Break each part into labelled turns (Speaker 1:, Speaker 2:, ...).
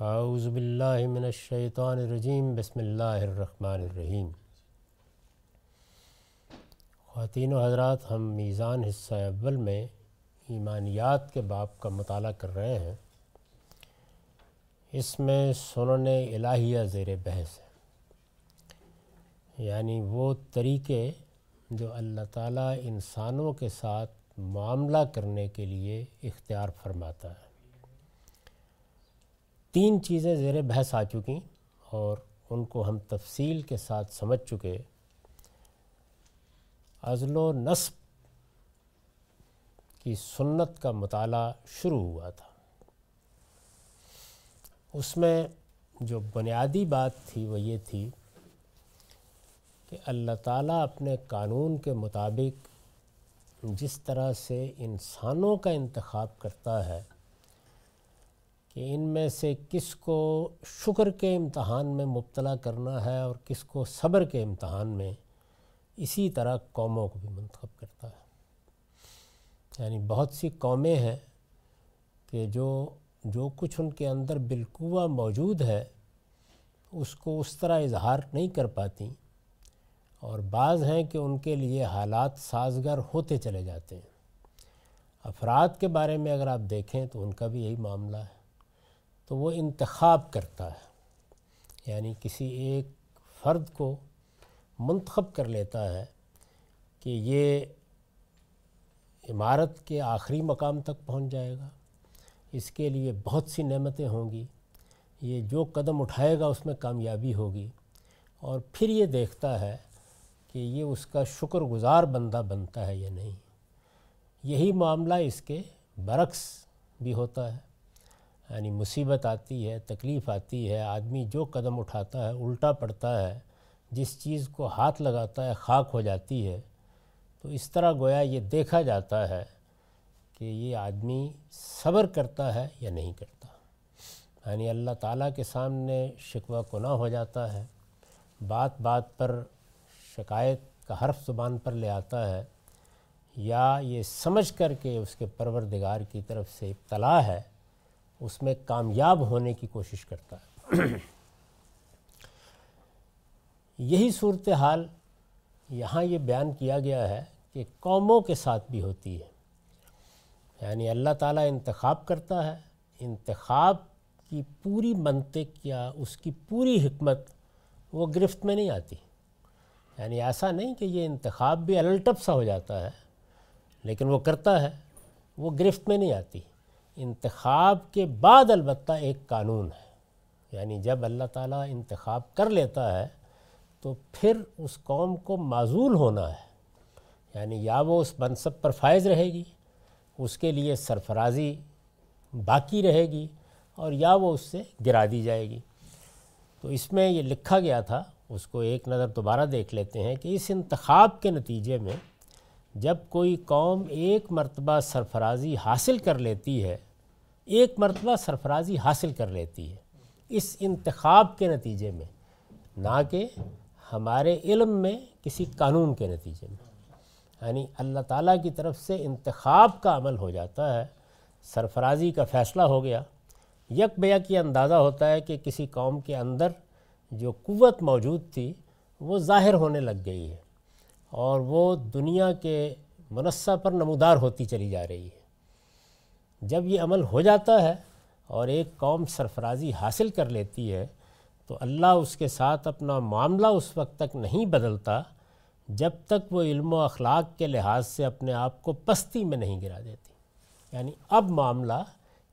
Speaker 1: اعوذ باللہ من الشیطان الرجیم، بسم اللہ الرحمن الرحیم۔ خواتین و حضرات، ہم میزان حصہ اول میں ایمانیات کے باب کا مطالعہ کر رہے ہیں۔ اس میں سنن الہیہ زیر بحث ہے۔ یعنی وہ طریقے جو اللہ تعالیٰ انسانوں کے ساتھ معاملہ کرنے کے لیے اختیار فرماتا ہے۔ تین چیزیں زیر بحث آ چکیں اور ان کو ہم تفصیل کے ساتھ سمجھ چکے ازل و نصب کی سنت کا مطالعہ شروع ہوا تھا۔ اس میں جو بنیادی بات تھی وہ یہ تھی کہ اللہ تعالیٰ اپنے قانون کے مطابق جس طرح سے انسانوں کا انتخاب کرتا ہے کہ ان میں سے کس کو شکر کے امتحان میں مبتلا کرنا ہے اور کس کو صبر کے امتحان میں، اسی طرح قوموں کو بھی منتخب کرتا ہے۔ یعنی بہت سی قومیں ہیں کہ جو جو کچھ ان کے اندر بالقوہ موجود ہے، اس کو اس طرح اظہار نہیں کر پاتی۔ اور بعض ہیں کہ ان کے لیے حالات سازگار ہوتے چلے جاتے ہیں۔ افراد کے بارے میں اگر آپ دیکھیں تو ان کا بھی یہی معاملہ ہے۔ تو وہ انتخاب کرتا ہے یعنی کسی ایک فرد کو منتخب کر لیتا ہے کہ یہ عمارت کے آخری مقام تک پہنچ جائے گا۔ اس کے لیے بہت سی نعمتیں ہوں گی۔ یہ جو قدم اٹھائے گا، اس میں کامیابی ہوگی۔ اور پھر یہ دیکھتا ہے کہ یہ اس کا شکر گزار بندہ بنتا ہے یا نہیں۔ یہی معاملہ اس کے برعکس بھی ہوتا ہے۔ یعنی مصیبت آتی ہے، تکلیف آتی ہے، آدمی جو قدم اٹھاتا ہے، الٹا پڑتا ہے، جس چیز کو ہاتھ لگاتا ہے، خاک ہو جاتی ہے۔ تو اس طرح گویا یہ دیکھا جاتا ہے کہ یہ آدمی صبر کرتا ہے یا نہیں کرتا۔ یعنی اللہ تعالیٰ کے سامنے شکوہ گناہ ہو جاتا ہے، بات بات پر شکایت کا حرف زبان پر لے آتا ہے، یا یہ سمجھ کر کے اس کے پروردگار کی طرف سے ابتلا ہے۔ اس میں کامیاب ہونے کی کوشش کرتا ہے۔ یہی صورتحال یہاں یہ بیان کیا گیا ہے کہ قوموں کے ساتھ بھی ہوتی ہے۔ یعنی اللہ تعالیٰ انتخاب کرتا ہے، انتخاب کی پوری منطق یا اس کی پوری حکمت وہ گرفت میں نہیں آتی۔ یعنی ایسا نہیں کہ یہ انتخاب بھی الٹپ سا ہو جاتا ہے، لیکن وہ کرتا ہے، وہ گرفت میں نہیں آتی۔ انتخاب کے بعد البتہ ایک قانون ہے۔ یعنی جب اللہ تعالیٰ انتخاب کر لیتا ہے تو پھر اس قوم کو معذول ہونا ہے۔ یعنی یا وہ اس منصب پر فائز رہے گی، اس کے لیے سرفرازی باقی رہے گی اور یا وہ اس سے گرا دی جائے گی۔ تو اس میں یہ لکھا گیا تھا، اس کو ایک نظر دوبارہ دیکھ لیتے ہیں کہ اس انتخاب کے نتیجے میں جب کوئی قوم ایک مرتبہ سرفرازی حاصل کر لیتی ہے ایک مرتبہ سرفرازی حاصل کر لیتی ہے اس انتخاب کے نتیجے میں، نہ کہ ہمارے علم میں کسی قانون کے نتیجے میں۔ یعنی اللہ تعالیٰ کی طرف سے انتخاب کا عمل ہو جاتا ہے، سرفرازی کا فیصلہ ہو گیا۔ یک بیک کی اندازہ ہوتا ہے کہ کسی قوم کے اندر جو قوت موجود تھی، وہ ظاہر ہونے لگ گئی ہے اور وہ دنیا کے منصہ پر نمودار ہوتی چلی جا رہی ہے۔ جب یہ عمل ہو جاتا ہے اور ایک قوم سرفرازی حاصل کر لیتی ہے، تو اللہ اس کے ساتھ اپنا معاملہ اس وقت تک نہیں بدلتا جب تک وہ علم و اخلاق کے لحاظ سے اپنے آپ کو پستی میں نہیں گرا دیتی۔ یعنی اب معاملہ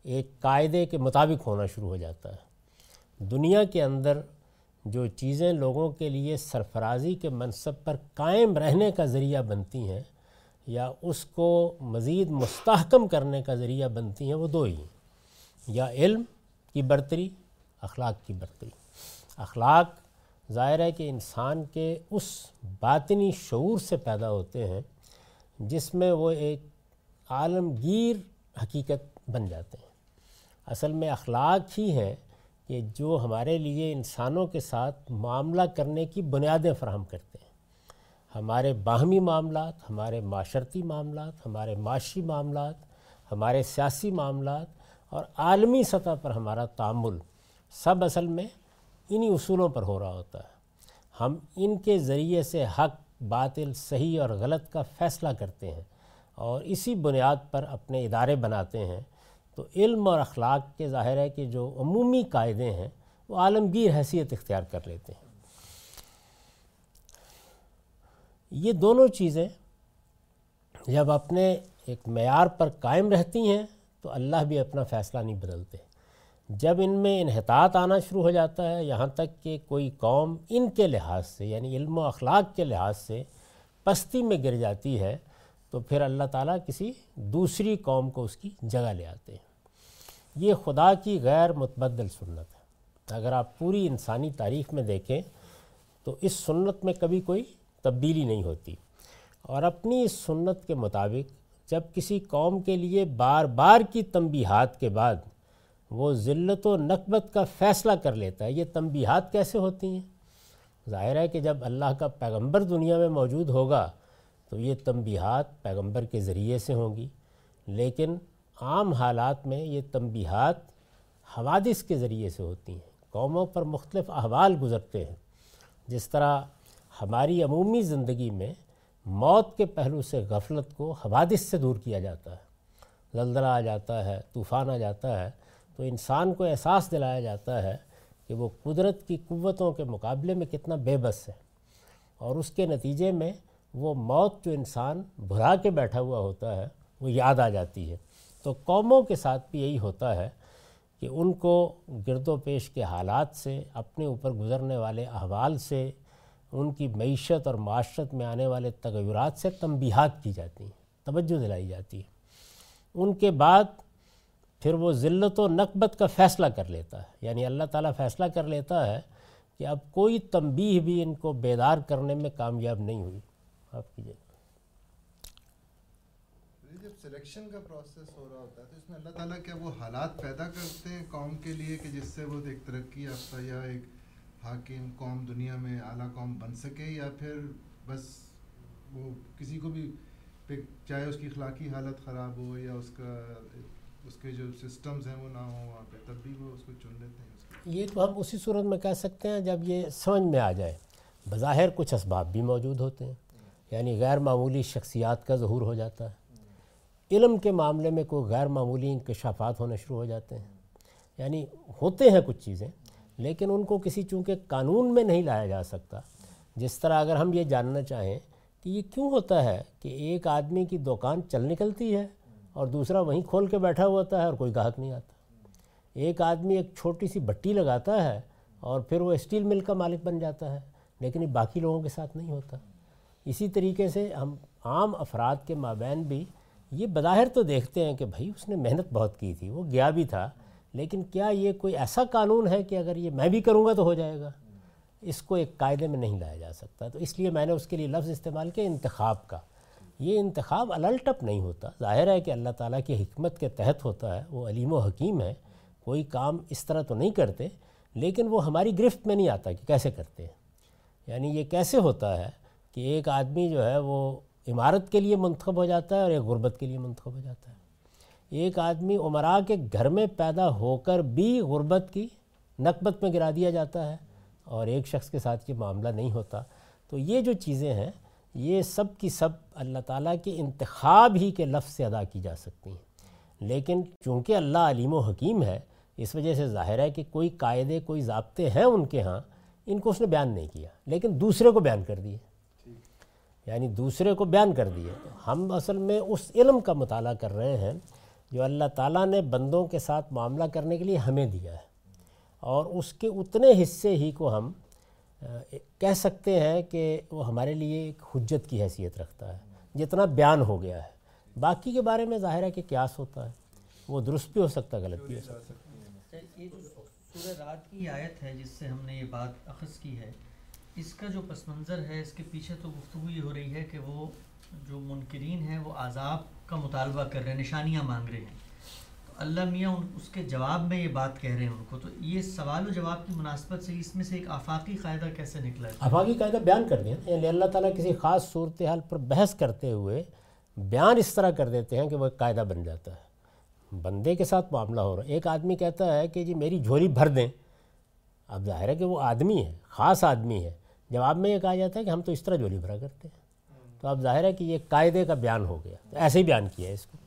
Speaker 1: ایک قاعدے کے مطابق ہونا شروع ہو جاتا ہے۔ دنیا کے اندر جو چیزیں لوگوں کے لیے سرفرازی کے منصب پر قائم رہنے کا ذریعہ بنتی ہیں یا اس کو مزید مستحکم کرنے کا ذریعہ بنتی ہیں وہ دو ہی ہیں۔ یا علم کی برتری، اخلاق کی برتری۔ اخلاق ظاہر ہے کہ انسان کے اس باطنی شعور سے پیدا ہوتے ہیں جس میں وہ ایک عالمگیر حقیقت بن جاتے ہیں۔ اصل میں اخلاق ہی ہیں کہ جو ہمارے لیے انسانوں کے ساتھ معاملہ کرنے کی بنیادیں فراہم کرتے ہیں۔ ہمارے باہمی معاملات، ہمارے معاشرتی معاملات، ہمارے معاشی معاملات، ہمارے سیاسی معاملات اور عالمی سطح پر ہمارا تعامل سب اصل میں انہی اصولوں پر ہو رہا ہوتا ہے۔ ہم ان کے ذریعے سے حق، باطل، صحیح اور غلط کا فیصلہ کرتے ہیں اور اسی بنیاد پر اپنے ادارے بناتے ہیں۔ تو علم اور اخلاق کے ظاہر ہے کہ جو عمومی قاعدے ہیں وہ عالمگیر حیثیت اختیار کر لیتے ہیں۔ یہ دونوں چیزیں جب اپنے ایک معیار پر قائم رہتی ہیں، تو اللہ بھی اپنا فیصلہ نہیں بدلتے۔ جب ان میں انحطاط آنا شروع ہو جاتا ہے، یہاں تک کہ کوئی قوم ان کے لحاظ سے یعنی علم و اخلاق کے لحاظ سے پستی میں گر جاتی ہے، تو پھر اللہ تعالیٰ کسی دوسری قوم کو اس کی جگہ لے آتے ہیں۔ یہ خدا کی غیر متبدل سنت ہے۔ اگر آپ پوری انسانی تاریخ میں دیکھیں، تو اس سنت میں کبھی کوئی تبدیلی نہیں ہوتی۔ اور اپنی اس سنت کے مطابق جب کسی قوم کے لیے بار بار کی تنبیہات کے بعد وہ ذلت و نقبت کا فیصلہ کر لیتا ہے، یہ تنبیہات کیسے ہوتی ہیں؟ ظاہر ہے کہ جب اللہ کا پیغمبر دنیا میں موجود ہوگا تو یہ تنبیہات پیغمبر کے ذریعے سے ہوں گی۔ لیکن عام حالات میں یہ تنبیہات حوادث کے ذریعے سے ہوتی ہیں۔ قوموں پر مختلف احوال گزرتے ہیں۔ جس طرح ہماری عمومی زندگی میں موت کے پہلو سے غفلت کو حوادث سے دور کیا جاتا ہے۔ زلزلہ آ جاتا ہے، طوفان آ جاتا ہے، تو انسان کو احساس دلایا جاتا ہے کہ وہ قدرت کی قوتوں کے مقابلے میں کتنا بے بس ہے۔ اور اس کے نتیجے میں وہ موت جو انسان بھرا کے بیٹھا ہوا ہوتا ہے، وہ یاد آ جاتی ہے۔ تو قوموں کے ساتھ بھی یہی ہوتا ہے کہ ان کو گرد و پیش کے حالات سے، اپنے اوپر گزرنے والے احوال سے ان کی معیشت اور معاشرت میں آنے والے تغیرات سے تنبیہات کی جاتی ہیں، توجہ دلائی جاتی ہے ان کے بعد پھر وہ ذلت و نقبت کا فیصلہ کر لیتا ہے۔ یعنی اللہ تعالیٰ فیصلہ کر لیتا ہے کہ اب کوئی تنبیہ بھی ان کو بیدار کرنے میں کامیاب نہیں ہوئی۔ آپ کیجیے
Speaker 2: جب سلیکشن کا پروسیس ہو رہا ہوتا ہے تو اس میں اللہ تعالیٰ کیا وہ حالات پیدا کرتے ہیں قوم کے لیے کہ جس سے وہ ایک ترقی یافتہ یا ایک حاکم قوم دنیا میں اعلیٰ قوم بن سکے یا پھر بس وہ کسی کو بھی چاہے اس کی اخلاقی حالت خراب ہو یا اس کا اس کے جو سسٹمز ہیں وہ نہ ہوں، وہاں پہ تب بھی وہ اس کو چن لیتے ہیں۔
Speaker 1: یہ تو ہم اسی صورت میں کہہ سکتے ہیں جب یہ سمجھ میں آ جائے۔ بظاہر کچھ اسباب بھی موجود ہوتے ہیں۔ یعنی غیر معمولی شخصیات کا ظہور ہو جاتا ہے۔ علم کے معاملے میں کوئی غیر معمولی انکشافات ہونے شروع ہو جاتے ہیں۔ یعنی ہوتے ہیں کچھ چیزیں۔ لیکن ان کو کسی چونکہ قانون میں نہیں لایا جا سکتا، جس طرح اگر ہم یہ جاننا چاہیں کہ یہ کیوں ہوتا ہے کہ ایک آدمی کی دکان چل نکلتی ہے اور دوسرا وہیں کھول کے بیٹھا ہوا ہوتا ہے اور کوئی گاہک نہیں آتا۔ ایک آدمی ایک چھوٹی سی بٹی لگاتا ہے اور پھر وہ اسٹیل مل کا مالک بن جاتا ہے، لیکن یہ باقی لوگوں کے ساتھ نہیں ہوتا۔ اسی طریقے سے ہم عام افراد کے مابین بھی یہ بظاہر تو دیکھتے ہیں کہ بھائی اس نے محنت بہت کی تھی، وہ گیا بھی تھا لیکن کیا یہ کوئی ایسا قانون ہے کہ اگر یہ میں بھی کروں گا تو ہو جائے گا؟ اس کو ایک قاعدے میں نہیں لایا جا سکتا۔ تو اس لیے میں نے اس کے لیے لفظ استعمال کیا، انتخاب کا۔ یہ انتخاب الٹپ نہیں ہوتا۔ ظاہر ہے کہ اللہ تعالیٰ کی حکمت کے تحت ہوتا ہے، وہ علیم و حکیم ہے، کوئی کام اس طرح تو نہیں کرتے، لیکن وہ ہماری گرفت میں نہیں آتا کہ کیسے کرتے ہیں۔ یعنی یہ کیسے ہوتا ہے کہ ایک آدمی جو ہے وہ عمارت کے لیے منتخب ہو جاتا ہے اور ایک غربت کے لیے منتخب ہو جاتا ہے؟ ایک آدمی عمرا کے گھر میں پیدا ہو کر بھی غربت کی نقبت میں گرا دیا جاتا ہے اور ایک شخص کے ساتھ یہ معاملہ نہیں ہوتا۔ تو یہ جو چیزیں ہیں یہ سب کی سب اللہ تعالیٰ کے انتخاب ہی کے لفظ سے ادا کی جا سکتی ہیں۔ لیکن چونکہ اللہ علیم و حکیم ہے اس وجہ سے ظاہر ہے کہ کوئی قاعدے کوئی ضابطے ہیں ان کے ہاں ان کو اس نے بیان نہیں کیا۔ لیکن دوسرے کو بیان کر دیے۔ یعنی دوسرے کو بیان کر دیے۔ ہم اصل میں اس علم کا مطالعہ کر رہے ہیں۔ جو اللہ تعالیٰ نے بندوں کے ساتھ معاملہ کرنے کے لیے ہمیں دیا ہے۔ اور اس کے اتنے حصے ہی کو ہم کہہ سکتے ہیں کہ وہ ہمارے لیے ایک حجت کی حیثیت رکھتا ہے، جتنا بیان ہو گیا ہے۔ باقی کے بارے میں ظاہر ہے کہ قیاس ہوتا ہے، وہ درست بھی ہو سکتا ہے، غلط بھی ہو سکتا ہے۔
Speaker 3: سورہ رات کی آیت ہے جس سے ہم نے یہ بات اخذ کی ہے، اس کا جو پس منظر ہے، اس کے پیچھے تو گفتگو یہ ہو رہی ہے کہ وہ جو منکرین ہیں، وہ عذاب کا مطالبہ کر رہے ہیں، نشانیاں مانگ رہے ہیں۔ تو اللہ میاں ان، اس کے جواب میں یہ بات کہہ رہے ہیں ان کو۔ تو یہ سوال و جواب کی مناسبت سے اس میں سے ایک آفاقی قاعدہ کیسے نکلا ہے؟
Speaker 1: آفاقی قاعدہ بیان کر دیا۔ یعنی اللہ تعالیٰ کسی خاص صورتحال پر بحث کرتے ہوئے بیان اس طرح کر دیتے ہیں کہ وہ ایک قاعدہ بن جاتا ہے۔ بندے کے ساتھ معاملہ ہو رہا ہے۔ ایک آدمی کہتا ہے کہ جی میری جھولی بھر دیں۔ اب ظاہر ہے کہ وہ آدمی ہے، خاص آدمی ہے۔ جواب میں یہ کہا جاتا ہے کہ ہم تو اس طرح جولی بھرا کرتے ہیں۔ تو اب ظاہر ہے کہ یہ قاعدے کا بیان ہو گیا تو ایسے ہی بیان کیا ہے اس کو۔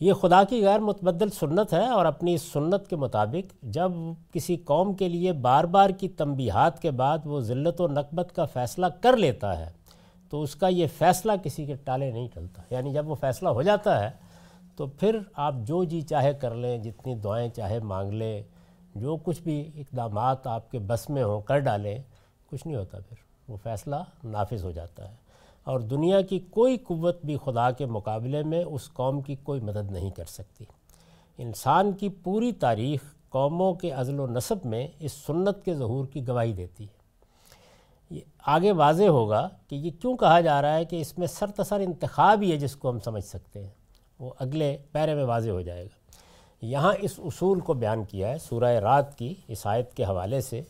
Speaker 1: یہ خدا کی غیر متبدل سنت ہے اور اپنی اس سنت کے مطابق جب کسی قوم کے لیے بار بار کی تنبیہات کے بعد وہ ذلت و نقبت کا فیصلہ کر لیتا ہے تو اس کا یہ فیصلہ کسی کے ٹالے نہیں ٹلتا یعنی جب وہ فیصلہ ہو جاتا ہے تو پھر آپ جو جی چاہے کر لیں، جتنی دعائیں چاہے مانگ لیں، جو کچھ بھی اقدامات آپ کے بس میں ہوں، کر ڈالیں، کچھ نہیں ہوتا پھر۔ وہ فیصلہ نافذ ہو جاتا ہے۔ اور دنیا کی کوئی قوت بھی خدا کے مقابلے میں اس قوم کی کوئی مدد نہیں کر سکتی۔ انسان کی پوری تاریخ قوموں کے عزل و نصب میں اس سنت کے ظہور کی گواہی دیتی ہے۔ یہ آگے واضح ہوگا کہ یہ کیوں کہا جا رہا ہے کہ اس میں سر تسر انتخاب ہی ہے جس کو ہم سمجھ سکتے ہیں۔ وہ اگلے پیرے میں واضح ہو جائے گا۔ یہاں اس اصول کو بیان کیا ہے سورہ رات کی اس آیت کے حوالے سے۔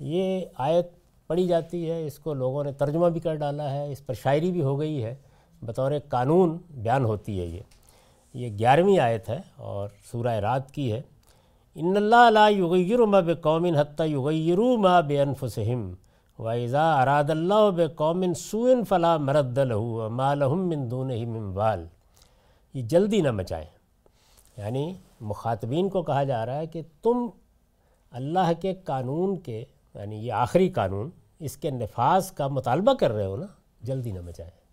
Speaker 1: یہ آیت پڑھی جاتی ہے، اس کو لوگوں نے ترجمہ بھی کر ڈالا ہے، اس پر شاعری بھی ہو گئی ہے۔ بطور قانون بیان ہوتی ہے یہ۔ یہ گیارہویں آیت ہے اور سورہ رات کی ہے۔ ان اللہ لا یغیر ما بے قومن حتیٰ یغیرو ما بے انفسہم وَإِذَا اراد اللہ بے قومن سوئن فلا مرد لہو ما لہم من دونہم یہ جلدی نہ مچائیں۔ یعنی مخاطبین کو کہا جا رہا ہے کہ تم اللہ کے قانون کے یعنی یہ آخری قانون اس کے نفاذ کا مطالبہ کر رہے ہو نا، جلدی نہ مچائیں۔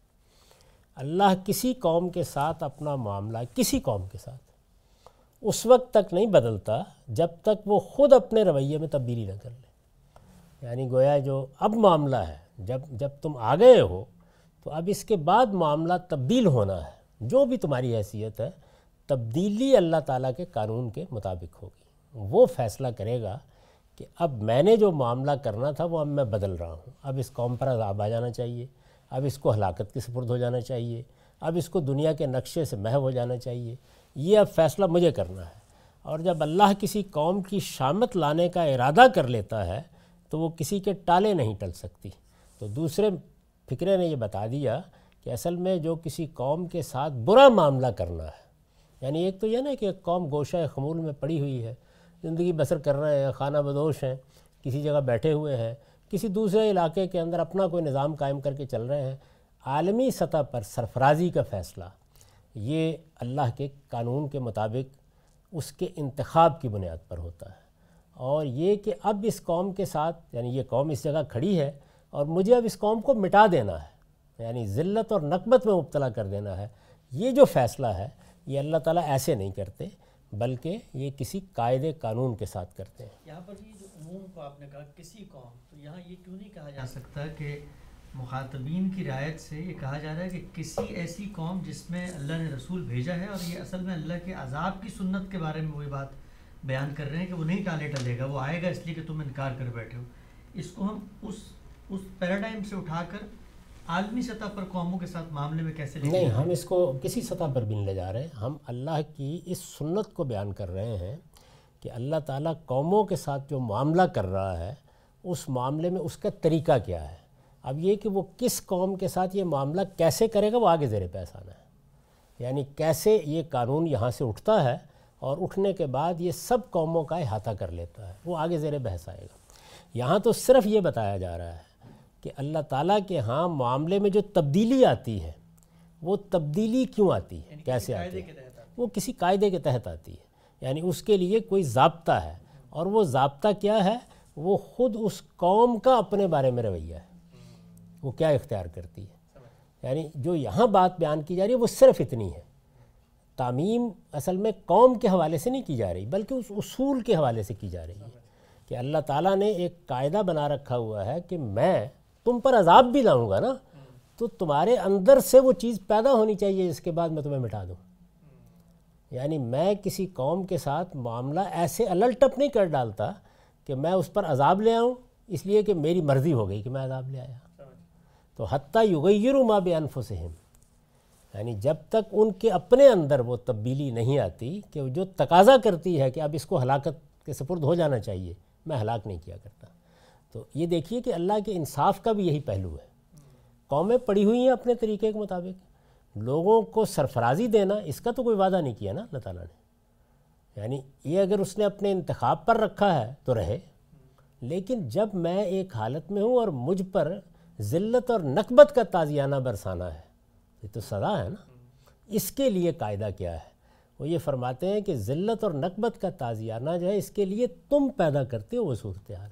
Speaker 1: اللہ کسی قوم کے ساتھ اپنا معاملہ کسی قوم کے ساتھ اس وقت تک نہیں بدلتا جب تک وہ خود اپنے رویے میں تبدیلی نہ کر لے۔ یعنی گویا جو اب معاملہ ہے، جب جب تم آ گئے ہو تو اب اس کے بعد معاملہ تبدیل ہونا ہے۔ جو بھی تمہاری حیثیت ہے، تبدیلی اللہ تعالیٰ کے قانون کے مطابق ہوگی۔ وہ فیصلہ کرے گا کہ اب میں نے جو معاملہ کرنا تھا وہ اب میں بدل رہا ہوں۔ اب اس قوم پر عذاب آ جانا چاہیے۔ اب اس کو ہلاکت کے سپرد ہو جانا چاہیے۔ اب اس کو دنیا کے نقشے سے محو ہو جانا چاہیے۔ یہ اب فیصلہ مجھے کرنا ہے۔ اور جب اللہ کسی قوم کی شامت لانے کا ارادہ کر لیتا ہے تو وہ کسی کے ٹالے نہیں ٹل سکتی۔ تو دوسرے فکرے نے یہ بتا دیا کہ اصل میں جو کسی قوم کے ساتھ برا معاملہ کرنا ہے یعنی ایک تو یہ نا کہ ایک قوم گوشہ خمول میں پڑی ہوئی ہے۔ زندگی بسر کر رہے ہیں، خانہ بدوش ہیں، کسی جگہ بیٹھے ہوئے ہیں، کسی دوسرے علاقے کے اندر اپنا کوئی نظام قائم کر کے چل رہے ہیں۔ عالمی سطح پر سرفرازی کا فیصلہ، یہ اللہ کے قانون کے مطابق اس کے انتخاب کی بنیاد پر ہوتا ہے۔ اور یہ کہ اب اس قوم کے ساتھ یعنی یہ قوم اس جگہ کھڑی ہے اور مجھے اب اس قوم کو مٹا دینا ہے یعنی ذلت اور نقبت میں مبتلا کر دینا ہے، یہ جو فیصلہ ہے، یہ اللہ تعالیٰ ایسے نہیں کرتے۔ بلکہ یہ کسی قاعدے قانون کے ساتھ کرتے ہیں۔
Speaker 3: یہاں پر یہ جو عموم کو آپ نے کہا کسی قوم تو یہاں یہ کیوں نہیں کہا جا سکتا؟ کہ مخاطبین کی رعایت سے یہ کہا جا رہا ہے کہ کسی ایسی قوم جس میں اللہ نے رسول بھیجا ہے اور یہ اصل میں اللہ کے عذاب کی سنت کے بارے میں وہی بات بیان کر رہے ہیں کہ وہ نہیں ٹالے ٹلے گا وہ آئے گا اس لیے کہ تم انکار کر بیٹھے ہو۔ اس کو ہم اس اس پیراڈائم سے اٹھا کر عالمی سطح پر قوموں کے ساتھ معاملے میں کیسے
Speaker 1: نہیں ہم اس کو کسی سطح پر بھی نہیں لے جا رہے ہیں۔ ہم اللہ کی اس سنت کو بیان کر رہے ہیں کہ اللہ تعالیٰ قوموں کے ساتھ جو معاملہ کر رہا ہے اس معاملے میں اس کا طریقہ کیا ہے؟ اب یہ کہ وہ کس قوم کے ساتھ یہ معاملہ کیسے کرے گا وہ آگے زیر پیس آنا ہے۔ یعنی کیسے یہ قانون یہاں سے اٹھتا ہے اور اٹھنے کے بعد یہ سب قوموں کا احاطہ کر لیتا ہے وہ آگے زیر بحث آئے گا۔ یہاں تو صرف یہ بتایا جا رہا ہے کہ اللہ تعالیٰ کے ہاں معاملے میں جو تبدیلی آتی ہے وہ تبدیلی کیوں آتی ہے؟
Speaker 3: یعنی
Speaker 1: کیسے آتی ہے۔ وہ کسی قاعدے کے تحت آتی ہے۔ یعنی اس کے لیے کوئی ضابطہ ہے۔ اور وہ ضابطہ کیا ہے؟ وہ خود اس قوم کا اپنے بارے میں رویہ ہے۔ وہ کیا اختیار کرتی ہے؟ یعنی جو یہاں بات بیان کی جا رہی ہے وہ صرف اتنی ہے۔ تعمیم اصل میں قوم کے حوالے سے نہیں کی جا رہی بلکہ اس اصول کے حوالے سے کی جا رہی ہے۔ کہ اللہ تعالیٰ نے ایک قاعدہ بنا رکھا ہوا ہے کہ میں تم پر عذاب بھی لاؤں گا نا، تو تمہارے اندر سے وہ چیز پیدا ہونی چاہیے جس کے بعد میں تمہیں مٹا دوں۔ یعنی میں کسی قوم کے ساتھ معاملہ ایسے الٹپ نہیں کر ڈالتا کہ میں اس پر عذاب لے آؤں، اس لیے کہ میری مرضی ہو گئی کہ میں عذاب لے آیا۔ تو حتیٰ یغیر ما بے انفسہم یعنی جب تک ان کے اپنے اندر وہ تبدیلی نہیں آتی کہ جو تقاضا کرتی ہے کہ اب اس کو ہلاکت کے سپرد ہو جانا چاہیے، میں ہلاک نہیں کیا کرتا۔ تو یہ دیکھیے کہ اللہ کے انصاف کا بھی یہی پہلو ہے۔ قومیں پڑی ہوئی ہیں اپنے طریقے کے مطابق۔ لوگوں کو سرفرازی دینا، اس کا تو کوئی وعدہ نہیں کیا نا اللہ تعالیٰ نے۔ یعنی یہ اگر اس نے اپنے انتخاب پر رکھا ہے تو رہے۔ لیکن جب میں ایک حالت میں ہوں اور مجھ پر ذلت اور نقبت کا تازیانہ برسانا ہے، یہ تو سزا ہے نا۔ اس کے لیے قاعدہ کیا ہے؟ وہ یہ فرماتے ہیں کہ ذلت اور نقبت کا تازیانہ جو ہے، اس کے لیے تم پیدا کرتے ہو وہ صورتحال۔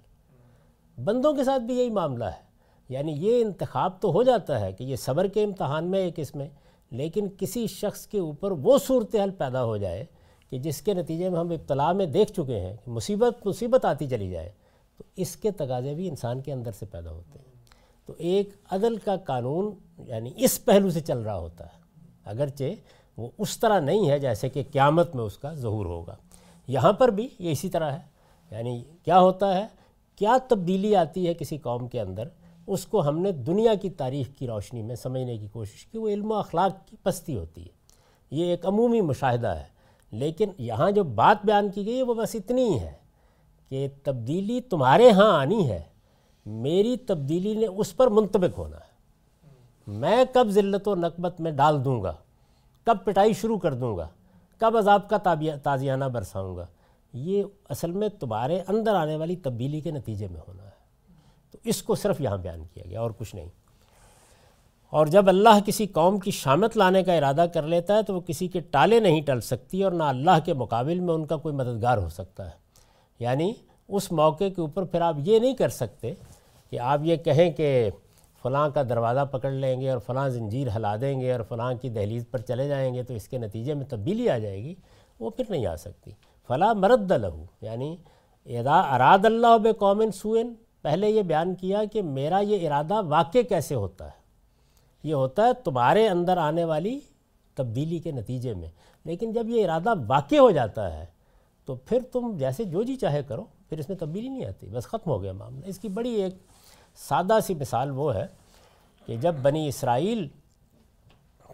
Speaker 1: بندوں کے ساتھ بھی یہی معاملہ ہے۔ یعنی یہ انتخاب تو ہو جاتا ہے کہ یہ صبر کے امتحان میں ایک اس میں، لیکن کسی شخص کے اوپر وہ صورتحال پیدا ہو جائے کہ جس کے نتیجے میں ہم ابتلا میں دیکھ چکے ہیں کہ مصیبت مصیبت آتی چلی جائے، تو اس کے تقاضے بھی انسان کے اندر سے پیدا ہوتے ہیں۔ تو ایک عدل کا قانون یعنی اس پہلو سے چل رہا ہوتا ہے۔ اگرچہ وہ اس طرح نہیں ہے جیسے کہ قیامت میں اس کا ظہور ہوگا۔ یہاں پر بھی یہ اسی طرح ہے۔ یعنی کیا ہوتا ہے؟ کیا تبدیلی آتی ہے کسی قوم کے اندر؟ اس کو ہم نے دنیا کی تاریخ کی روشنی میں سمجھنے کی کوشش کی، وہ علم و اخلاق کی پستی ہوتی ہے۔ یہ ایک عمومی مشاہدہ ہے، لیکن یہاں جو بات بیان کی گئی ہے، وہ بس اتنی ہی ہے کہ تبدیلی تمہارے ہاں آنی ہے، میری تبدیلی نے اس پر منطبق ہونا ہے۔ میں کب ذلت و نقبت میں ڈال دوں گا؟ کب پٹائی شروع کر دوں گا؟ کب عذاب کا تازیانہ برساؤں گا؟ یہ اصل میں تمہارے اندر آنے والی تبدیلی کے نتیجے میں ہونا ہے۔ تو اس کو صرف یہاں بیان کیا گیا، اور کچھ نہیں۔ اور جب اللہ کسی قوم کی شامت لانے کا ارادہ کر لیتا ہے، تو وہ کسی کے ٹالے نہیں ٹل سکتی، اور نہ اللہ کے مقابل میں ان کا کوئی مددگار ہو سکتا ہے۔ یعنی اس موقع کے اوپر پھر آپ یہ نہیں کر سکتے کہ آپ یہ کہیں کہ فلاں کا دروازہ پکڑ لیں گے اور فلاں زنجیر ہلا دیں گے اور فلاں کی دہلیز پر چلے جائیں گے تو اس کے نتیجے میں تبدیلی آ جائے گی، وہ پھر نہیں آ سکتی۔ فلاں مرد لہو یعنی ادا اراد اللہ بے قومن سوئن، پہلے یہ بیان کیا کہ میرا یہ ارادہ واقع کیسے ہوتا ہے؟ یہ ہوتا ہے تمہارے اندر آنے والی تبدیلی کے نتیجے میں۔ لیکن جب یہ ارادہ واقع ہو جاتا ہے، تو پھر تم جیسے جو جی چاہے کرو، پھر اس میں تبدیلی نہیں آتی، بس ختم ہو گیا معاملہ۔ اس کی بڑی ایک سادہ سی مثال وہ ہے کہ جب بنی اسرائیل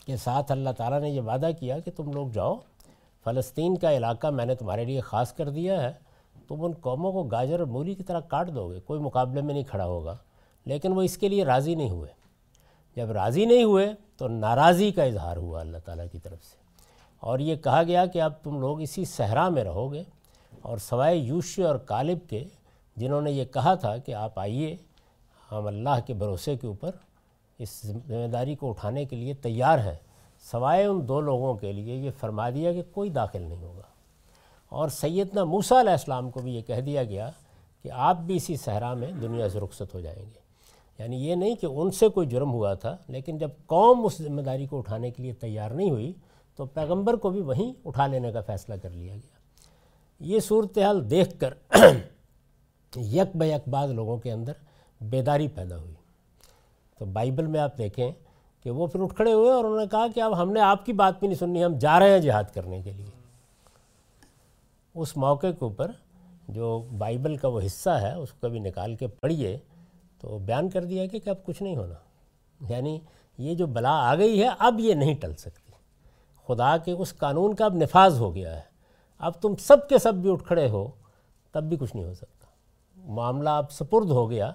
Speaker 1: کے ساتھ اللہ تعالیٰ نے یہ وعدہ کیا کہ تم لوگ جاؤ فلسطین کا علاقہ میں نے تمہارے لیے خاص کر دیا ہے، تم ان قوموں کو گاجر اور مولی کی طرح کاٹ دو گے، کوئی مقابلے میں نہیں کھڑا ہوگا۔ لیکن وہ اس کے لیے راضی نہیں ہوئے۔ جب راضی نہیں ہوئے تو ناراضی کا اظہار ہوا اللہ تعالیٰ کی طرف سے۔ اور یہ کہا گیا کہ اب تم لوگ اسی صحرا میں رہو گے اور سوائے یوشی اور کالب کے، جنہوں نے یہ کہا تھا کہ آپ آئیے، ہم اللہ کے بھروسے کے اوپر اس ذمہ داری کو اٹھانے کے لیے تیار ہیں۔ سوائے ان دو لوگوں کے لیے یہ فرما دیا کہ کوئی داخل نہیں ہوگا۔ اور سیدنا موسیٰ علیہ السلام کو بھی یہ کہہ دیا گیا کہ آپ بھی اسی صحرا میں دنیا سے رخصت ہو جائیں گے۔ یعنی یہ نہیں کہ ان سے کوئی جرم ہوا تھا، لیکن جب قوم اس ذمہ داری کو اٹھانے کے لیے تیار نہیں ہوئی، تو پیغمبر کو بھی وہیں اٹھا لینے کا فیصلہ کر لیا گیا۔ یہ صورتحال دیکھ کر یک بیک بعض لوگوں کے اندر بیداری پیدا ہوئی۔ تو بائبل میں آپ دیکھیں کہ وہ پھر اٹھ کھڑے ہوئے اور انہوں نے کہا کہ اب ہم نے آپ کی بات بھی نہیں سننی، ہم جا رہے ہیں جہاد کرنے کے لیے۔ اس موقع کے اوپر جو بائبل کا وہ حصہ ہے، اس کو کبھی نکال کے پڑھیے تو بیان کر دیا کہ اب کچھ نہیں ہونا۔ یعنی یہ جو بلا آ گئی ہے، اب یہ نہیں ٹل سکتی۔ خدا کے اس قانون کا اب نفاذ ہو گیا ہے۔ اب تم سب کے سب بھی اٹھ کھڑے ہو، تب بھی کچھ نہیں ہو سکتا۔ معاملہ اب سپرد ہو گیا۔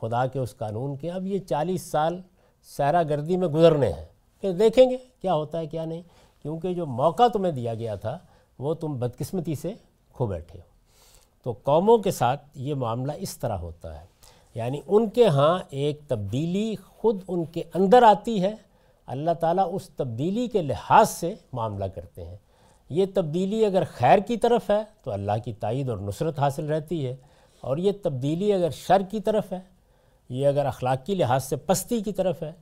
Speaker 1: خدا کے اس قانون کے اب یہ چالیس سال سیرا گردی میں گزرنے ہیں۔ پھر دیکھیں گے کیا ہوتا ہے کیا نہیں۔ کیونکہ جو موقع تمہیں دیا گیا تھا، وہ تم بدقسمتی سے کھو بیٹھے ہو۔ تو قوموں کے ساتھ یہ معاملہ اس طرح ہوتا ہے۔ یعنی ان کے ہاں ایک تبدیلی خود ان کے اندر آتی ہے۔ اللہ تعالیٰ اس تبدیلی کے لحاظ سے معاملہ کرتے ہیں۔ یہ تبدیلی اگر خیر کی طرف ہے، تو اللہ کی تائید اور نصرت حاصل رہتی ہے۔ اور یہ تبدیلی اگر شر کی طرف ہے یہ اگر اخلاقی لحاظ سے پستی کی طرف ہے،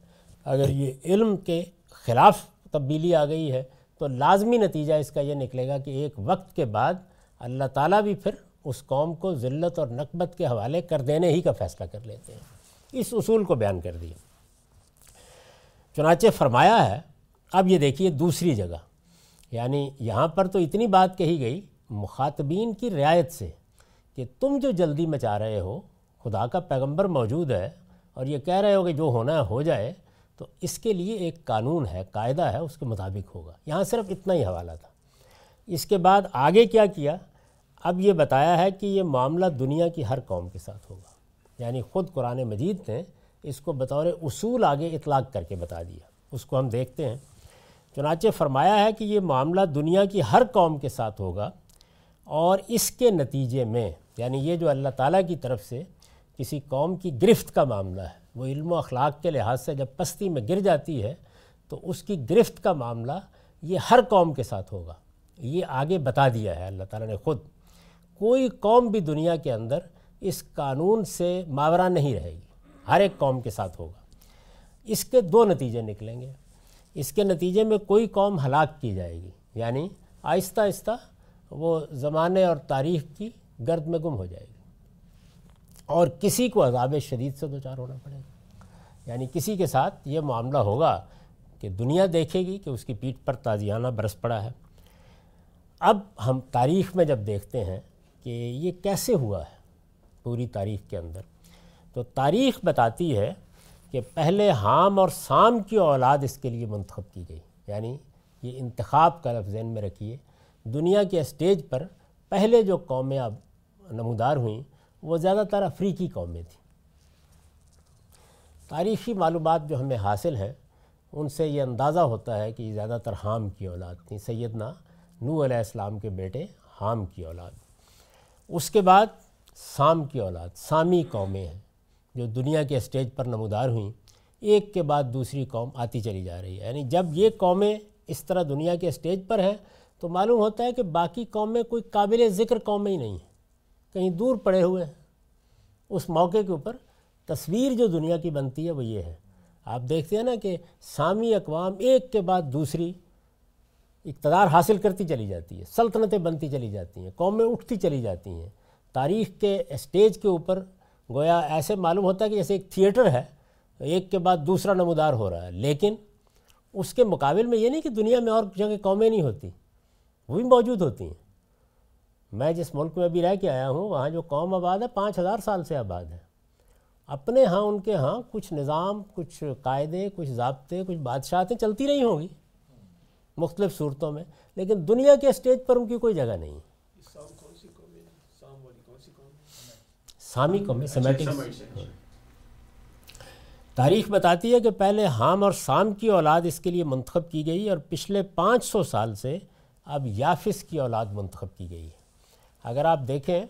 Speaker 1: اگر یہ علم کے خلاف تبدیلی آ گئی ہے، تو لازمی نتیجہ اس کا یہ نکلے گا کہ ایک وقت کے بعد اللہ تعالیٰ بھی پھر اس قوم کو ذلت اور نقبت کے حوالے کر دینے ہی کا فیصلہ کر لیتے ہیں۔ اس اصول کو بیان کر دیا۔ چنانچہ فرمایا ہے، اب یہ دیکھیے دوسری جگہ۔ یعنی یہاں پر تو اتنی بات کہی گئی مخاطبین کی رعایت سے کہ تم جو جلدی مچا رہے ہو خدا کا پیغمبر موجود ہے اور یہ کہہ رہے ہو کہ جو ہونا ہے ہو جائے، تو اس کے لیے ایک قانون ہے، قاعدہ ہے، اس کے مطابق ہوگا۔ یہاں صرف اتنا ہی حوالہ تھا۔ اس کے بعد آگے کیا کیا؟ اب یہ بتایا ہے کہ یہ معاملہ دنیا کی ہر قوم کے ساتھ ہوگا۔ یعنی خود قرآن مجید نے اس کو بطور اصول آگے اطلاق کر کے بتا دیا۔ اس کو ہم دیکھتے ہیں۔ چنانچہ فرمایا ہے کہ یہ معاملہ دنیا کی ہر قوم کے ساتھ ہوگا اور اس کے نتیجے میں یعنی یہ جو اللہ تعالیٰ کی طرف سے کسی قوم کی گرفت کا معاملہ ہے۔ وہ علم و اخلاق کے لحاظ سے جب پستی میں گر جاتی ہے، تو اس کی گرفت کا معاملہ یہ ہر قوم کے ساتھ ہوگا۔ یہ آگے بتا دیا ہے اللہ تعالیٰ نے خود۔ کوئی قوم بھی دنیا کے اندر اس قانون سے ماورہ نہیں رہے گی۔ ہر ایک قوم کے ساتھ ہوگا۔ اس کے دو نتیجے نکلیں گے۔ اس کے نتیجے میں کوئی قوم ہلاک کی جائے گی۔ یعنی آہستہ آہستہ وہ زمانے اور تاریخ کی گرد میں گم ہو جائے گی۔ اور کسی کو عذاب شدید سے دوچار ہونا پڑے گا۔ یعنی کسی کے ساتھ یہ معاملہ ہوگا کہ دنیا دیکھے گی کہ اس کی پیٹھ پر تازیانہ برس پڑا ہے۔ اب ہم تاریخ میں جب دیکھتے ہیں کہ یہ کیسے ہوا ہے پوری تاریخ کے اندر، تو تاریخ بتاتی ہے کہ پہلے حام اور سام کی اولاد اس کے لیے منتخب کی گئی۔ یعنی یہ انتخاب کا لفظ ذہن میں رکھیے۔ دنیا کے اسٹیج پر پہلے جو قومیں اب نمودار ہوئیں وہ زیادہ تر افریقی قومیں تھیں تاریخی معلومات جو ہمیں حاصل ہیں، ان سے یہ اندازہ ہوتا ہے کہ یہ زیادہ تر حام کی اولاد تھیں۔ سیدنا نو علیہ السلام کے بیٹے حام کی اولاد۔ اس کے بعد سام کی اولاد، سامی قومیں ہیں جو دنیا کے اسٹیج پر نمودار ہوئیں۔ ایک کے بعد دوسری قوم آتی چلی جا رہی ہے۔ یعنی جب یہ قومیں اس طرح دنیا کے اسٹیج پر ہیں، تو معلوم ہوتا ہے کہ باقی قومیں کوئی قابل ذکر قومیں ہی نہیں ہیں۔ کہیں دور پڑے ہوئے ہیں، اس موقع کے اوپر تصویر جو دنیا کی بنتی ہے وہ یہ ہے۔ آپ دیکھتے ہیں نا کہ سامی اقوام ایک کے بعد دوسری اقتدار حاصل کرتی چلی جاتی ہے، سلطنتیں بنتی چلی جاتی ہیں، قومیں اٹھتی چلی جاتی ہیں۔ تاریخ کے اسٹیج کے اوپر گویا ایسے معلوم ہوتا ہے کہ جیسے ایک تھیٹر ہے، ایک کے بعد دوسرا نمودار ہو رہا ہے۔ لیکن اس کے مقابل میں یہ نہیں کہ دنیا میں اور جگہ قومیں نہیں ہوتی، وہ بھی موجود ہوتی ہیں۔ میں جس ملک میں ابھی رہ کے آیا ہوں، وہاں جو قوم آباد ہے، پانچ ہزار سال سے آباد ہے۔ اپنے ہاں ان کے ہاں کچھ نظام، کچھ قاعدے، کچھ ضابطے، کچھ بادشاہتیں چلتی رہی ہوں گی مختلف صورتوں میں، لیکن دنیا کے اسٹیج پر ان کی کوئی جگہ نہیں۔ سامی قومی سمیٹک تاریخ بتاتی ہے کہ پہلے حام اور سام کی اولاد اس کے لیے منتخب کی گئی اور پچھلے پانچ سو سال سے اب یافس کی اولاد منتخب کی گئی۔ ہے اگر آپ دیکھیں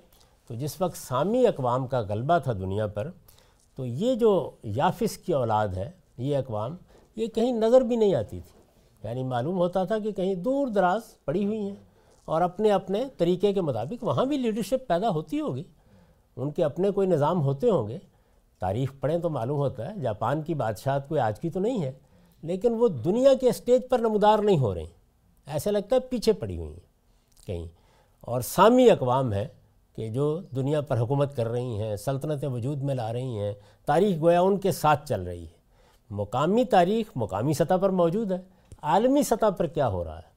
Speaker 1: تو جس وقت سامی اقوام کا غلبہ تھا دنیا پر، تو یہ جو یافس کی اولاد ہے، یہ اقوام، یہ کہیں نظر بھی نہیں آتی تھی۔ یعنی معلوم ہوتا تھا کہ کہیں دور دراز پڑی ہوئی ہیں اور اپنے اپنے طریقے کے مطابق وہاں بھی لیڈرشپ پیدا ہوتی ہوگی۔ ان کے اپنے کوئی نظام ہوتے ہوں گے۔ تاریخ پڑھیں تو معلوم ہوتا ہے، جاپان کی بادشاہت کوئی آج کی تو نہیں ہے، لیکن وہ دنیا کے اسٹیج پر نمودار نہیں ہو رہی۔ ایسا لگتا ہے پیچھے پڑی ہوئی ہیں کہیں۔ اور سامی اقوام ہے کہ جو دنیا پر حکومت کر رہی ہیں سلطنتیں وجود میں لا رہی ہیں، تاریخ گویا ان کے ساتھ چل رہی ہے۔ مقامی تاریخ مقامی سطح پر موجود ہے، عالمی سطح پر کیا ہو رہا ہے؟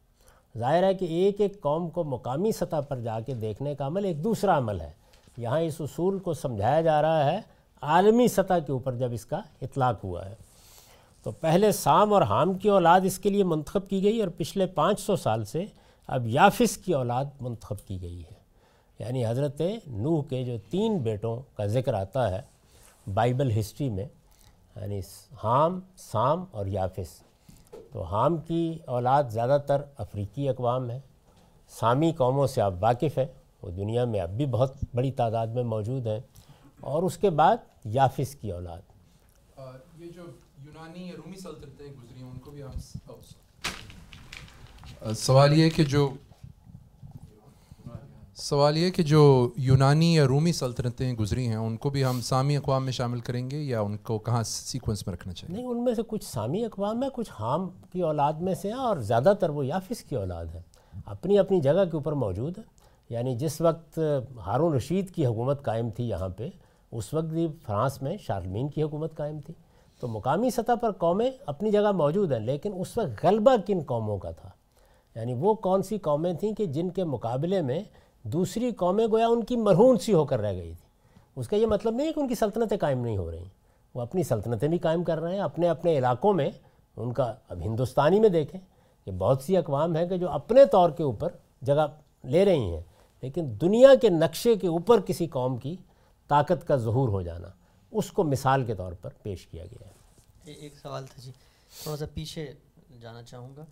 Speaker 1: ظاہر ہے کہ ایک ایک قوم کو مقامی سطح پر جا کے دیکھنے کا عمل ایک دوسرا عمل ہے۔ یہاں اس اصول کو سمجھایا جا رہا ہے، عالمی سطح کے اوپر جب اس کا اطلاق ہوا ہے۔ تو پہلے سام اور حام کی اولاد اس کے لیے منتخب کی گئی اور پچھلے پانچ سو سال سے اب یافس کی اولاد منتخب کی گئی ہے۔ یعنی حضرت نوح کے جو تین بیٹوں کا ذکر آتا ہے بائبل ہسٹری میں یعنی حام، سام اور یافس تو حام کی اولاد زیادہ تر افریقی اقوام ہے۔ سامی قوموں سے آپ واقف ہیں وہ دنیا میں اب بھی بہت بڑی تعداد میں موجود ہیں۔ اور اس کے بعد یافس کی اولاد۔
Speaker 4: یہ جو یونانی رومی سلطنتیں گزری ہیں، ان کو بھی ہم سوال یہ کہ جو سوال یہ کہ جو یونانی یا رومی سلطنتیں گزری ہیں، ان کو بھی ہم سامی اقوام میں شامل کریں گے یا ان کو کہاں سیکوینس میں رکھنا چاہیے؟
Speaker 1: نہیں، ان میں سے کچھ سامی اقوام ہے کچھ حام کی اولاد میں سے ہیں اور زیادہ تر وہ یافس کی اولاد ہے اپنی اپنی جگہ کے اوپر موجود ہے یعنی جس وقت ہارون رشید کی حکومت قائم تھی یہاں پہ، اس وقت بھی فرانس میں شارلمین کی حکومت قائم تھی۔ تو مقامی سطح پر قومیں اپنی جگہ موجود ہیں، لیکن اس وقت غلبہ کن قوموں کا تھا؟ یعنی وہ کون سی قومیں تھیں کہ جن کے مقابلے میں دوسری قومیں گویا ان کی مرہون سی ہو کر رہ گئی تھی؟ اس کا یہ مطلب نہیں ہے کہ ان کی سلطنتیں قائم نہیں ہو رہی۔ وہ اپنی سلطنتیں بھی قائم کر رہے ہیں، اپنے اپنے علاقوں میں۔ ان کا اب ہندوستانی میں دیکھیں کہ بہت سی اقوام ہیں کہ جو اپنے طور کے اوپر جگہ لے رہی ہیں، لیکن دنیا کے نقشے کے اوپر کسی قوم کی طاقت کا ظہور ہو جانا، اس کو مثال کے طور پر پیش کیا گیا
Speaker 3: ہے۔ ایک سوال تھا جی تھوڑا سا پیچھے جانا چاہوں گا۔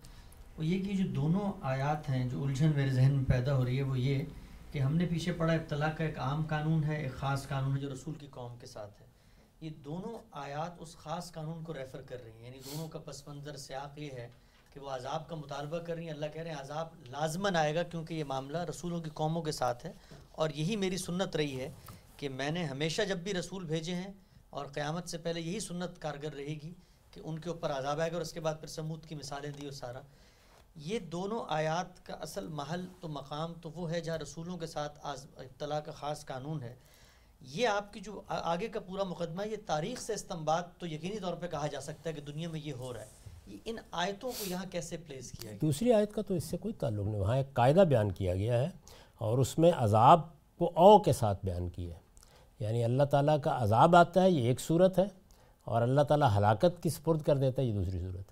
Speaker 3: وہ یہ کہ جو دونوں آیات ہیں جو الجھن میرے ذہن میں پیدا ہو رہی ہے، وہ یہ کہ ہم نے پیچھے پڑا ابتلا کا ایک عام قانون ہے، ایک خاص قانون ہے جو رسول کی قوم کے ساتھ ہے۔ یہ دونوں آیات اس خاص قانون کو ریفر کر رہی ہیں یعنی دونوں کا پس منظر سیاق یہ ہے کہ وہ عذاب کا مطالبہ کر رہی ہیں۔ اللہ کہہ رہے ہیں عذاب لازماً آئے گا کیونکہ یہ معاملہ رسولوں کی قوموں کے ساتھ ہے۔ اور یہی میری سنت رہی ہے کہ میں نے ہمیشہ جب بھی رسول بھیجے ہیں اور قیامت سے پہلے یہی سنت کارگر رہے گی کہ ان کے اوپر عذاب آئے گا اور اس کے بعد پھر سمود کی مثالیں دی اور سارا۔ یہ دونوں آیات کا اصل محل تو مقام تو وہ ہے جہاں رسولوں کے ساتھ اطلاع کا خاص قانون ہے۔ یہ آپ کی جو آگے کا پورا مقدمہ یہ تاریخ سے استمباد تو یقینی طور پہ کہا جا سکتا ہے کہ دنیا میں یہ ہو رہا ہے۔ ان آیتوں کو یہاں کیسے پلیس کیا گیا؟
Speaker 1: دوسری آیت کا تو اس سے کوئی تعلق نہیں، وہاں ایک قاعدہ بیان کیا گیا ہے اور اس میں عذاب کو او کے ساتھ بیان کیا ہے۔ یعنی اللہ تعالیٰ کا عذاب آتا ہے، یہ ایک صورت ہے، اور اللہ تعالیٰ ہلاکت کی سپرد کر دیتا ہے، یہ دوسری صورت ہے۔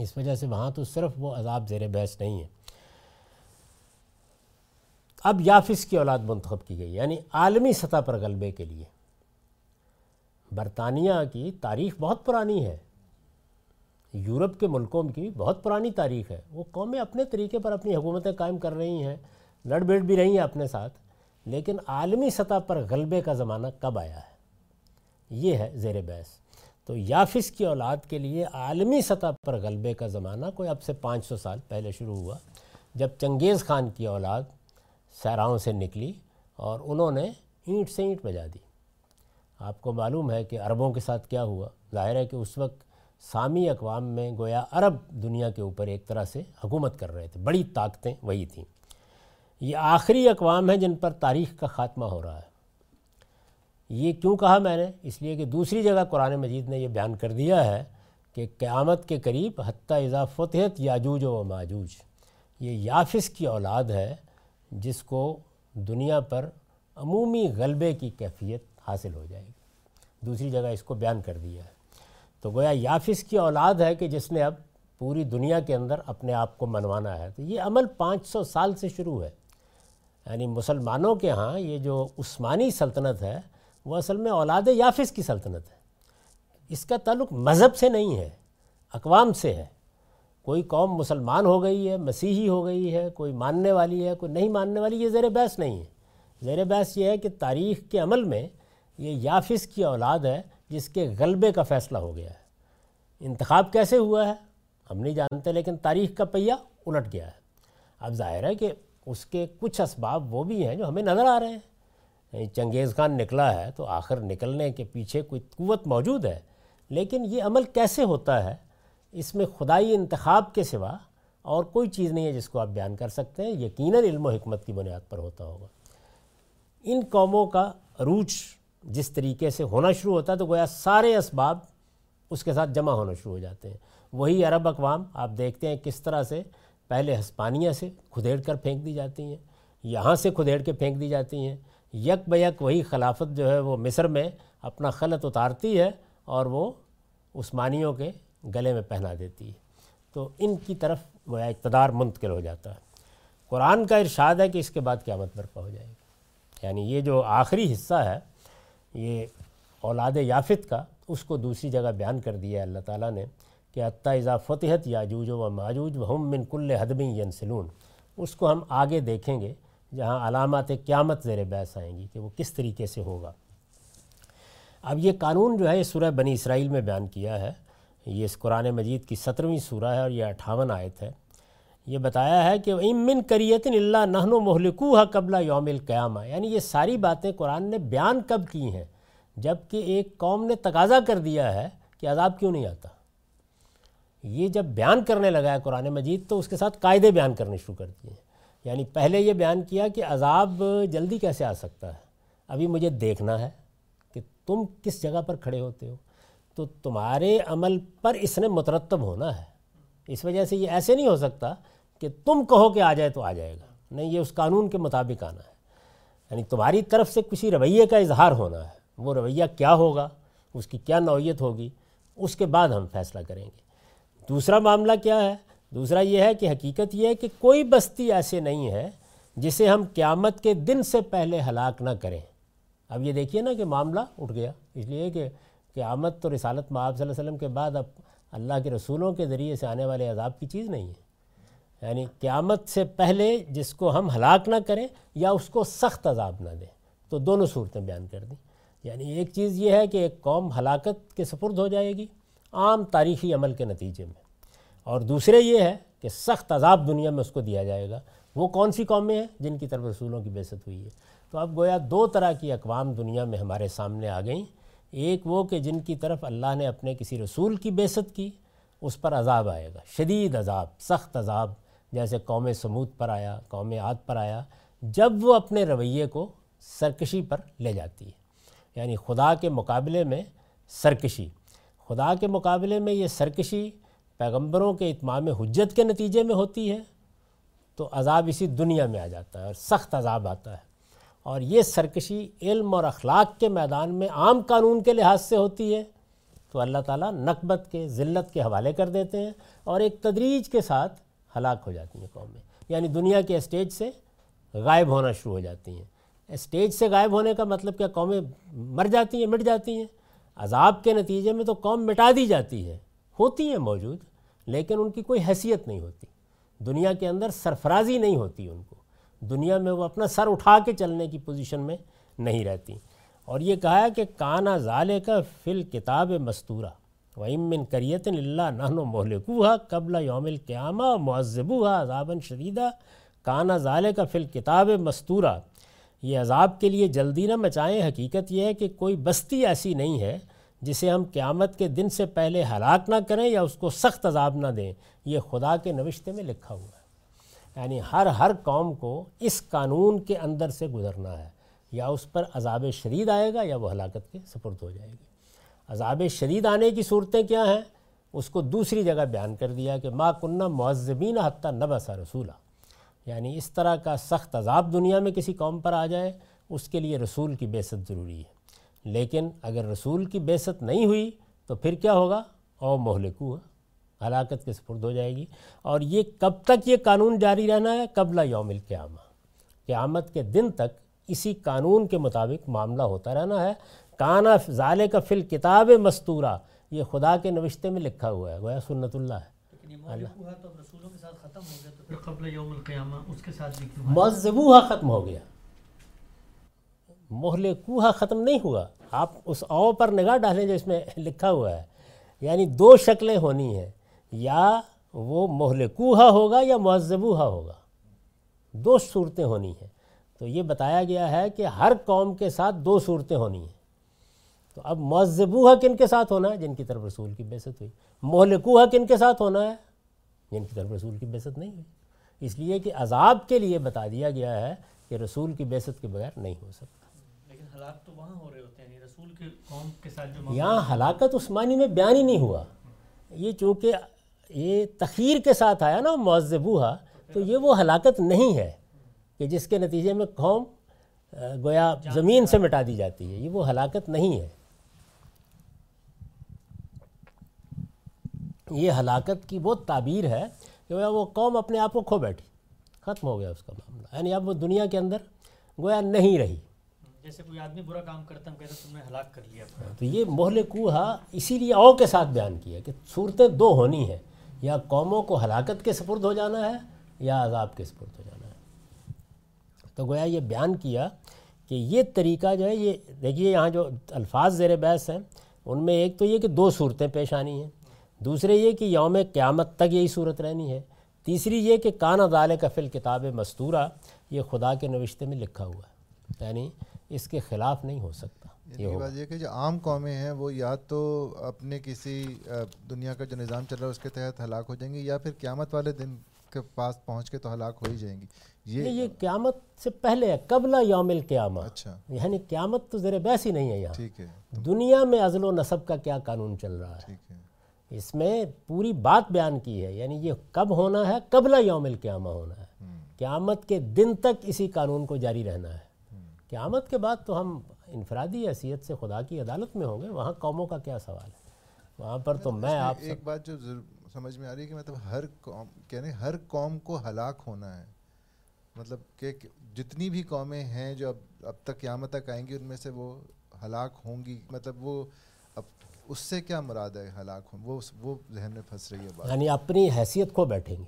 Speaker 1: اس وجہ سے وہاں تو صرف وہ عذاب زیر بحث نہیں ہے۔ اب یافس کی اولاد منتخب کی گئی یعنی عالمی سطح پر غلبے کے لیے۔ برطانیہ کی تاریخ بہت پرانی ہے۔ یورپ کے ملکوں کی بہت پرانی تاریخ ہے۔ وہ قومیں اپنے طریقے پر اپنی حکومتیں قائم کر رہی ہیں۔ لڑ بیٹ بھی رہی ہیں اپنے ساتھ۔ لیکن عالمی سطح پر غلبے کا زمانہ کب آیا ہے؟ یہ ہے زیر بحث۔ تو یافس کی اولاد کے لیے عالمی سطح پر غلبے کا زمانہ کوئی اب سے پانچ سو سال پہلے شروع ہوا۔ جب چنگیز خان کی اولاد سیراؤں سے نکلی اور انہوں نے اینٹ سے اینٹ بجا دی۔ آپ کو معلوم ہے کہ عربوں کے ساتھ کیا ہوا۔ ظاہر ہے کہ اس وقت سامی اقوام میں گویا عرب دنیا کے اوپر ایک طرح سے حکومت کر رہے تھے۔ بڑی طاقتیں وہی تھیں۔ یہ آخری اقوام ہیں جن پر تاریخ کا خاتمہ ہو رہا ہے۔ یہ کیوں کہا میں نے؟ اس لیے کہ دوسری جگہ قرآن مجید نے یہ بیان کر دیا ہے کہ قیامت کے قریب حتیٰ اضافت یاجوج و ماجوج، یہ یافس کی اولاد ہے جس کو دنیا پر عمومی غلبے کی کیفیت حاصل ہو جائے گی۔ دوسری جگہ اس کو بیان کر دیا ہے۔ تو گویا یافس کی اولاد ہے کہ جس نے اب پوری دنیا کے اندر اپنے آپ کو منوانا ہے۔ تو یہ عمل پانچ سو سال سے شروع ہے۔ یعنی مسلمانوں کے ہاں یہ جو عثمانی سلطنت ہے وہ اصل میں اولاد یافس کی سلطنت ہے۔ اس کا تعلق مذہب سے نہیں ہے، اقوام سے ہے۔ کوئی قوم مسلمان ہو گئی ہے، مسیحی ہو گئی ہے، کوئی ماننے والی ہے، کوئی نہیں ماننے والی، یہ زیر بحث نہیں ہے۔ زیر بحث یہ ہے کہ تاریخ کے عمل میں یہ یافس کی اولاد ہے جس کے غلبے کا فیصلہ ہو گیا ہے۔ انتخاب کیسے ہوا ہے؟ ہم نہیں جانتے، لیکن تاریخ کا پہیہ الٹ گیا ہے۔ اب ظاہر ہے کہ اس کے کچھ اسباب وہ بھی ہیں جو ہمیں نظر آ رہے ہیں۔ یعنی چنگیز خان نکلا ہے تو آخر نکلنے کے پیچھے کوئی قوت موجود ہے، لیکن یہ عمل کیسے ہوتا ہے؟ اس میں خدائی انتخاب کے سوا اور کوئی چیز نہیں ہے جس کو آپ بیان کر سکتے ہیں، یقیناً علم و حکمت کی بنیاد پر ہوتا ہوگا۔ ان قوموں کا عروج جس طریقے سے ہونا شروع ہوتا ہے تو گویا سارے اسباب اس کے ساتھ جمع ہونا شروع ہو جاتے ہیں۔ وہی عرب اقوام، آپ دیکھتے ہیں کس طرح سے پہلے ہسپانیہ سے کھدیڑ کر پھینک دی جاتی ہیں، یہاں سے کھدیڑ کے پھینک دی جاتی ہیں۔ یک بیک وہی خلافت جو ہے وہ مصر میں اپنا خلط اتارتی ہے اور وہ عثمانیوں کے گلے میں پہنا دیتی ہے۔ تو ان کی طرف گویا اقتدار منتقل ہو جاتا ہے۔ قرآن کا ارشاد ہے کہ اس کے بعد قیامت برپا ہو جائے گی۔ یعنی یہ جو آخری حصہ ہے، یہ اولاد یافت کا، اس کو دوسری جگہ بیان کر دیا ہے۔ اللہ تعالیٰ نے کہ حتیٰ اذا فتحت یاجوج و ماجوج و ہم من کل حدمی ینسلون۔ اس کو ہم آگے دیکھیں گے جہاں علامات قیامت زیر بحث آئیں گی کہ وہ کس طریقے سے ہوگا۔ اب یہ قانون جو ہے، یہ سورہ بنی اسرائیل میں بیان کیا ہے۔ یہ اس قرآن مجید کی سترویں سورہ ہے اور یہ اٹھاون آیت ہے۔ یہ بتایا ہے کہ امن کریت اللہ نہن و محلکو قبلہ یوم القیامہ یعنی یہ ساری باتیں قرآن نے بیان کب کی ہیں؟ جبکہ ایک قوم نے تقاضا کر دیا ہے کہ عذاب کیوں نہیں آتا۔ یہ جب بیان کرنے لگا ہے قرآن مجید تو اس کے ساتھ قاعدے بیان کرنے شروع کر دیے۔ ہیں یعنی پہلے یہ بیان کیا کہ عذاب جلدی کیسے آ سکتا ہے؟ ابھی مجھے دیکھنا ہے کہ تم کس جگہ پر کھڑے ہوتے ہو۔ تو تمہارے عمل پر اس نے مترتب ہونا ہے۔ اس وجہ سے یہ ایسے نہیں ہو سکتا کہ تم کہو کہ آ جائے تو آ جائے گا۔ نہیں، یہ اس قانون کے مطابق آنا ہے۔ یعنی تمہاری طرف سے کسی رویے کا اظہار ہونا ہے۔ وہ رویہ کیا ہوگا؟ اس کی کیا نوعیت ہوگی؟ اس کے بعد ہم فیصلہ کریں گے۔ دوسرا معاملہ کیا ہے؟ دوسرا یہ ہے کہ حقیقت یہ ہے کہ کوئی بستی ایسے نہیں ہے جسے ہم قیامت کے دن سے پہلے ہلاک نہ کریں۔ اب یہ دیکھیے نا کہ معاملہ اٹھ گیا۔ اس لیے کہ قیامت تو رسالت معاب صلی اللہ علیہ وسلم کے بعد اب اللہ کے رسولوں کے ذریعے سے آنے والے عذاب کی چیز نہیں ہے۔ یعنی قیامت سے پہلے جس کو ہم ہلاک نہ کریں یا اس کو سخت عذاب نہ دیں۔ تو دونوں صورتیں بیان کر دیں۔ یعنی ایک چیز یہ ہے کہ ایک قوم ہلاکت کے سپرد ہو جائے گی۔ عام تاریخی عمل کے نتیجے میں۔ اور دوسرے یہ ہے کہ سخت عذاب دنیا میں اس کو دیا جائے گا۔ وہ کون سی قومیں ہیں جن کی طرف رسولوں کی بیست ہوئی ہے؟ تو اب گویا دو طرح کی اقوام دنیا میں ہمارے سامنے آ گئیں۔ ایک وہ کہ جن کی طرف اللہ نے اپنے کسی رسول کی بیست کی، اس پر عذاب آئے گا۔ شدید عذاب، سخت عذاب، جیسے قوم سمود پر آیا، قوم عاد پر آیا، جب وہ اپنے رویے کو سرکشی پر لے جاتی ہے۔ یعنی خدا کے مقابلے میں سرکشی۔ خدا کے مقابلے میں یہ سرکشی پیغمبروں کے اتمام حجت کے نتیجے میں ہوتی ہے، تو عذاب اسی دنیا میں آ جاتا ہے اور سخت عذاب آتا ہے۔ اور یہ سرکشی علم اور اخلاق کے میدان میں عام قانون کے لحاظ سے ہوتی ہے۔ تو اللہ تعالیٰ نقبت کے، ذلت کے حوالے کر دیتے ہیں اور ایک تدریج کے ساتھ ہلاک ہو جاتی ہیں قومیں۔ یعنی دنیا کے اسٹیج سے غائب ہونا شروع ہو جاتی ہیں۔ اسٹیج سے غائب ہونے کا مطلب کیا؟ قومیں مر جاتی ہیں، مٹ جاتی ہیں۔ عذاب کے نتیجے میں تو قوم مٹا دی جاتی ہے۔ ہوتی ہیں موجود۔ لیکن ان کی کوئی حیثیت نہیں ہوتی۔ دنیا کے اندر سرفرازی نہیں ہوتی ان کو۔ دنیا میں وہ اپنا سر اٹھا کے چلنے کی پوزیشن میں نہیں رہتی۔ اور یہ کہا کہ کانا ظال کا فل کتاب مستورہ و امن کریت اللہ نہن و مہلکوہا قبل یوم القیامہ معذبوہا عذابً شدیدہ۔ کانا ظال کا فل کتاب مستورہ یہ عذاب کے لیے جلدی نہ مچائیں۔ حقیقت یہ ہے کہ کوئی بستی ایسی نہیں ہے جسے ہم قیامت کے دن سے پہلے ہلاک نہ کریں یا اس کو سخت عذاب نہ دیں، یہ خدا کے نوشتے میں لکھا ہوا ہے۔ یعنی ہر ہر قوم کو اس قانون کے اندر سے گزرنا ہے۔ یا اس پر عذاب شدید آئے گا یا وہ ہلاکت کے سپرد ہو جائے گی۔ عذاب شدید آنے کی صورتیں کیا ہیں؟ اس کو دوسری جگہ بیان کر دیا کہ ما کنہ معذبین حتیٰ نبسا رسولہ یعنی اس طرح کا سخت عذاب دنیا میں کسی قوم پر آ جائے، اس کے لیے رسول کی بیست ضروری ہے۔ لیکن اگر رسول کی بیست نہیں ہوئی تو پھر کیا ہوگا؟ او مہلکو ہلاکت کے سپرد ہو جائے گی۔ اور یہ کب تک یہ قانون جاری رہنا ہے؟ قبلہ یوم القیامہ۔ قیامت کے دن تک اسی قانون کے مطابق معاملہ ہوتا رہنا ہے۔ کانا ظال کا فل کتاب مستورہ یہ خدا کے نوشتے میں لکھا ہوا ہے گویا سنت اللہ ہے۔ مذبوحہ ختم ہو گیا۔ محل کوہا ختم نہیں ہوا۔ آپ اس او پر نگاہ ڈالیں جو اس میں لکھا ہوا ہے۔ یعنی دو شکلیں ہونی ہیں۔ یا وہ محل کوہا ہوگا یا معذبوحہ ہوگا۔ دو صورتیں ہونی ہیں۔ تو یہ بتایا گیا ہے کہ ہر قوم کے ساتھ دو صورتیں ہونی ہیں۔ تو اب معذبوحہ کن کے ساتھ ہونا ہے؟ جن کی طرف رسول کی بیست ہوئی۔ مہلکوہا کن کے ساتھ ہونا ہے؟ جن کی طرف رسول کی بیست نہیں ہوئی۔ اس لیے کہ عذاب کے لیے بتا دیا گیا ہے کہ رسول کی بیست کے بغیر نہیں ہو سکتا۔
Speaker 3: ہلاک تو وہاں ہو رہے ہوتے ہیں یعنی رسول کے قوم کے ساتھ جو
Speaker 1: یہاں ہلاکت اس معنی میں بیان ہی نہیں ہوا۔ یہ چونکہ یہ تخیر کے ساتھ آیا نا معذبوہا تو یہ وہ ہلاکت نہیں ہے کہ جس کے نتیجے میں قوم گویا زمین سے مٹا دی جاتی ہے۔ یہ وہ ہلاکت نہیں ہے۔ یہ ہلاکت کی وہ تعبیر ہے کہ وہ قوم اپنے آپ کو کھو بیٹھی ختم ہو گیا اس کا معاملہ۔ یعنی اب وہ دنیا کے اندر گویا نہیں رہی۔
Speaker 3: جیسے کوئی آدمی برا کام کرتا کہتے تم نے ہلاک کر لیا
Speaker 1: تو یہ محل کوہا اسی لیے او کے ساتھ بیان کیا کہ صورتیں دو ہونی ہیں۔ یا قوموں کو ہلاکت کے سپرد ہو جانا ہے یا عذاب کے سپرد ہو جانا ہے۔ تو گویا یہ بیان کیا کہ یہ طریقہ جو ہے، یہ دیکھیے یہاں جو الفاظ زیر بحث ہیں، ان میں ایک تو یہ کہ دو صورتیں پیش آنی ہیں۔ دوسرے یہ کہ یوم قیامت تک یہی صورت رہنی ہے۔ تیسری یہ کہ کان ادال کفل کتاب مستورہ یہ خدا کے نوشتے میں لکھا ہوا ہے۔ یعنی اس کے خلاف نہیں ہو سکتا
Speaker 2: یہ بات یہ کہ جو عام قومیں ہیں وہ یا تو اپنے کسی دنیا کا جو نظام چل رہا ہے اس کے تحت ہلاک ہو جائیں گی یا پھر قیامت والے دن کے پاس پہنچ کے تو ہلاک ہو ہی جائیں گی
Speaker 1: یہ یہ قیامت سے پہلے ہے قبلہ یوم القیامہ۔ اچھا۔ یعنی قیامت تو ذرا بحث ہی نہیں ہے یہاں۔ ٹھیک ہے۔ دنیا میں ازل و نصب کا کیا قانون چل رہا ہے؟ ٹھیک ہے۔ اس میں پوری بات بیان کی ہے یعنی یہ کب ہونا ہے؟ قبلہ یوم القیامہ ہونا ہے۔ قیامت کے دن تک اسی قانون کو جاری رہنا ہے۔ قیامت کے بعد تو ہم انفرادی حیثیت سے خدا کی عدالت میں ہوں گے وہاں قوموں کا کیا سوال ہے؟ وہاں پر تو میں آپ
Speaker 2: ایک بات جو سمجھ میں آ رہی ہے کہ مطلب ہر قوم کہنے ہر قوم کو ہلاک ہونا ہے۔ مطلب کہ جتنی بھی قومیں ہیں جو اب اب تک قیامت تک آئیں گی ان میں سے وہ ہلاک ہوں گی۔ مطلب وہ اس سے کیا مراد ہے ہلاک ہوں وہ وہ ذہن میں پھنس رہی ہے بات۔
Speaker 1: یعنی اپنی حیثیت کو بیٹھیں گے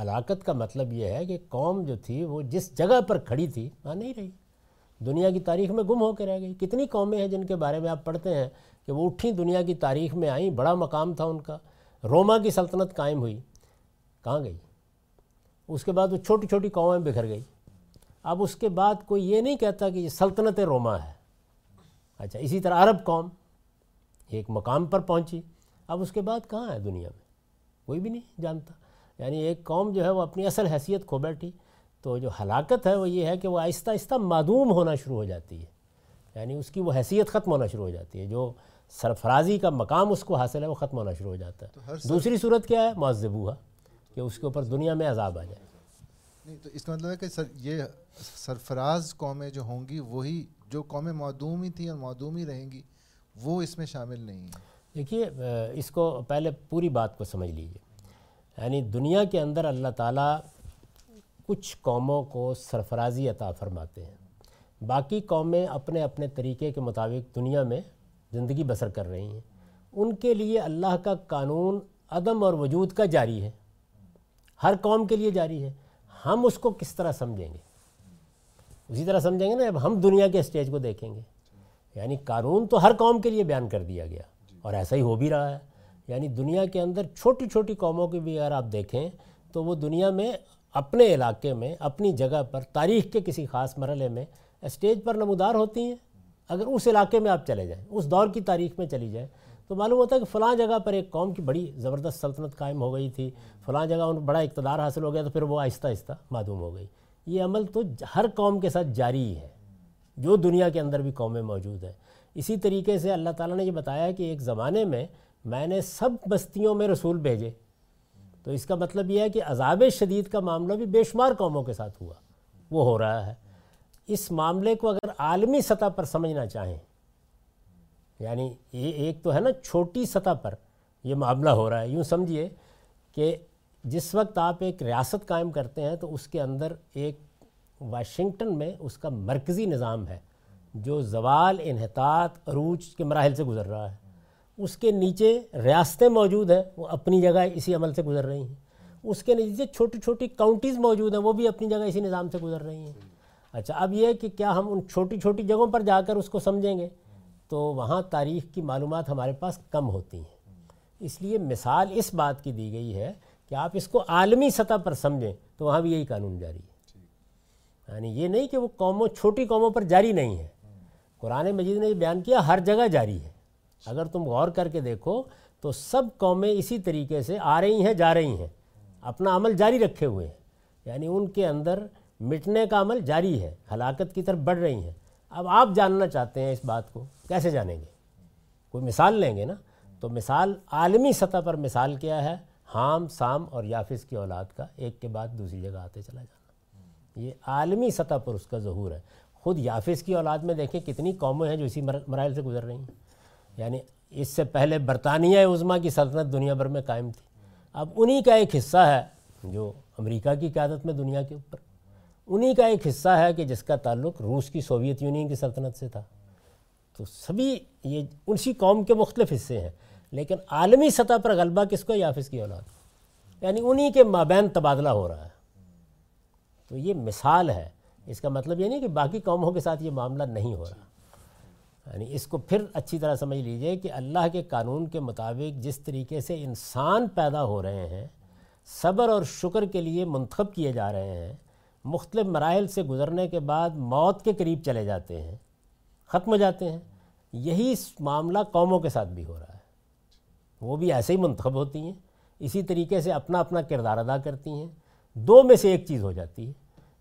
Speaker 1: ہلاکت کا مطلب یہ ہے کہ قوم جو تھی وہ جس جگہ پر کھڑی تھی وہاں نہیں رہی۔ دنیا کی تاریخ میں گم ہو کے رہ گئی۔ کتنی قومیں ہیں جن کے بارے میں آپ پڑھتے ہیں کہ وہ اٹھیں دنیا کی تاریخ میں آئیں، بڑا مقام تھا ان کا۔ روما کی سلطنت قائم ہوئی۔ کہاں گئی؟ اس کے بعد وہ چھوٹی چھوٹی قومیں بکھر گئی۔ اب اس کے بعد کوئی یہ نہیں کہتا کہ یہ سلطنت روما ہے۔ اچھا اسی طرح عرب قوم ایک مقام پر پہنچی۔ اب اس کے بعد کہاں ہے دنیا میں؟ کوئی بھی نہیں جانتا۔ یعنی ایک قوم جو ہے وہ اپنی اصل حیثیت کھو بیٹھی۔ تو جو ہلاکت ہے وہ یہ ہے کہ وہ آہستہ آہستہ معدوم ہونا شروع ہو جاتی ہے۔ یعنی اس کی وہ حیثیت ختم ہونا شروع ہو جاتی ہے۔ جو سرفرازی کا مقام اس کو حاصل ہے وہ ختم ہونا شروع ہو جاتا ہے۔ دوسری صورت کیا ہے؟ معذب ہوا کہ اس کے اوپر دنیا میں عذاب آ جائے۔
Speaker 2: نہیں تو اس کا مطلب ہے کہ سر یہ سرفراز قومیں جو ہوں گی وہی جو قومیں معدوم ہی تھیں اور معدوم ہی رہیں گی وہ اس میں شامل نہیں ہیں۔
Speaker 1: دیکھیے اس کو پہلے پوری بات کو سمجھ لیجیے یعنی دنیا کے اندر اللہ تعالیٰ کچھ قوموں کو سرفرازی عطا فرماتے ہیں۔ باقی قومیں اپنے اپنے طریقے کے مطابق دنیا میں زندگی بسر کر رہی ہیں۔ ان کے لیے اللہ کا قانون عدم اور وجود کا جاری ہے۔ ہر قوم کے لیے جاری ہے۔ ہم اس کو کس طرح سمجھیں گے؟ اسی طرح سمجھیں گے نا، اب ہم دنیا کے اسٹیج کو دیکھیں گے۔ یعنی قانون تو ہر قوم کے لیے بیان کر دیا گیا۔ اور ایسا ہی ہو بھی رہا ہے۔ یعنی دنیا کے اندر چھوٹی چھوٹی قوموں کی بھی اگر آپ دیکھیں تو وہ دنیا میں اپنے علاقے میں، اپنی جگہ پر، تاریخ کے کسی خاص مرحلے میں اسٹیج پر نمودار ہوتی ہیں۔ اگر اس علاقے میں آپ چلے جائیں، اس دور کی تاریخ میں چلی جائیں، تو معلوم ہوتا ہے کہ فلاں جگہ پر ایک قوم کی بڑی زبردست سلطنت قائم ہو گئی تھی۔ فلاں جگہ ان بڑا اقتدار حاصل ہو گیا تو پھر وہ آہستہ آہستہ معدوم ہو گئی۔ یہ عمل تو ہر قوم کے ساتھ جاری ہے، جو دنیا کے اندر بھی قومیں موجود ہیں۔ اسی طریقے سے اللہ تعالیٰ نے یہ بتایا کہ ایک زمانے میں میں نے سب بستیوں میں رسول بھیجے۔ تو اس کا مطلب یہ ہے کہ عذاب شدید کا معاملہ بھی بے شمار قوموں کے ساتھ ہوا۔ وہ ہو رہا ہے۔ اس معاملے کو اگر عالمی سطح پر سمجھنا چاہیں یعنی یہ ایک تو ہے نا چھوٹی سطح پر یہ معاملہ ہو رہا ہے۔ یوں سمجھیے کہ جس وقت آپ ایک ریاست قائم کرتے ہیں تو اس کے اندر ایک واشنگٹن میں اس کا مرکزی نظام ہے جو زوال، انحطاط، عروج کے مراحل سے گزر رہا ہے۔ اس کے نیچے ریاستیں موجود ہیں، وہ اپنی جگہ اسی عمل سے گزر رہی ہیں۔ اس کے نیچے چھوٹی چھوٹی کاؤنٹیز موجود ہیں، وہ بھی اپنی جگہ اسی نظام سے گزر رہی ہیں۔ اچھا اب یہ کہ کیا ہم ان چھوٹی چھوٹی جگہوں پر جا کر اس کو سمجھیں گے؟ تو وہاں تاریخ کی معلومات ہمارے پاس کم ہوتی ہیں۔ اس لیے مثال اس بات کی دی گئی ہے کہ آپ اس کو عالمی سطح پر سمجھیں تو وہاں بھی یہی قانون جاری ہے۔ یعنی یہ نہیں کہ وہ قوموں، چھوٹی قوموں پر جاری نہیں ہے۔ قرآن مجید نے یہ بیان کیا، ہر جگہ جاری ہے۔ اگر تم غور کر کے دیکھو تو سب قومیں اسی طریقے سے آ رہی ہیں، جا رہی ہیں۔ اپنا عمل جاری رکھے ہوئے ہیں۔ یعنی ان کے اندر مٹنے کا عمل جاری ہے، ہلاکت کی طرف بڑھ رہی ہیں۔ اب آپ جاننا چاہتے ہیں اس بات کو، کیسے جانیں گے؟ کوئی مثال لیں گے نا؟ تو مثال عالمی سطح پر مثال کیا ہے؟ حام، سام اور یافس کی اولاد کا، ایک کے بعد دوسری جگہ آتے چلا جانا۔ یہ عالمی سطح پر اس کا ظہور ہے۔ خود یافس کی اولاد میں دیکھیں کتنی قومیں ہیں جو اسی مراحل سے گزر رہی ہیں۔ یعنی اس سے پہلے برطانیہ عظما کی سلطنت دنیا بھر میں قائم تھی۔ اب انہی کا ایک حصہ ہے جو امریکہ کی قیادت میں دنیا کے اوپر۔ انہی کا ایک حصہ ہے کہ جس کا تعلق روس کی سوویت یونین کی سلطنت سے تھا۔ تو سبھی یہ انسی قوم کے مختلف حصے ہیں، لیکن عالمی سطح پر غلبہ کس کو یافس کی اولاد یعنی انہی کے مابین تبادلہ ہو رہا ہے۔ تو یہ مثال ہے۔ اس کا مطلب یہ نہیں کہ باقی قوموں کے ساتھ یہ معاملہ نہیں ہو رہا۔ یعنی اس کو پھر اچھی طرح سمجھ لیجیے کہ اللہ کے قانون کے مطابق جس طریقے سے انسان پیدا ہو رہے ہیں، صبر اور شکر کے لیے منتخب کیے جا رہے ہیں، مختلف مراحل سے گزرنے کے بعد موت کے قریب چلے جاتے ہیں، ختم ہو جاتے ہیں۔ یہی معاملہ قوموں کے ساتھ بھی ہو رہا ہے۔ وہ بھی ایسے ہی منتخب ہوتی ہیں، اسی طریقے سے اپنا اپنا کردار ادا کرتی ہیں۔ دو میں سے ایک چیز ہو جاتی ہے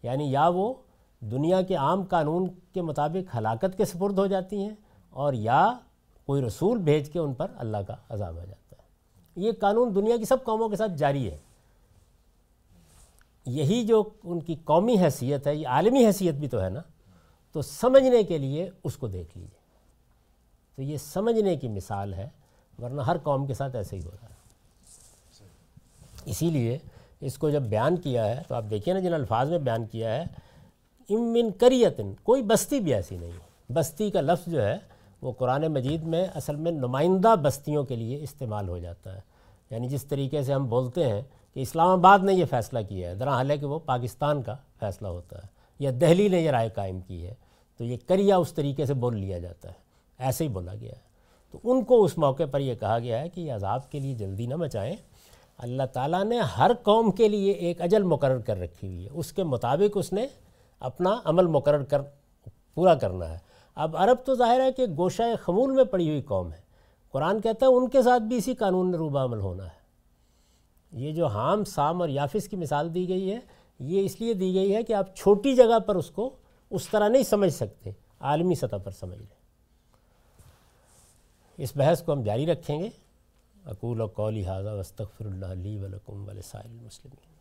Speaker 1: یعنی یا وہ دنیا کے عام قانون کے مطابق ہلاکت کے سپرد ہو جاتی ہیں اور یا کوئی رسول بھیج کے ان پر اللہ کا عذاب آ جاتا ہے۔ یہ قانون دنیا کی سب قوموں کے ساتھ جاری ہے۔ یہی جو ان کی قومی حیثیت ہے، یہ عالمی حیثیت بھی تو ہے نا، تو سمجھنے کے لیے اس کو دیکھ لیجیے تو یہ سمجھنے کی مثال ہے، ورنہ ہر قوم کے ساتھ ایسے ہی ہو رہا ہے۔ اسی لیے اس کو جب بیان کیا ہے، تو آپ دیکھیے نا جن الفاظ میں بیان کیا ہے امن کریتن، کوئی بستی بھی ایسی نہیں ہے۔ بستی کا لفظ جو ہے، وہ قرآن مجید میں اصل میں نمائندہ بستیوں کے لیے استعمال ہو جاتا ہے۔ یعنی جس طریقے سے ہم بولتے ہیں کہ اسلام آباد نے یہ فیصلہ کیا ہے درا حال ہے کہ وہ پاکستان کا فیصلہ ہوتا ہے، یا دہلی نے یہ رائے قائم کی ہے۔ تو یہ کریا اس طریقے سے بول لیا جاتا ہے، ایسے ہی بولا گیا ہے۔ تو ان کو اس موقع پر یہ کہا گیا ہے کہ یہ عذاب کے لیے جلدی نہ مچائیں۔ اللہ تعالیٰ نے ہر قوم کے لیے ایک اجل مقرر کر رکھی ہوئی ہے۔ اس کے مطابق اس نے اپنا عمل مقرر کر پورا کرنا ہے۔ اب عرب تو ظاہر ہے کہ گوشہ خمول میں پڑی ہوئی قوم ہے۔ قرآن کہتا ہے ان کے ساتھ بھی اسی قانون روبہ عمل ہونا ہے۔ یہ جو حام، سام اور یافس کی مثال دی گئی ہے، یہ اس لیے دی گئی ہے کہ آپ چھوٹی جگہ پر اس کو اس طرح نہیں سمجھ سکتے، عالمی سطح پر سمجھ لیں۔ اس بحث کو ہم جاری رکھیں گے۔ اقول و قولی حاضہ وسطر اللہ علیہ ولکم ولسائل المسلمین۔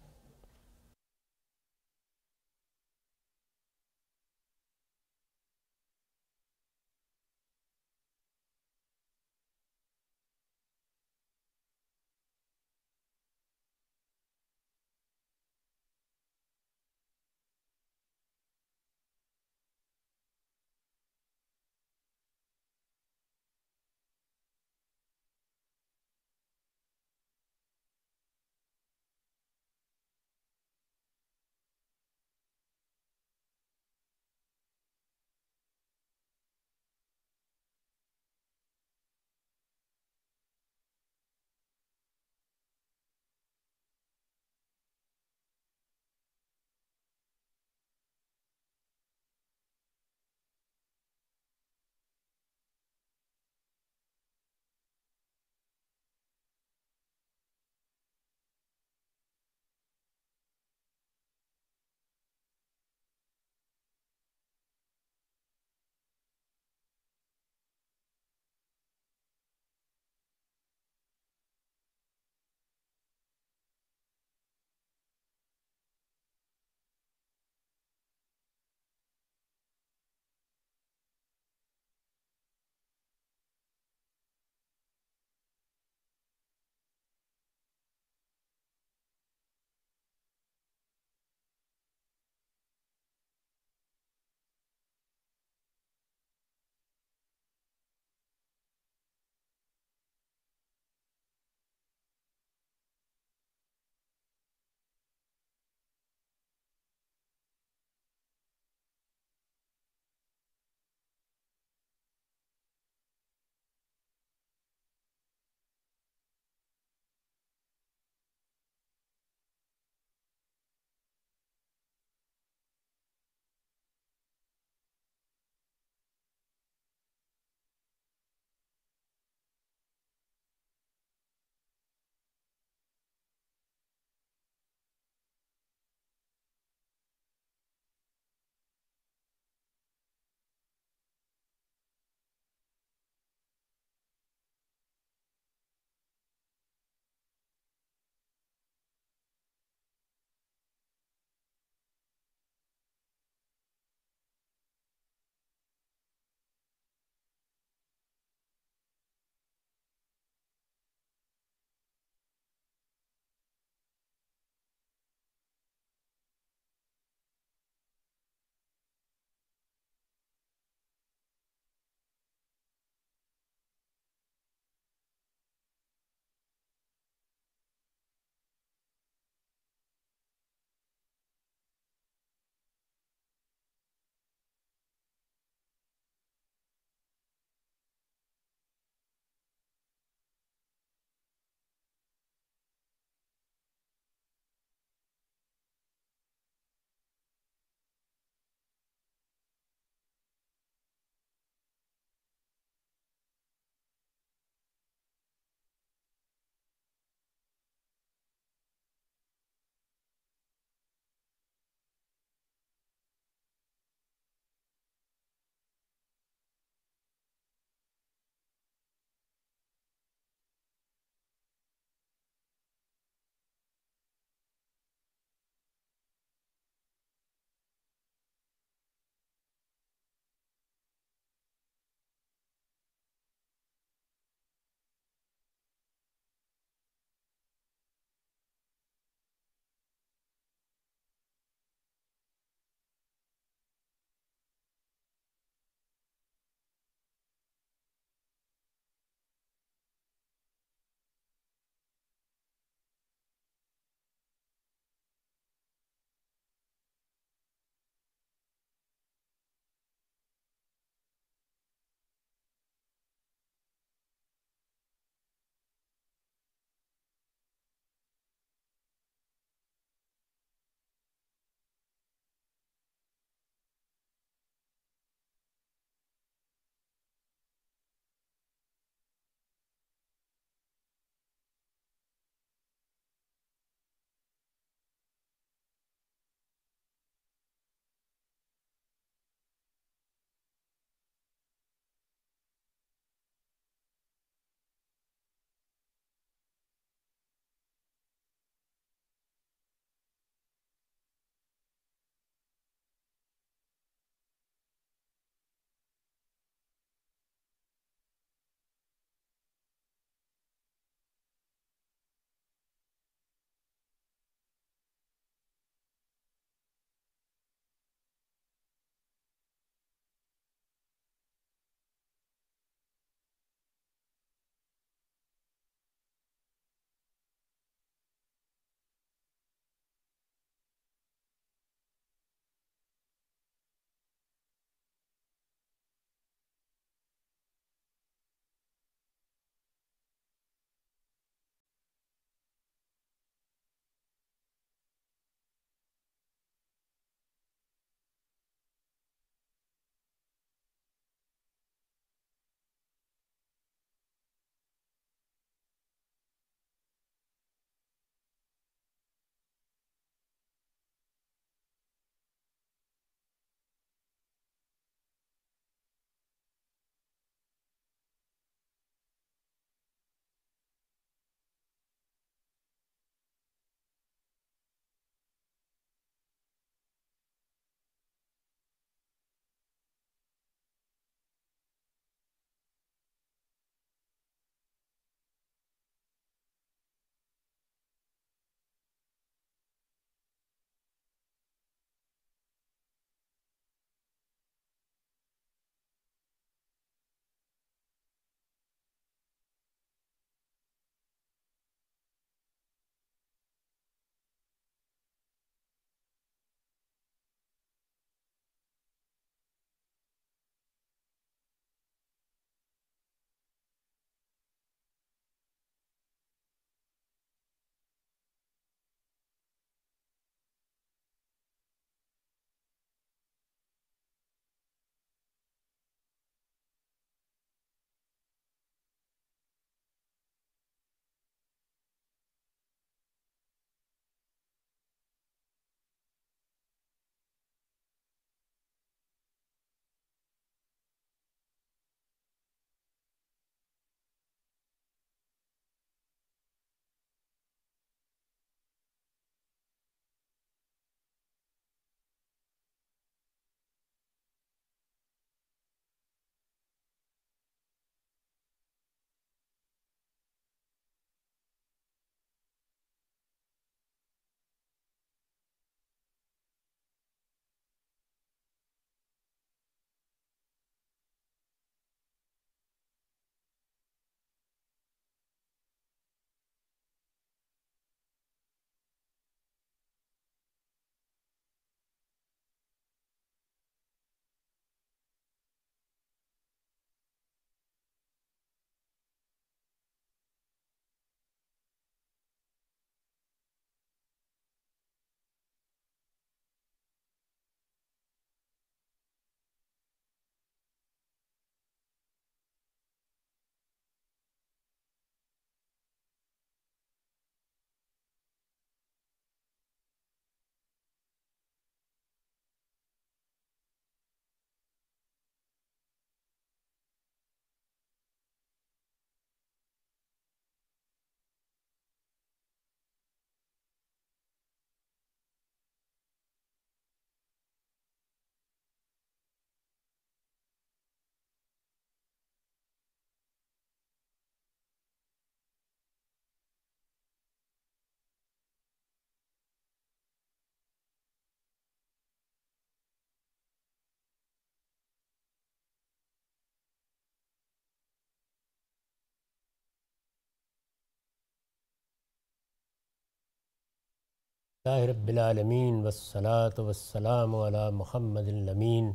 Speaker 1: اللہ رب العالمین والصلاة والسلام علی محمد الامین.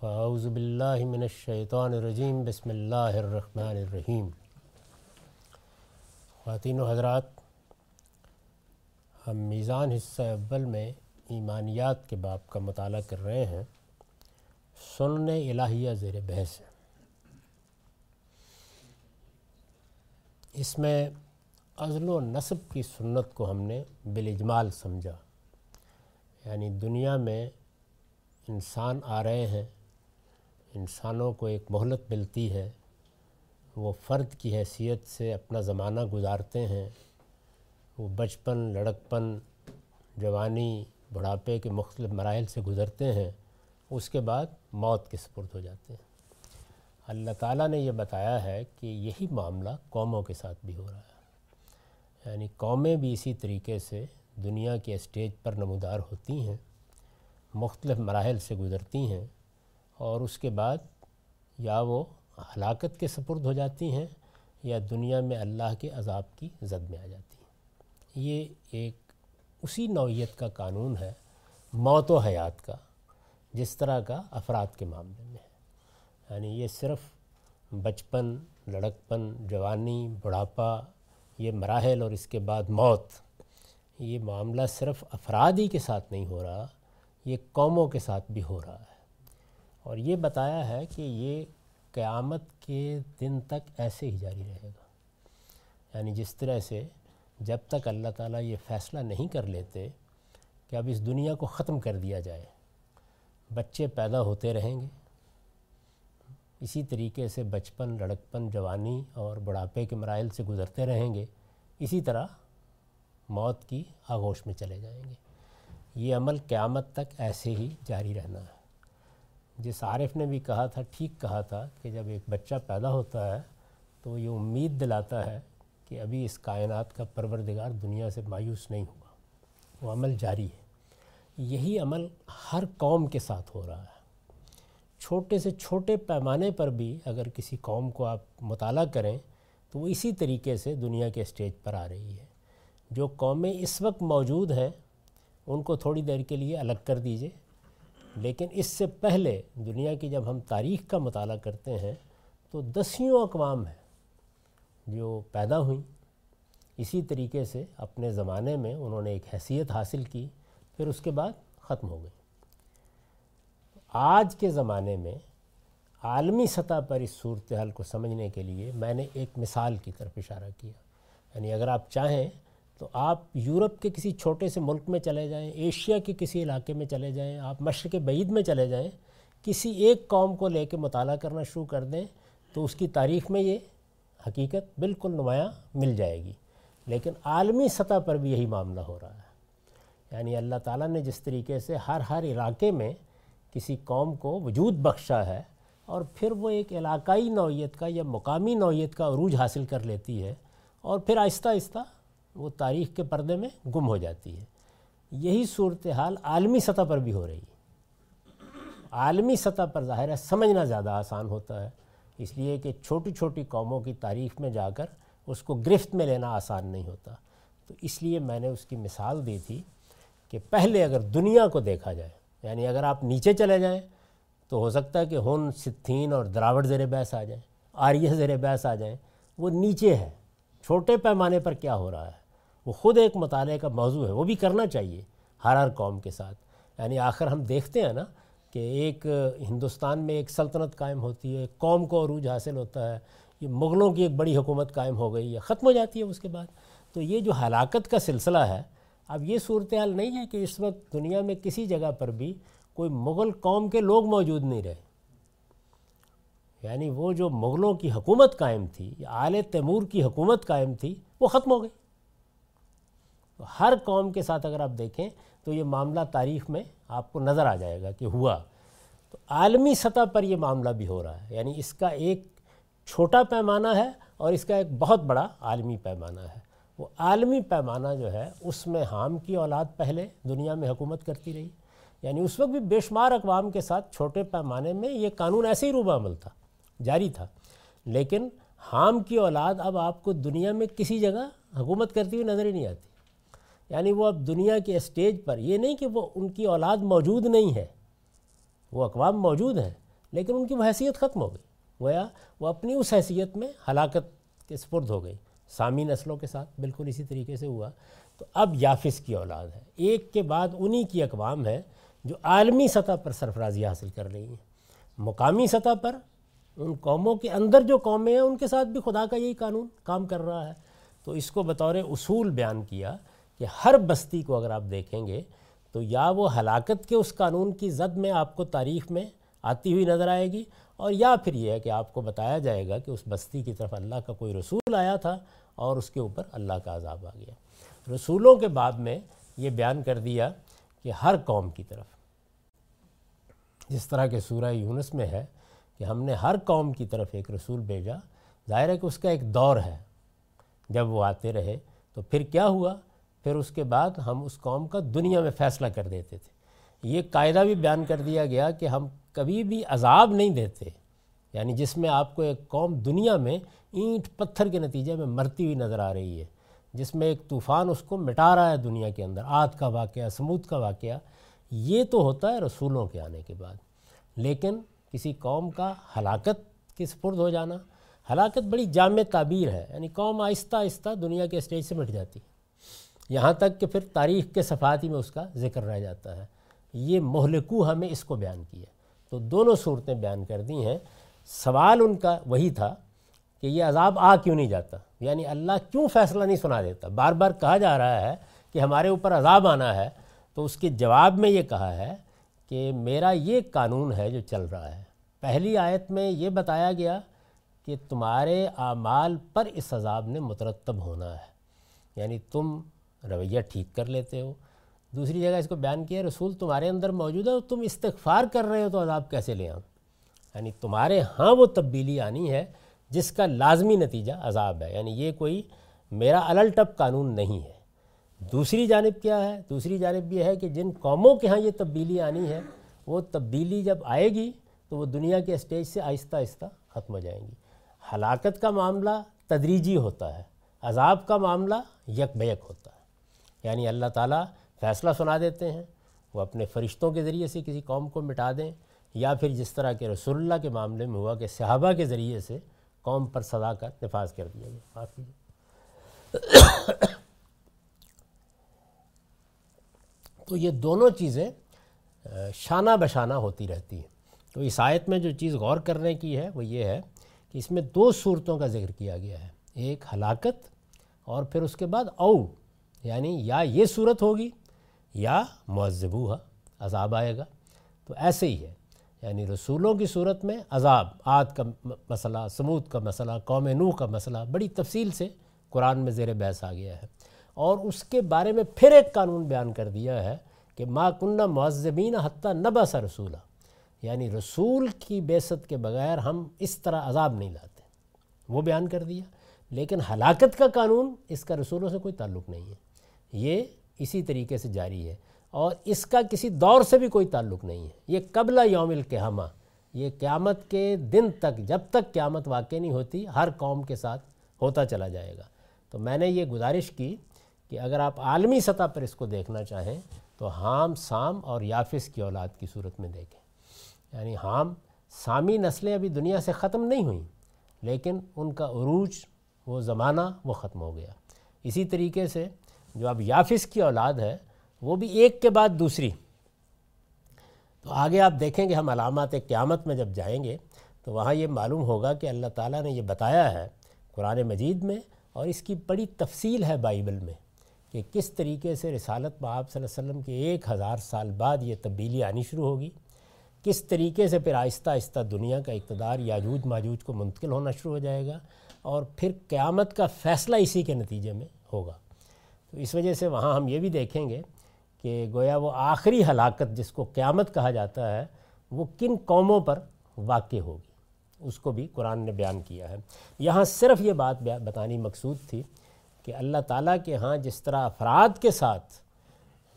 Speaker 1: فاعوذ باللہ من الشیطان الرجیم، بسم اللہ الرحمن الرحیم. خواتین و حضرات، ہم میزان حصہ اول میں ایمانیات کے باب کا مطالعہ کر رہے ہیں۔ سنن الہیہ زیر بحث۔ ہے اس میں عزل و نصب کی سنت کو ہم نے بالاجمال سمجھا۔ یعنی دنیا میں انسان آ رہے ہیں، انسانوں کو ایک مہلت ملتی ہے، وہ فرد کی حیثیت سے اپنا زمانہ گزارتے ہیں۔ وہ بچپن، لڑکپن، جوانی، بڑھاپے کے مختلف مراحل سے گزرتے ہیں، اس کے بعد موت کے سپرد ہو جاتے ہیں۔ اللہ تعالیٰ نے یہ بتایا ہے کہ یہی معاملہ قوموں کے ساتھ بھی ہو رہا ہے۔ یعنی قومیں بھی اسی طریقے سے دنیا کے اسٹیج پر نمودار ہوتی ہیں، مختلف مراحل سے گزرتی ہیں اور اس کے بعد یا وہ ہلاکت کے سپرد ہو جاتی ہیں یا دنیا میں اللہ کے عذاب کی زد میں آ جاتی ہیں۔ یہ ایک اسی نوعیت کا قانون ہے، موت و حیات کا، جس طرح کا افراد کے معاملے میں ہے۔ یعنی یہ صرف بچپن، لڑکپن، جوانی، بڑھاپا یہ مراحل اور اس کے بعد موت۔ یہ معاملہ صرف افراد ہی کے ساتھ نہیں ہو رہا، یہ قوموں کے ساتھ بھی ہو رہا ہے۔ اور یہ بتایا ہے کہ یہ قیامت کے دن تک ایسے ہی جاری رہے گا۔ یعنی جس طرح سے جب تک اللہ تعالیٰ یہ فیصلہ نہیں کر لیتے کہ اب اس دنیا کو ختم کر دیا جائے، بچے پیدا ہوتے رہیں گے اسی طریقے سے بچپن، لڑکپن، جوانی اور بڑھاپے کے مراحل سے گزرتے رہیں گے، اسی طرح موت کی آغوش میں چلے جائیں گے۔ یہ عمل قیامت تک ایسے ہی جاری رہنا ہے۔ جس عارف نے بھی کہا تھا، ٹھیک کہا تھا کہ جب ایک بچہ پیدا ہوتا ہے تو یہ امید دلاتا ہے کہ ابھی اس کائنات کا پروردگار دنیا سے مایوس نہیں ہوا۔ وہ عمل جاری ہے۔ یہی عمل ہر قوم کے ساتھ ہو رہا ہے۔ چھوٹے سے چھوٹے پیمانے پر بھی اگر کسی قوم کو آپ مطالعہ کریں تو وہ اسی طریقے سے دنیا کے اسٹیج پر آ رہی ہے۔ جو قومیں اس وقت موجود ہیں، ان کو تھوڑی دیر کے لیے الگ کر دیجیے۔ لیکن اس سے پہلے دنیا کی جب ہم تاریخ کا مطالعہ کرتے ہیں، تو دسیوں اقوام ہیں جو پیدا ہوئیں۔ اسی طریقے سے اپنے زمانے میں انہوں نے ایک حیثیت حاصل کی، پھر اس کے بعد ختم ہو گئی آج کے زمانے میں عالمی سطح پر اس صورتحال کو سمجھنے کے لیے میں نے ایک مثال کی طرف اشارہ کیا۔ یعنی اگر آپ چاہیں تو آپ یورپ کے کسی چھوٹے سے ملک میں چلے جائیں، ایشیا کے کسی علاقے میں چلے جائیں، آپ مشرق بعید میں چلے جائیں، کسی ایک قوم کو لے کے مطالعہ کرنا شروع کر دیں تو اس کی تاریخ میں یہ حقیقت بالکل نمایاں مل جائے گی۔ لیکن عالمی سطح پر بھی یہی معاملہ ہو رہا ہے۔ یعنی اللہ تعالیٰ نے جس طریقے سے ہر ہر علاقے میں کسی قوم کو وجود بخشا ہے اور پھر وہ ایک علاقائی نوعیت کا یا مقامی نوعیت کا عروج حاصل کر لیتی ہے اور پھر آہستہ آہستہ وہ تاریخ کے پردے میں گم ہو جاتی ہے۔ یہی صورتحال عالمی سطح پر بھی ہو رہی ہے۔ عالمی سطح پر ظاہر ہے سمجھنا زیادہ آسان ہوتا ہے، اس لیے کہ چھوٹی چھوٹی قوموں کی تاریخ میں جا کر اس کو گرفت میں لینا آسان نہیں ہوتا۔ تو اس لیے میں نے اس کی مثال دی تھی کہ پہلے اگر دنیا کو دیکھا جائے یعنی اگر آپ نیچے چلے جائیں تو ہو سکتا ہے کہ ہن ستھین اور دراوڑ زیر بحث آ جائیں، آریہ زیر بحث آ جائیں۔ وہ نیچے ہے چھوٹے پیمانے پر کیا ہو رہا ہے؟ وہ خود ایک مطالعے کا موضوع ہے، وہ بھی کرنا چاہیے ہر ہر قوم کے ساتھ۔ یعنی آخر ہم دیکھتے ہیں نا کہ ایک ہندوستان میں ایک سلطنت قائم ہوتی ہے قوم کو عروج حاصل ہوتا ہے، یہ مغلوں کی ایک بڑی حکومت قائم ہو گئی ہے ختم ہو جاتی ہے اس کے بعد۔ تو یہ جو ہلاکت کا سلسلہ ہے اب یہ صورتحال نہیں ہے کہ اس وقت دنیا میں کسی جگہ پر بھی کوئی مغل قوم کے لوگ موجود نہیں رہے۔ یعنی وہ جو مغلوں کی حکومت قائم تھی، یا آل تیمور کی حکومت قائم تھی، وہ ختم ہو گئی۔ تو ہر قوم کے ساتھ اگر آپ دیکھیں تو یہ معاملہ تاریخ میں آپ کو نظر آ جائے گا کہ ہوا۔ تو عالمی سطح پر یہ معاملہ بھی ہو رہا ہے۔ یعنی اس کا ایک چھوٹا پیمانہ ہے اور اس کا ایک بہت بڑا عالمی پیمانہ ہے۔ وہ عالمی پیمانہ جو ہے، اس میں حام کی اولاد پہلے دنیا میں حکومت کرتی رہی۔ یعنی اس وقت بھی بے شمار اقوام کے ساتھ چھوٹے پیمانے میں یہ قانون ایسے ہی روبہ عمل تھا، جاری تھا۔ لیکن حام کی اولاد اب آپ کو دنیا میں کسی جگہ حکومت کرتی ہوئی نظر ہی نہیں آتی۔ یعنی وہ اب دنیا کے اسٹیج پر، یہ نہیں کہ وہ ان کی اولاد موجود نہیں ہے، وہ اقوام موجود ہیں، لیکن ان کی وہ حیثیت ختم ہو گئی۔ گویا وہ اپنی اس حیثیت میں ہلاکت کے سپرد ہو گئی۔ سامی نسلوں کے ساتھ بالکل اسی طریقے سے ہوا۔ تو اب یافس کی اولاد ہے۔ ایک کے بعد انہی کی اقوام ہے جو عالمی سطح پر سرفرازی حاصل کر رہی ہیں۔ مقامی سطح پر ان قوموں کے اندر جو قومیں ہیں، ان کے ساتھ بھی خدا کا یہی قانون کام کر رہا ہے۔ تو اس کو بطور اصول بیان کیا کہ ہر بستی کو اگر آپ دیکھیں گے تو یا وہ ہلاکت کے اس قانون کی زد میں آپ کو تاریخ میں آتی ہوئی نظر آئے گی اور یا پھر یہ ہے کہ آپ کو بتایا جائے گا کہ اس بستی کی طرف اللہ کا کوئی رسول آیا تھا اور اس کے اوپر اللہ کا عذاب آ گیا۔ رسولوں کے باب میں یہ بیان کر دیا کہ ہر قوم کی طرف، جس طرح کہ سورہ یونس میں ہے کہ ہم نے ہر قوم کی طرف ایک رسول بھیجا، ظاہر ہے کہ اس کا ایک دور ہے۔ جب وہ آتے رہے تو پھر کیا ہوا؟ پھر اس کے بعد ہم اس قوم کا دنیا میں فیصلہ کر دیتے تھے۔ یہ قاعدہ بھی بیان کر دیا گیا کہ ہم کبھی بھی عذاب نہیں دیتے یعنی جس میں آپ کو ایک قوم دنیا میں اینٹ پتھر کے نتیجے میں مرتی ہوئی نظر آ رہی ہے، جس میں ایک طوفان اس کو مٹا رہا ہے دنیا کے اندر۔ آت کا واقعہ، سمود کا واقعہ، یہ تو ہوتا ہے رسولوں کے آنے کے بعد۔ لیکن کسی قوم کا ہلاکت کے سپرد ہو جانا؟ ہلاکت بڑی جامع تعبیر ہے یعنی قوم آہستہ آہستہ دنیا کے اسٹیج سے مٹ جاتی یہاں تک کہ پھر تاریخ کے صفحاتی میں اس کا ذکر رہ جاتا ہے۔ یہ مہلکو ہمیں اس کو بیان کیا۔ تو دونوں صورتیں بیان کر دی ہیں۔ سوال ان کا وہی تھا کہ یہ عذاب آ کیوں نہیں جاتا؟ یعنی اللہ کیوں فیصلہ نہیں سنا دیتا؟ بار بار کہا جا رہا ہے کہ ہمارے اوپر عذاب آنا ہے، تو اس کے جواب میں یہ کہا ہے کہ میرا یہ قانون ہے جو چل رہا ہے۔ پہلی آیت میں یہ بتایا گیا کہ تمہارے اعمال پر اس عذاب نے مترتب ہونا ہے۔ یعنی تم رویہ ٹھیک کر لیتے ہو۔ دوسری جگہ اس کو بیان کیا رسول تمہارے اندر موجود ہے تم استغفار کر رہے ہو تو عذاب کیسے لے آؤں؟ یعنی تمہارے ہاں وہ تبدیلی آنی ہے جس کا لازمی نتیجہ عذاب ہے۔ یعنی یہ کوئی میرا الٹپ قانون نہیں ہے۔ دوسری جانب کیا ہے؟ دوسری جانب یہ ہے کہ جن قوموں کے ہاں یہ تبدیلی آنی ہے، وہ تبدیلی جب آئے گی تو وہ دنیا کے اسٹیج سے آہستہ آہستہ ختم ہو جائیں گی۔ ہلاکت کا معاملہ تدریجی ہوتا ہے، عذاب کا معاملہ یک بیک ہوتا ہے۔ یعنی اللہ تعالیٰ فیصلہ سنا دیتے ہیں، وہ اپنے فرشتوں کے ذریعے سے کسی قوم کو مٹا دیں، یا پھر جس طرح کے رسول اللہ کے معاملے میں ہوا کہ صحابہ کے ذریعے سے قوم پر سزا کا نفاذ کر دیا گیا۔ معاف تو یہ دونوں چیزیں شانہ بشانہ ہوتی رہتی ہیں۔ تو اس آیت میں جو چیز غور کرنے کی ہے، وہ یہ ہے کہ اس میں دو صورتوں کا ذکر کیا گیا ہے۔ ایک ہلاکت اور پھر اس کے بعد او یعنی یا یہ صورت ہوگی یا معذبو عذاب آئے گا۔ تو ایسے ہی ہے۔ یعنی رسولوں کی صورت میں عذاب عاد کا مسئلہ سمود کا مسئلہ، قوم نو کا مسئلہ بڑی تفصیل سے قرآن میں زیر بحث آ گیا ہے۔ اور اس کے بارے میں پھر ایک قانون بیان کر دیا ہے کہ ما کنہ معذبین حتیٰ نبا سا رسولہ یعنی رسول کی بیست کے بغیر ہم اس طرح عذاب نہیں لاتے۔ وہ بیان کر دیا۔ لیکن ہلاکت کا قانون اس کا رسولوں سے کوئی تعلق نہیں ہے۔ یہ اسی طریقے سے جاری ہے۔ اور اس کا کسی دور سے بھی کوئی تعلق نہیں ہے۔ یہ قبل یوم القیامہ، یہ قیامت کے دن تک، جب تک قیامت واقع نہیں ہوتی، ہر قوم کے ساتھ ہوتا چلا جائے گا۔ تو میں نے یہ گزارش کی کہ اگر آپ عالمی سطح پر اس کو دیکھنا چاہیں، تو حام سام اور یافس کی اولاد کی صورت میں دیکھیں۔ یعنی حام سامی نسلیں ابھی دنیا سے ختم نہیں ہوئیں، لیکن ان کا عروج، وہ زمانہ، وہ ختم ہو گیا۔ اسی طریقے سے جو اب یافس کی اولاد ہے وہ بھی ایک کے بعد دوسری۔ تو آگے آپ دیکھیں گے ہم علامات قیامت میں جب جائیں گے، تو وہاں یہ معلوم ہوگا کہ اللہ تعالیٰ نے یہ بتایا ہے قرآن مجید میں اور اس کی بڑی تفصیل ہے بائبل میں کہ کس طریقے سے رسالت باب صلی اللہ علیہ وسلم کے ایک ہزار سال بعد یہ تبدیلی آنی شروع ہوگی، کس طریقے سے پھر آہستہ آہستہ دنیا کا اقتدار یاجوج ماجوج کو منتقل ہونا شروع ہو جائے گا اور پھر قیامت کا فیصلہ اسی کے نتیجے میں ہوگا۔ تو اس وجہ سے وہاں ہم یہ بھی دیکھیں گے کہ گویا وہ آخری ہلاکت جس کو قیامت کہا جاتا ہے، وہ کن قوموں پر واقع ہوگی؟ اس کو بھی قرآن نے بیان کیا ہے۔ یہاں صرف یہ بات بتانی مقصود تھی کہ اللہ تعالیٰ کے ہاں جس طرح افراد کے ساتھ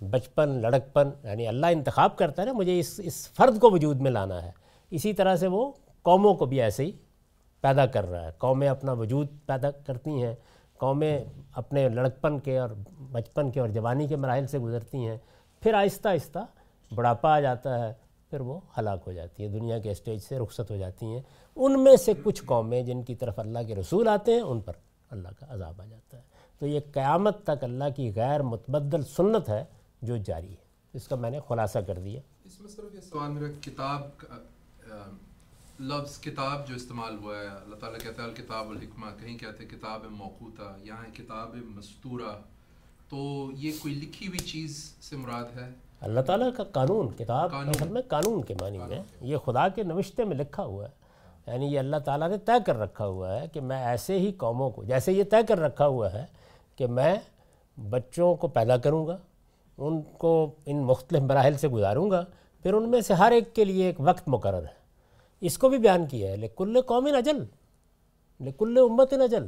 Speaker 1: بچپن، لڑکپن یعنی اللہ انتخاب کرتا ہے نا، مجھے اس اس فرد کو وجود میں لانا ہے۔ اسی طرح سے وہ قوموں کو بھی ایسے ہی پیدا کر رہا ہے۔ قومیں اپنا وجود پیدا کرتی ہیں۔ قومیں اپنے لڑکپن کے اور بچپن کے اور جوانی کے مراحل سے گزرتی ہیں، پھر آہستہ آہستہ بڑھاپا آ جاتا ہے، پھر وہ ہلاک ہو جاتی ہیں، دنیا کے اسٹیج سے رخصت ہو جاتی ہیں۔ ان میں سے کچھ قومیں جن کی طرف اللہ کے رسول آتے ہیں، ان پر اللہ کا عذاب آ جاتا ہے۔ تو یہ قیامت تک اللہ کی غیر متبدل سنت ہے جو جاری ہے۔ اس کا میں نے خلاصہ کر دیا۔
Speaker 4: اس میں صرف یہ سوال میرا، کتاب کا لفظ کتاب جو استعمال ہوا ہے اللہ تعالیٰ کہتا ہے الکتاب الحکمہ کہیں کہتے ہیں کتاب موقوطہ یہاں کتاب مستورہ تو یہ کوئی لکھی ہوئی چیز سے مراد ہے؟
Speaker 1: اللہ تعالیٰ کا قانون کتاب اصل میں قانون کے معنی میں یہ خدا کے نوشتے میں لکھا ہوا ہے۔ یعنی یہ اللہ تعالیٰ نے طے کر رکھا ہوا ہے کہ میں ایسے ہی قوموں کو جیسے یہ طے کر رکھا ہوا ہے کہ میں بچوں کو پیدا کروں گا ان کو ان مختلف مراحل سے گزاروں گا پھر ان میں سے ہر ایک کے لیے ایک وقت مقرر ہے۔ اس کو بھی بیان کیا ہے، لکل قوم اجل لکل امت اجل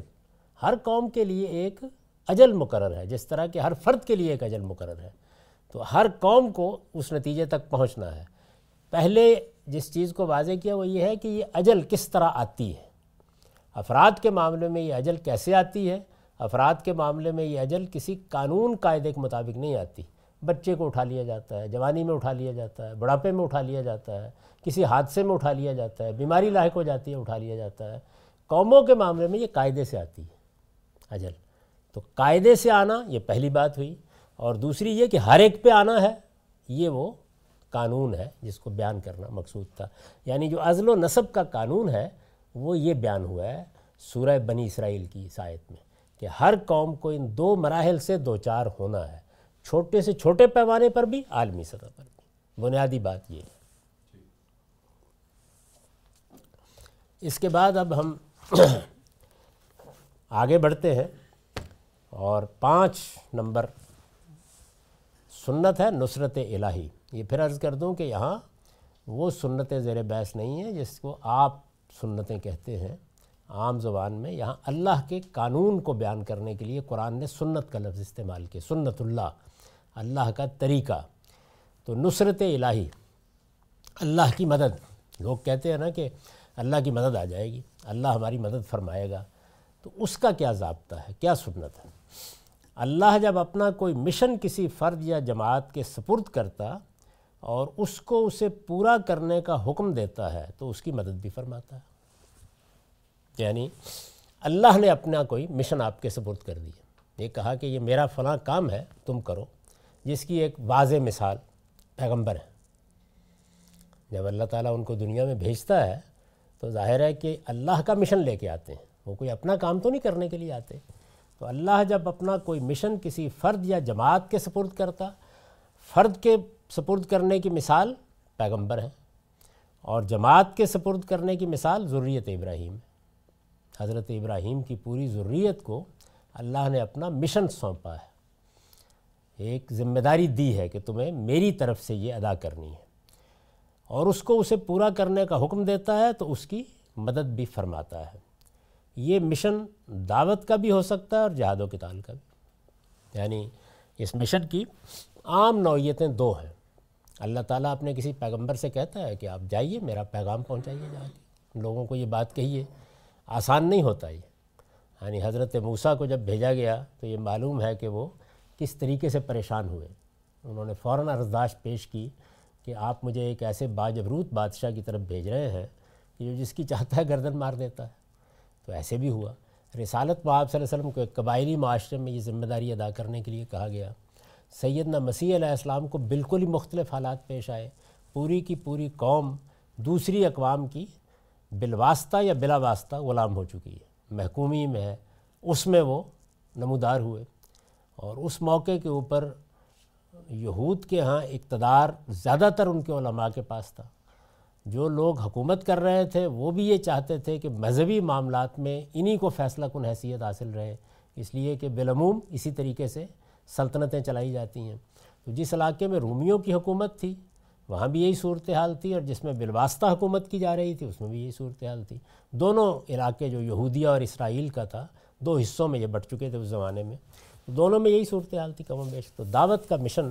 Speaker 1: ہر قوم کے لیے ایک اجل مقرر ہے، جس طرح کہ ہر فرد کے لیے ایک اجل مقرر ہے۔ تو ہر قوم کو اس نتیجے تک پہنچنا ہے۔ پہلے جس چیز کو واضح کیا وہ یہ ہے کہ یہ اجل کس طرح آتی ہے۔ افراد کے معاملے میں یہ اجل کیسے آتی ہے؟ افراد کے معاملے میں یہ اجل کسی قانون قاعدے کے مطابق نہیں آتی۔ بچے کو اٹھا لیا جاتا ہے، جوانی میں اٹھا لیا جاتا ہے، بڑھاپے میں اٹھا لیا جاتا ہے۔ کسی حادثے میں اٹھا لیا جاتا ہے، بیماری لاحق ہو جاتی ہے، اٹھا لیا جاتا ہے۔ قوموں کے معاملے میں یہ قاعدے سے آتی ہے۔ اجل۔ تو قاعدے سے آنا یہ پہلی بات ہوئی۔ اور دوسری یہ کہ ہر ایک پہ آنا ہے، یہ وہ قانون ہے جس کو بیان کرنا مقصود تھا۔ یعنی جو ازل و نصب کا قانون ہے، وہ یہ بیان ہوا ہے سورہ بنی اسرائیل کی سائت میں کہ ہر قوم کو ان دو مراحل سے دو چار ہونا ہے۔ چھوٹے سے چھوٹے پیمانے پر بھی، عالمی سطح پر بھی۔ بنیادی بات یہ۔ ہے اس کے بعد اب ہم آگے بڑھتے ہیں اور پانچ نمبر سنت ہے نصرت الہی۔ یہ پھر عرض کر دوں کہ یہاں وہ سنت زیر بحث نہیں ہے جس کو آپ سنتیں کہتے ہیں عام زبان میں۔ یہاں اللہ کے قانون کو بیان کرنے کے لیے قرآن نے سنت کا لفظ استعمال کیا، سنت اللہ اللہ کا طریقہ۔ تو نصرت الہی، اللہ کی مدد۔ لوگ کہتے ہیں نا کہ اللہ کی مدد آ جائے گی، اللہ ہماری مدد فرمائے گا۔ تو اس کا کیا ضابطہ ہے؟ کیا سنت ہے؟ اللہ جب اپنا کوئی مشن کسی فرد یا جماعت کے سپرد کرتا اور اس کو اسے پورا کرنے کا حکم دیتا ہے، تو اس کی مدد بھی فرماتا ہے۔ یعنی اللہ نے اپنا کوئی مشن آپ کے سپرد کر دیا۔ یہ کہا کہ یہ میرا فلاں کام ہے، تم کرو۔ جس کی ایک واضح مثال پیغمبر ہے۔ جب اللہ تعالیٰ ان کو دنیا میں بھیجتا ہے تو ظاہر ہے کہ اللہ کا مشن لے کے آتے ہیں۔ وہ کوئی اپنا کام تو نہیں کرنے کے لیے آتے۔ تو اللہ جب اپنا کوئی مشن کسی فرد یا جماعت کے سپرد کرتا، فرد کے سپرد کرنے کی مثال پیغمبر ہے اور جماعت کے سپرد کرنے کی مثال ضروریت ابراہیم ہے۔ حضرت ابراہیم کی پوری ضروریت کو اللہ نے اپنا مشن سونپا ہے۔ ایک ذمہ داری دی ہے کہ تمہیں میری طرف سے یہ ادا کرنی ہے۔ اور اس کو اسے پورا کرنے کا حکم دیتا ہے تو اس کی مدد بھی فرماتا ہے۔ یہ مشن دعوت کا بھی ہو سکتا ہے اور جہاد و کتال کا بھی۔ یعنی اس مشن کی عام نوعیتیں دو ہیں۔ اللہ تعالیٰ اپنے کسی پیغمبر سے کہتا ہے کہ آپ جائیے، میرا پیغام پہنچائیے جا کے۔ لوگوں کو یہ بات کہیے، آسان نہیں ہوتا یہ۔ یعنی حضرت موسیٰ کو جب بھیجا گیا تو یہ معلوم ہے کہ وہ کس طریقے سے پریشان ہوئے۔ انہوں نے فوراً ارزداشت پیش کی۔ کہ آپ مجھے ایک ایسے باجبروت بادشاہ کی طرف بھیج رہے ہیں کہ جو جس کی چاہتا ہے گردن مار دیتا ہے۔ تو ایسے بھی ہوا۔ رسالت میں آپ صلی اللہ علیہ وسلم کو ایک قبائلی معاشرے میں یہ ذمہ داری ادا کرنے کے لیے کہا گیا۔ سیدنا مسیح علیہ السلام کو بالکل ہی مختلف حالات پیش آئے۔ پوری کی پوری قوم دوسری اقوام کی بالواسطہ یا بلا واسطہ غلام ہو چکی ہے۔ محکومی میں ہے۔ اس میں وہ نمودار ہوئے۔ اور اس موقع کے اوپر یہود کے ہاں اقتدار زیادہ تر ان کے علماء کے پاس تھا۔ جو لوگ حکومت کر رہے تھے، وہ بھی یہ چاہتے تھے کہ مذہبی معاملات میں انہی کو فیصلہ کن حیثیت حاصل رہے۔ اس لیے کہ بالعموم اسی طریقے سے سلطنتیں چلائی جاتی ہیں۔ تو جس علاقے میں رومیوں کی حکومت تھی، وہاں بھی یہی صورتحال تھی، اور جس میں بالواسطہ حکومت کی جا رہی تھی، اس میں بھی یہی صورتحال تھی۔ دونوں علاقے جو یہودیہ اور اسرائیل کا تھا، دو حصوں میں یہ بٹ چکے تھے اس زمانے میں۔ دونوں میں یہی صورتحال تھی کم و بیش تو دعوت کا مشن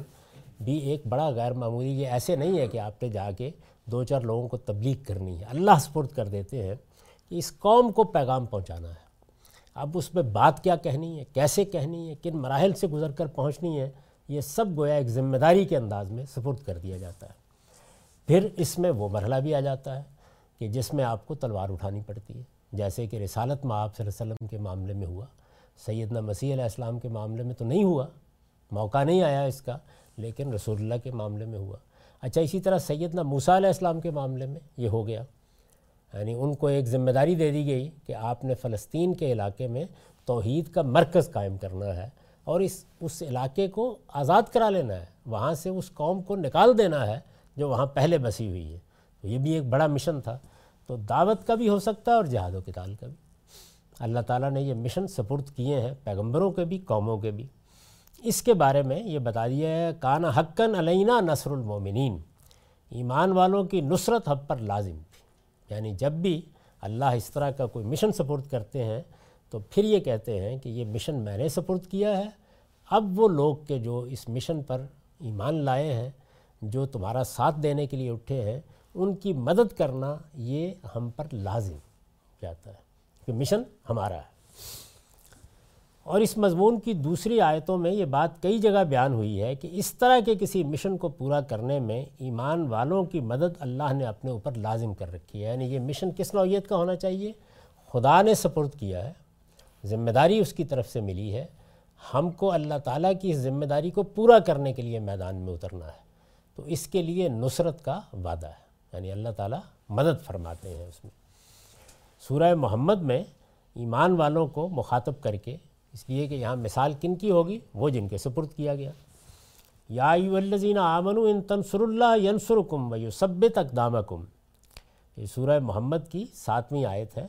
Speaker 1: بھی ایک بڑا غیر معمولی، یہ ایسے نہیں ہے کہ آپ نے جا کے دو چار لوگوں کو تبلیغ کرنی ہے۔ اللہ سپرد کر دیتے ہیں کہ اس قوم کو پیغام پہنچانا ہے۔ اب اس میں بات کیا کہنی ہے، کیسے کہنی ہے، کن مراحل سے گزر کر پہنچنی ہے، یہ سب گویا ایک ذمہ داری کے انداز میں سپرد کر دیا جاتا ہے۔ پھر اس میں وہ مرحلہ بھی آ جاتا ہے کہ جس میں آپ کو تلوار اٹھانی پڑتی ہے۔ جیسے کہ رسالت میں آپ صلی اللہ علیہ وسلم کے معاملے میں ہوا سیدنا مسیح علیہ السلام کے معاملے میں تو نہیں ہوا۔ موقع نہیں آیا اس کا، لیکن رسول اللہ کے معاملے میں ہوا۔ اچھا اسی طرح سیدنا موسیٰ علیہ السلام کے معاملے میں یہ ہو گیا۔ یعنی ان کو ایک ذمہ داری دے دی گئی کہ آپ نے فلسطین کے علاقے میں توحید کا مرکز قائم کرنا ہے اور اس اس علاقے کو آزاد کرا لینا ہے۔ وہاں سے اس قوم کو نکال دینا ہے جو وہاں پہلے بسی ہوئی ہے۔ تو یہ بھی ایک بڑا مشن تھا۔ تو دعوت کا بھی ہو سکتا ہے اور جہاد و کتال کا بھی۔ اللہ تعالیٰ نے یہ مشن سپرد کیے ہیں پیغمبروں کے بھی، قوموں کے بھی۔ اس کے بارے میں یہ بتا دیا ہے کانا حقن علینہ نصر المومنین ایمان والوں کی نصرت حب پر لازم تھی۔ یعنی جب بھی اللہ اس طرح کا کوئی مشن سپورٹ کرتے ہیں، تو پھر یہ کہتے ہیں کہ یہ مشن میں نے سپورٹ کیا ہے۔ اب وہ لوگ کے جو اس مشن پر ایمان لائے ہیں، جو تمہارا ساتھ دینے کے لیے اٹھے ہیں، ان کی مدد کرنا یہ ہم پر لازم جاتا ہے۔ کہ مشن ہمارا ہے۔ اور اس مضمون کی دوسری آیتوں میں یہ بات کئی جگہ بیان ہوئی ہے کہ اس طرح کے کسی مشن کو پورا کرنے میں ایمان والوں کی مدد اللہ نے اپنے اوپر لازم کر رکھی ہے۔ یعنی یہ مشن کس نوعیت کا ہونا چاہیے؟ خدا نے سپرد کیا ہے، ذمہ داری اس کی طرف سے ملی ہے۔ ہم کو اللہ تعالیٰ کی اس ذمہ داری کو پورا کرنے کے لیے میدان میں اترنا ہے۔ تو اس کے لیے نصرت کا وعدہ ہے۔ یعنی اللہ تعالیٰ مدد فرماتے ہیں اس میں۔ سورہ محمد میں ایمان والوں کو مخاطب کر کے، اس لیے کہ یہاں مثال کن کی ہوگی؟ وہ جن کے سپرد کیا گیا۔ یا الزین آمن ان تنسر اللہ ینسر کم و سب تک کم یہ سورہ محمد کی ساتویں آیت ہے۔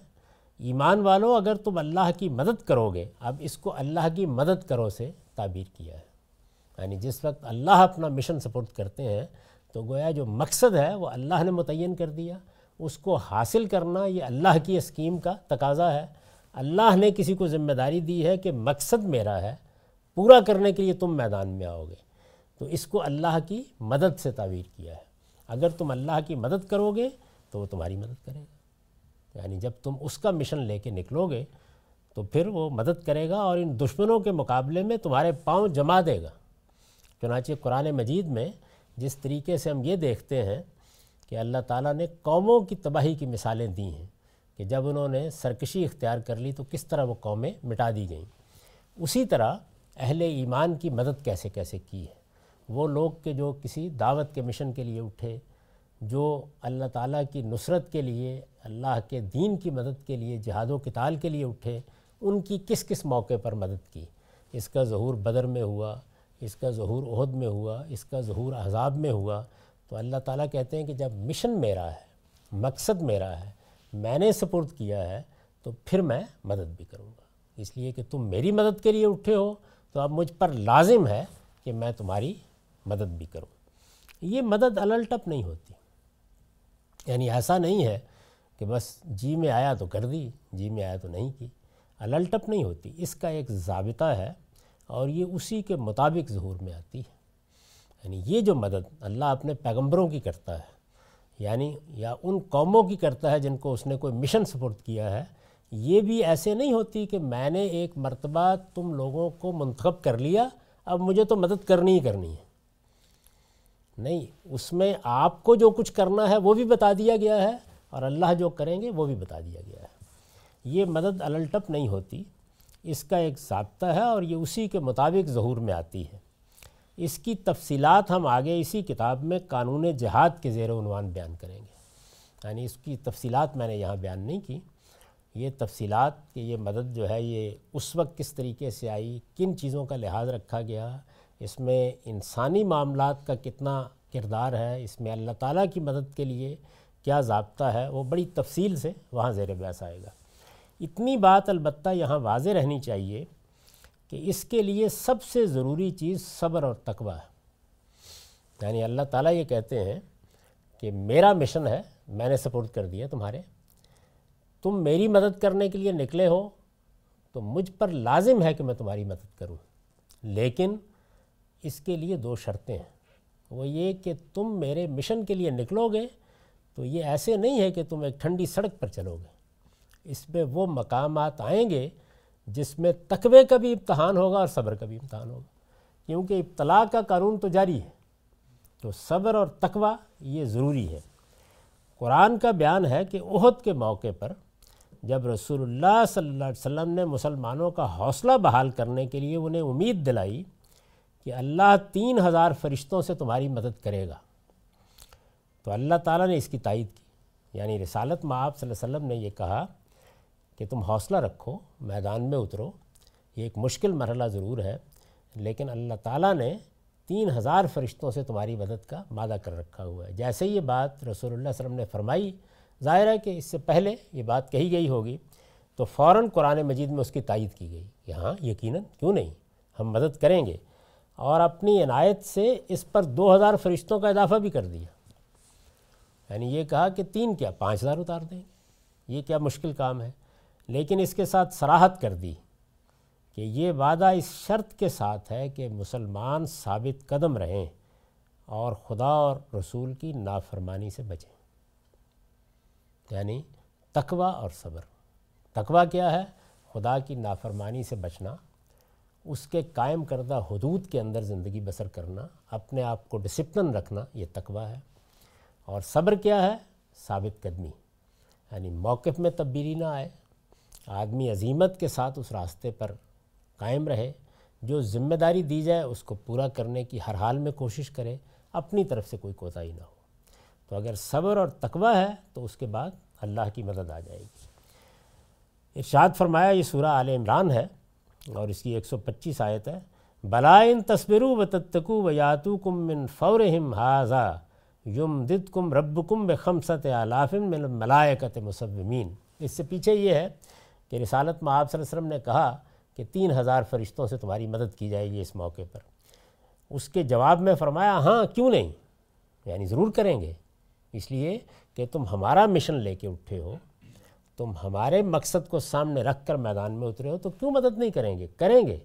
Speaker 1: ایمان والو، اگر تم اللہ کی مدد کرو گے اب اس کو اللہ کی مدد کرو سے تعبیر کیا ہے۔ یعنی جس وقت اللہ اپنا مشن سپورٹ کرتے ہیں، تو گویا جو مقصد ہے، وہ اللہ نے متعین کر دیا۔ اس کو حاصل کرنا یہ اللہ کی اسکیم کا تقاضا ہے۔ اللہ نے کسی کو ذمہ داری دی ہے کہ مقصد میرا ہے، پورا کرنے کے لیے تم میدان میں آؤ گے۔ تو اس کو اللہ کی مدد سے تعبیر کیا ہے۔ اگر تم اللہ کی مدد کرو گے تو وہ تمہاری مدد کرے گا۔ یعنی جب تم اس کا مشن لے کے نکلو گے تو پھر وہ مدد کرے گا اور ان دشمنوں کے مقابلے میں تمہارے پاؤں جما دے گا۔ چنانچہ قرآن مجید میں جس طریقے سے ہم یہ دیکھتے ہیں کہ اللہ تعالیٰ نے قوموں کی تباہی کی مثالیں دی ہیں کہ جب انہوں نے سرکشی اختیار کر لی تو کس طرح وہ قومیں مٹا دی گئیں۔ اسی طرح اہل ایمان کی مدد کیسے کیسے کی ہے۔ وہ لوگ کہ جو کسی دعوت کے مشن کے لیے اٹھے، جو اللہ تعالیٰ کی نصرت کے لیے، اللہ کے دین کی مدد کے لیے جہاد و کتال کے لیے اٹھے، ان کی کس کس موقع پر مدد کی۔ اس کا ظہور بدر میں ہوا، اس کا ظہور عہد میں ہوا، اس کا ظہور احزاب میں ہوا۔ تو اللہ تعالیٰ کہتے ہیں کہ جب مشن میرا ہے، مقصد میرا ہے، میں نے سپورٹ کیا ہے، تو پھر میں مدد بھی کروں گا۔ اس لیے کہ تم میری مدد کے لیے اٹھے ہو، تو اب مجھ پر لازم ہے کہ میں تمہاری مدد بھی کروں۔ یہ مدد الٹپ نہیں ہوتی۔ یعنی ایسا نہیں ہے کہ بس جی میں آیا تو کر دی جی میں آیا تو نہیں کی۔ الٹپ نہیں ہوتی۔ اس کا ایک ضابطہ ہے اور یہ اسی کے مطابق ظہور میں آتی ہے۔ یعنی یہ جو مدد اللہ اپنے پیغمبروں کی کرتا ہے یعنی یا ان قوموں کی کرتا ہے جن کو اس نے کوئی مشن سپورٹ کیا ہے، یہ بھی ایسے نہیں ہوتی کہ میں نے ایک مرتبہ تم لوگوں کو منتخب کر لیا، اب مجھے تو مدد کرنی ہی کرنی ہے۔ نہیں، اس میں آپ کو جو کچھ کرنا ہے وہ بھی بتا دیا گیا ہے اور اللہ جو کریں گے وہ بھی بتا دیا گیا ہے۔ یہ مدد الٹپ نہیں ہوتی، اس کا ایک ضابطہ ہے اور یہ اسی کے مطابق ظہور میں آتی ہے۔ اس کی تفصیلات ہم آگے اسی کتاب میں قانون جہاد کے زیر عنوان بیان کریں گے۔ یعنی اس کی تفصیلات میں نے یہاں بیان نہیں کی۔ یہ تفصیلات کہ یہ مدد جو ہے یہ اس وقت کس طریقے سے آئی، کن چیزوں کا لحاظ رکھا گیا، اس میں انسانی معاملات کا کتنا کردار ہے، اس میں اللہ تعالیٰ کی مدد کے لیے کیا ضابطہ ہے، وہ بڑی تفصیل سے وہاں زیر بحث آئے گا۔ اتنی بات البتہ یہاں واضح رہنی چاہیے کہ اس کے لیے سب سے ضروری چیز صبر اور تقوی ہے۔ یعنی اللہ تعالیٰ یہ کہتے ہیں کہ میرا مشن ہے، میں نے سپورٹ کر دیا تمہارے۔ تم میری مدد کرنے کے لیے نکلے ہو، تو مجھ پر لازم ہے کہ میں تمہاری مدد کروں۔ لیکن اس کے لیے دو شرطیں ہیں۔ وہ یہ کہ تم میرے مشن کے لیے نکلو گے، تو یہ ایسے نہیں ہے کہ تم ایک ٹھنڈی سڑک پر چلو گے۔ اس میں وہ مقامات آئیں گے جس میں تقوے کا بھی امتحان ہوگا اور صبر کا بھی امتحان ہوگا۔ کیونکہ ابتلا کا قانون تو جاری ہے، تو صبر اور تقوی یہ ضروری ہے۔ قرآن کا بیان ہے کہ عہد کے موقع پر جب رسول اللہ صلی اللہ علیہ وسلم نے مسلمانوں کا حوصلہ بحال کرنے کے لیے انہیں امید دلائی کہ اللہ تین ہزار فرشتوں سے تمہاری مدد کرے گا۔ تو اللہ تعالیٰ نے اس کی تائید کی یعنی رسالت معاب صلی اللہ علیہ وسلم نے یہ کہا کہ تم حوصلہ رکھو، میدان میں اترو، یہ ایک مشکل مرحلہ ضرور ہے، لیکن اللہ تعالیٰ نے تین ہزار فرشتوں سے تمہاری مدد کا مادہ کر رکھا ہوا ہے۔ جیسے یہ بات رسول اللہ علیہ وسلم نے فرمائی، ظاہر ہے کہ اس سے پہلے یہ بات کہی گئی ہوگی، تو فوراً قرآن مجید میں اس کی تائید کی گئی کہ ہاں یقیناً کیوں نہیں؟ ہم مدد کریں گے۔ اور اپنی عنایت سے اس پر دو ہزار فرشتوں کا اضافہ بھی کر دیا۔ یعنی یہ کہا کہ تین کیا، پانچ ہزار اتار دیں گے؟ یہ کیا مشکل کام ہے؟ لیکن اس کے ساتھ سراحت کر دی کہ یہ وعدہ اس شرط کے ساتھ ہے کہ مسلمان ثابت قدم رہیں اور خدا اور رسول کی نافرمانی سے بچیں۔ یعنی تقوی اور صبر۔ تقوی کیا ہے؟ خدا کی نافرمانی سے بچنا، اس کے قائم کردہ حدود کے اندر زندگی بسر کرنا، اپنے آپ کو ڈسپلن رکھنا، یہ تقوی ہے۔ اور صبر کیا ہے؟ ثابت قدمی یعنی موقف میں تبدیلی نہ آئے۔ آدمی عظیمت کے ساتھ اس راستے پر قائم رہے، جو ذمہ داری دی جائے، اس کو پورا کرنے کی ہر حال میں کوشش کرے، اپنی طرف سے کوئی کوتاہی نہ ہو۔ تو اگر صبر اور تقوی ہے، تو اس کے بعد اللہ کی مدد آ جائے گی۔ ارشاد فرمایا، یہ سورہ آل عمران ہے اور اس کی ایک سو پچیس آیت ہے۔ بلائن تصبرو و تتکو و یاتو کم من فورہم حاضا یم دد کم رب کم بخمست علافم من ملائکت مصومین اس سے پیچھے یہ ہے کہ رسالت میں آپ صلی اللہ علیہ وسلم نے کہا کہ تین ہزار فرشتوں سے تمہاری مدد کی جائے گی اس موقع پر۔ اس کے جواب میں فرمایا ہاں کیوں نہیں؟ یعنی ضرور کریں گے۔ اس لیے کہ تم ہمارا مشن لے کے اٹھے ہو، تم ہمارے مقصد کو سامنے رکھ کر میدان میں اترے ہو، تو کیوں مدد نہیں کریں گے؟ کریں گے۔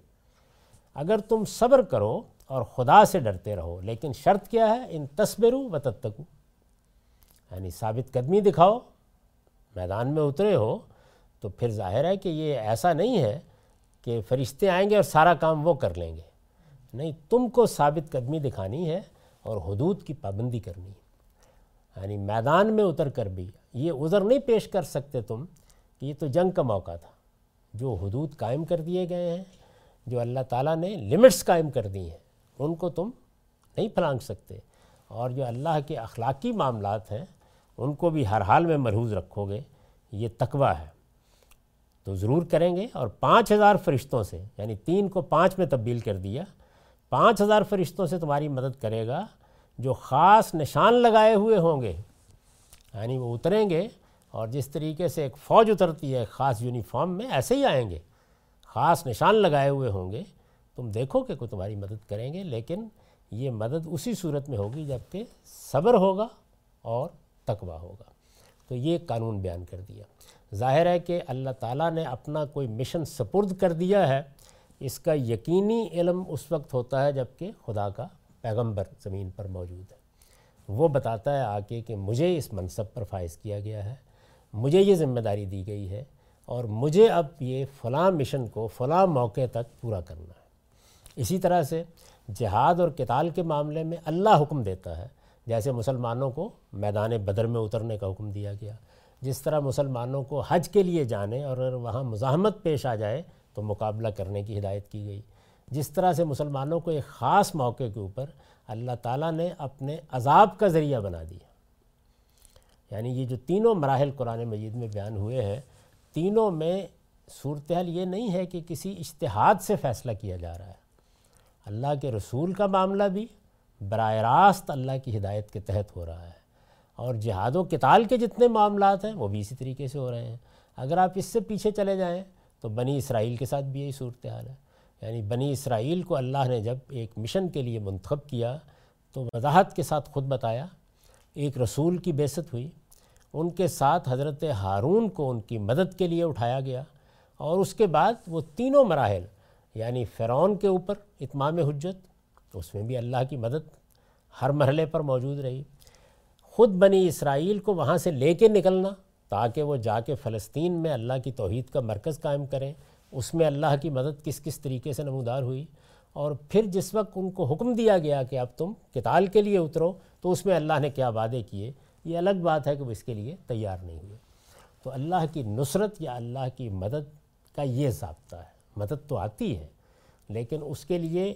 Speaker 1: اگر تم صبر کرو اور خدا سے ڈرتے رہو، لیکن شرط کیا ہے؟ ان تصبرو و تتکو یعنی ثابت قدمی دکھاؤ، میدان میں اترے ہو تو پھر ظاہر ہے کہ یہ ایسا نہیں ہے کہ فرشتے آئیں گے اور سارا کام وہ کر لیں گے۔ نہیں، تم کو ثابت قدمی دکھانی ہے اور حدود کی پابندی کرنی ہے۔ یعنی میدان میں اتر کر بھی یہ عذر نہیں پیش کر سکتے تم کہ یہ تو جنگ کا موقع تھا۔ جو حدود قائم کر دیے گئے ہیں، جو اللہ تعالیٰ نے لمٹس قائم کر دی ہیں، ان کو تم نہیں پھلانگ سکتے۔ اور جو اللہ کے اخلاقی معاملات ہیں، ان کو بھی ہر حال میں مرحوظ رکھو گے۔ یہ تقوی ہے۔ تو ضرور کریں گے اور پانچ ہزار فرشتوں سے یعنی تین کو پانچ میں تبدیل کر دیا، پانچ ہزار فرشتوں سے تمہاری مدد کرے گا جو خاص نشان لگائے ہوئے ہوں گے۔ یعنی وہ اتریں گے اور جس طریقے سے ایک فوج اترتی ہے خاص یونیفارم میں، ایسے ہی آئیں گے۔ خاص نشان لگائے ہوئے ہوں گے۔ تم دیکھو کہ کوئی تمہاری مدد کریں گے، لیکن یہ مدد اسی صورت میں ہوگی جبکہ صبر ہوگا اور تقوی ہوگا۔ تو یہ قانون بیان کر دیا۔ ظاہر ہے کہ اللہ تعالیٰ نے اپنا کوئی مشن سپرد کر دیا ہے، اس کا یقینی علم اس وقت ہوتا ہے جبکہ خدا کا پیغمبر زمین پر موجود ہے۔ وہ بتاتا ہے آ کے کہ مجھے اس منصب پر فائز کیا گیا ہے، مجھے یہ ذمہ داری دی گئی ہے اور مجھے اب یہ فلاں مشن کو فلاں موقع تک پورا کرنا ہے۔ اسی طرح سے جہاد اور کتال کے معاملے میں اللہ حکم دیتا ہے، جیسے مسلمانوں کو میدان بدر میں اترنے کا حکم دیا گیا۔ جس طرح مسلمانوں کو حج کے لیے جانے اور اگر وہاں مزاحمت پیش آ جائے تو مقابلہ کرنے کی ہدایت کی گئی۔ جس طرح سے مسلمانوں کو ایک خاص موقع کے اوپر اللہ تعالیٰ نے اپنے عذاب کا ذریعہ بنا دیا۔ یعنی یہ جو تینوں مراحل قرآن مجید میں بیان ہوئے ہیں، تینوں میں صورتحال یہ نہیں ہے کہ کسی اشتہاد سے فیصلہ کیا جا رہا ہے۔ اللہ کے رسول کا معاملہ بھی براہ راست اللہ کی ہدایت کے تحت ہو رہا ہے۔ اور جہاد و کتال کے جتنے معاملات ہیں وہ بھی اسی طریقے سے ہو رہے ہیں۔ اگر آپ اس سے پیچھے چلے جائیں تو بنی اسرائیل کے ساتھ بھی یہی صورتحال ہے۔ یعنی بنی اسرائیل کو اللہ نے جب ایک مشن کے لیے منتخب کیا تو وضاحت کے ساتھ خود بتایا، ایک رسول کی بیست ہوئی۔ ان کے ساتھ حضرت ہارون کو ان کی مدد کے لیے اٹھایا گیا اور اس کے بعد وہ تینوں مراحل یعنی فرعون کے اوپر اتمام حجت، اس میں بھی اللہ کی مدد ہر مرحلے پر موجود رہی۔ خود بنی اسرائیل کو وہاں سے لے کے نکلنا تاکہ وہ جا کے فلسطین میں اللہ کی توحید کا مرکز قائم کریں اس میں اللہ کی مدد کس کس طریقے سے نمودار ہوئی۔ اور پھر جس وقت ان کو حکم دیا گیا کہ اب تم کتال کے لیے اترو، تو اس میں اللہ نے کیا وعدے کیے؟ یہ الگ بات ہے کہ وہ اس کے لیے تیار نہیں ہوئے۔ تو اللہ کی نصرت یا اللہ کی مدد کا یہ ضابطہ ہے، مدد تو آتی ہے، لیکن اس کے لیے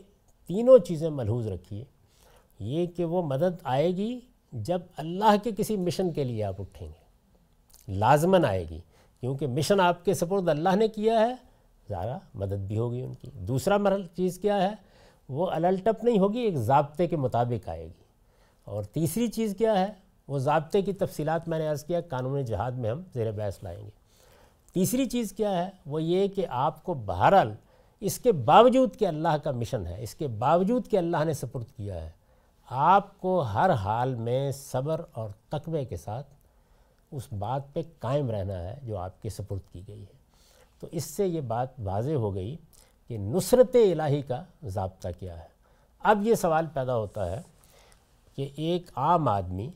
Speaker 1: تینوں چیزیں ملحوظ رکھیے۔ یہ کہ وہ مدد آئے گی جب اللہ کے کسی مشن کے لیے آپ اٹھیں گے، لازماً آئے گی، کیونکہ مشن آپ کے سپرد اللہ نے کیا ہے ذرا مدد بھی ہوگی ان کی۔ دوسرا مرل چیز کیا ہے، وہ الٹپ نہیں ہوگی، ایک ضابطے کے مطابق آئے گی۔ اور تیسری چیز کیا ہے، وہ ضابطے کی تفصیلات میں نے عرض کیا، قانون جہاد میں ہم زیر بحث لائیں گے۔ تیسری چیز کیا ہے، وہ یہ کہ آپ کو بہرحال اس کے باوجود کہ اللہ کا مشن ہے، اس کے باوجود کہ اللہ نے سپرد کیا ہے آپ کو ہر حال میں صبر اور تقوی کے ساتھ اس بات پہ قائم رہنا ہے جو آپ کے سپرد کی گئی ہے۔ تو اس سے یہ بات واضح ہو گئی کہ نصرت الہی کا ضابطہ کیا ہے۔ اب یہ سوال پیدا ہوتا ہے کہ ایک عام آدمی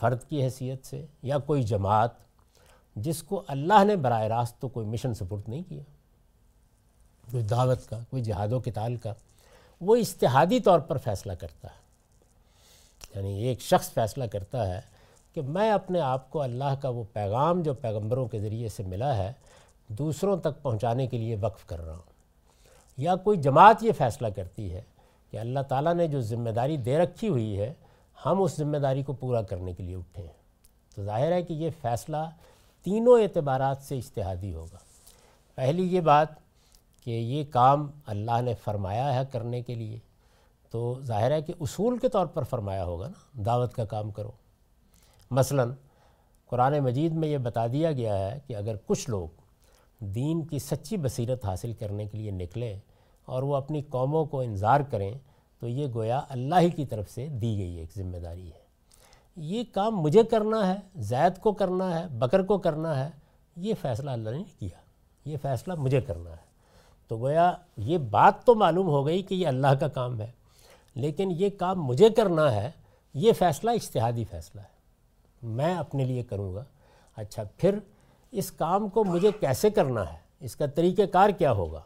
Speaker 1: فرد کی حیثیت سے یا کوئی جماعت جس کو اللہ نے براہ راست تو کوئی مشن سپورٹ نہیں کیا، کوئی دعوت کا، کوئی جہاد و کتال کا، وہ اشتہادی طور پر فیصلہ کرتا ہے۔ یعنی ایک شخص فیصلہ کرتا ہے کہ میں اپنے آپ کو اللہ کا وہ پیغام جو پیغمبروں کے ذریعے سے ملا ہے، دوسروں تک پہنچانے کے لیے وقف کر رہا ہوں۔ یا کوئی جماعت یہ فیصلہ کرتی ہے کہ اللہ تعالیٰ نے جو ذمہ داری دے رکھی ہوئی ہے، ہم اس ذمہ داری کو پورا کرنے کے لیے اٹھے ہیں۔ تو ظاہر ہے کہ یہ فیصلہ تینوں اعتبارات سے اشتہادی ہوگا۔ پہلی یہ بات کہ یہ کام اللہ نے فرمایا ہے کرنے کے لیے تو ظاہر ہے کہ اصول کے طور پر فرمایا ہوگا نا، دعوت کا کام کرو۔ مثلا قرآن مجید میں یہ بتا دیا گیا ہے کہ اگر کچھ لوگ دین کی سچی بصیرت حاصل کرنے کے لیے نکلیں اور وہ اپنی قوموں کو انظار کریں، تو یہ گویا اللہ ہی کی طرف سے دی گئی ایک ذمہ داری ہے۔ یہ کام مجھے کرنا ہے، زید کو کرنا ہے، بکر کو کرنا ہے، یہ فیصلہ اللہ نے کیا۔ یہ فیصلہ مجھے کرنا ہے۔ تو گویا یہ بات تو معلوم ہو گئی کہ یہ اللہ کا کام ہے۔ لیکن یہ کام مجھے کرنا ہے، یہ فیصلہ اشتہادی فیصلہ ہے۔ میں اپنے لیے کروں گا۔ اچھا پھر اس کام کو مجھے کیسے کرنا ہے؟ اس کا طریقہ کار کیا ہوگا؟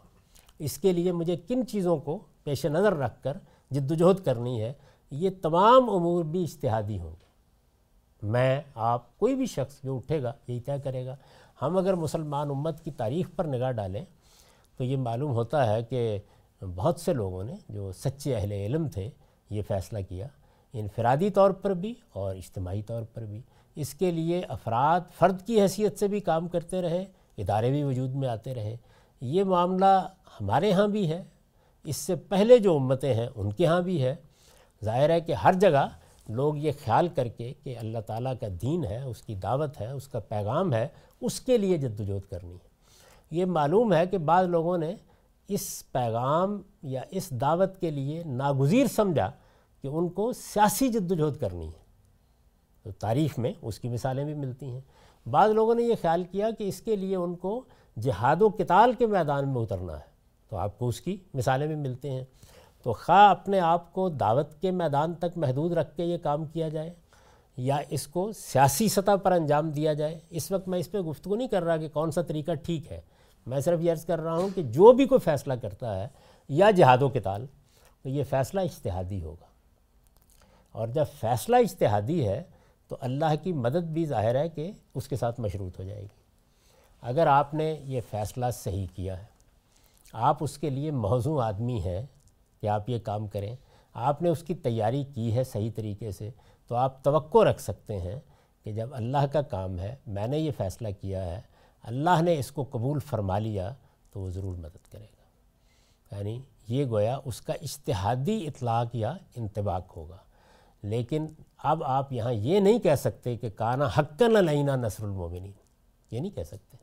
Speaker 1: اس کے لیے مجھے کن چیزوں کو پیش نظر رکھ کر جد وجہد کرنی ہے؟ یہ تمام امور بھی اشتہادی ہوں گے۔ میں، آپ، کوئی بھی شخص جو اٹھے گا، یہی طے کرے گا۔ ہم اگر مسلمان امت کی تاریخ پر نگاہ ڈالیں تو یہ معلوم ہوتا ہے کہ بہت سے لوگوں نے جو سچے اہل علم تھے یہ فیصلہ کیا انفرادی طور پر بھی اور اجتماعی طور پر بھی۔ اس کے لیے افراد فرد کی حیثیت سے بھی کام کرتے رہے، ادارے بھی وجود میں آتے رہے۔ یہ معاملہ ہمارے ہاں بھی ہے، اس سے پہلے جو امتیں ہیں ان کے ہاں بھی ہے۔ ظاہر ہے کہ ہر جگہ لوگ یہ خیال کر کے کہ اللہ تعالیٰ کا دین ہے، اس کی دعوت ہے، اس کا پیغام ہے، اس کے لیے جد وجہد کرنی ہے۔ یہ معلوم ہے کہ بعض لوگوں نے اس پیغام یا اس دعوت کے لیے ناگزیر سمجھا کہ ان کو سیاسی جد وجہد کرنی ہے۔ تو تاریخ میں اس کی مثالیں بھی ملتی ہیں۔ بعض لوگوں نے یہ خیال کیا کہ اس کے لیے ان کو جہاد و کتال کے میدان میں اترنا ہے۔ تو آپ کو اس کی مثالیں بھی ملتے ہیں۔ تو خواہ اپنے آپ کو دعوت کے میدان تک محدود رکھ کے یہ کام کیا جائے یا اس کو سیاسی سطح پر انجام دیا جائے، اس وقت میں اس پہ گفتگو نہیں کر رہا کہ کون سا طریقہ ٹھیک ہے۔ میں صرف یہ عرض کر رہا ہوں کہ جو بھی کوئی فیصلہ کرتا ہے، یا جہاد و کتال تو یہ فیصلہ اشتہادی ہوگا۔ اور جب فیصلہ اشتہادی ہے، تو اللہ کی مدد بھی ظاہر ہے کہ اس کے ساتھ مشروط ہو جائے گی۔ اگر آپ نے یہ فیصلہ صحیح کیا ہے، آپ اس کے لیے موزوں آدمی ہیں کہ آپ یہ کام کریں، آپ نے اس کی تیاری کی ہے صحیح طریقے سے، تو آپ توقع رکھ سکتے ہیں کہ جب اللہ کا کام ہے، میں نے یہ فیصلہ کیا ہے اللہ نے اس کو قبول فرما لیا تو وہ ضرور مدد کرے گا۔ یعنی یہ گویا اس کا اشتہادی اطلاق یا انتباق ہوگا۔ لیکن اب آپ یہاں یہ نہیں کہہ سکتے کہ کانا حقن علینا نصر المومنین یہ نہیں کہہ سکتے۔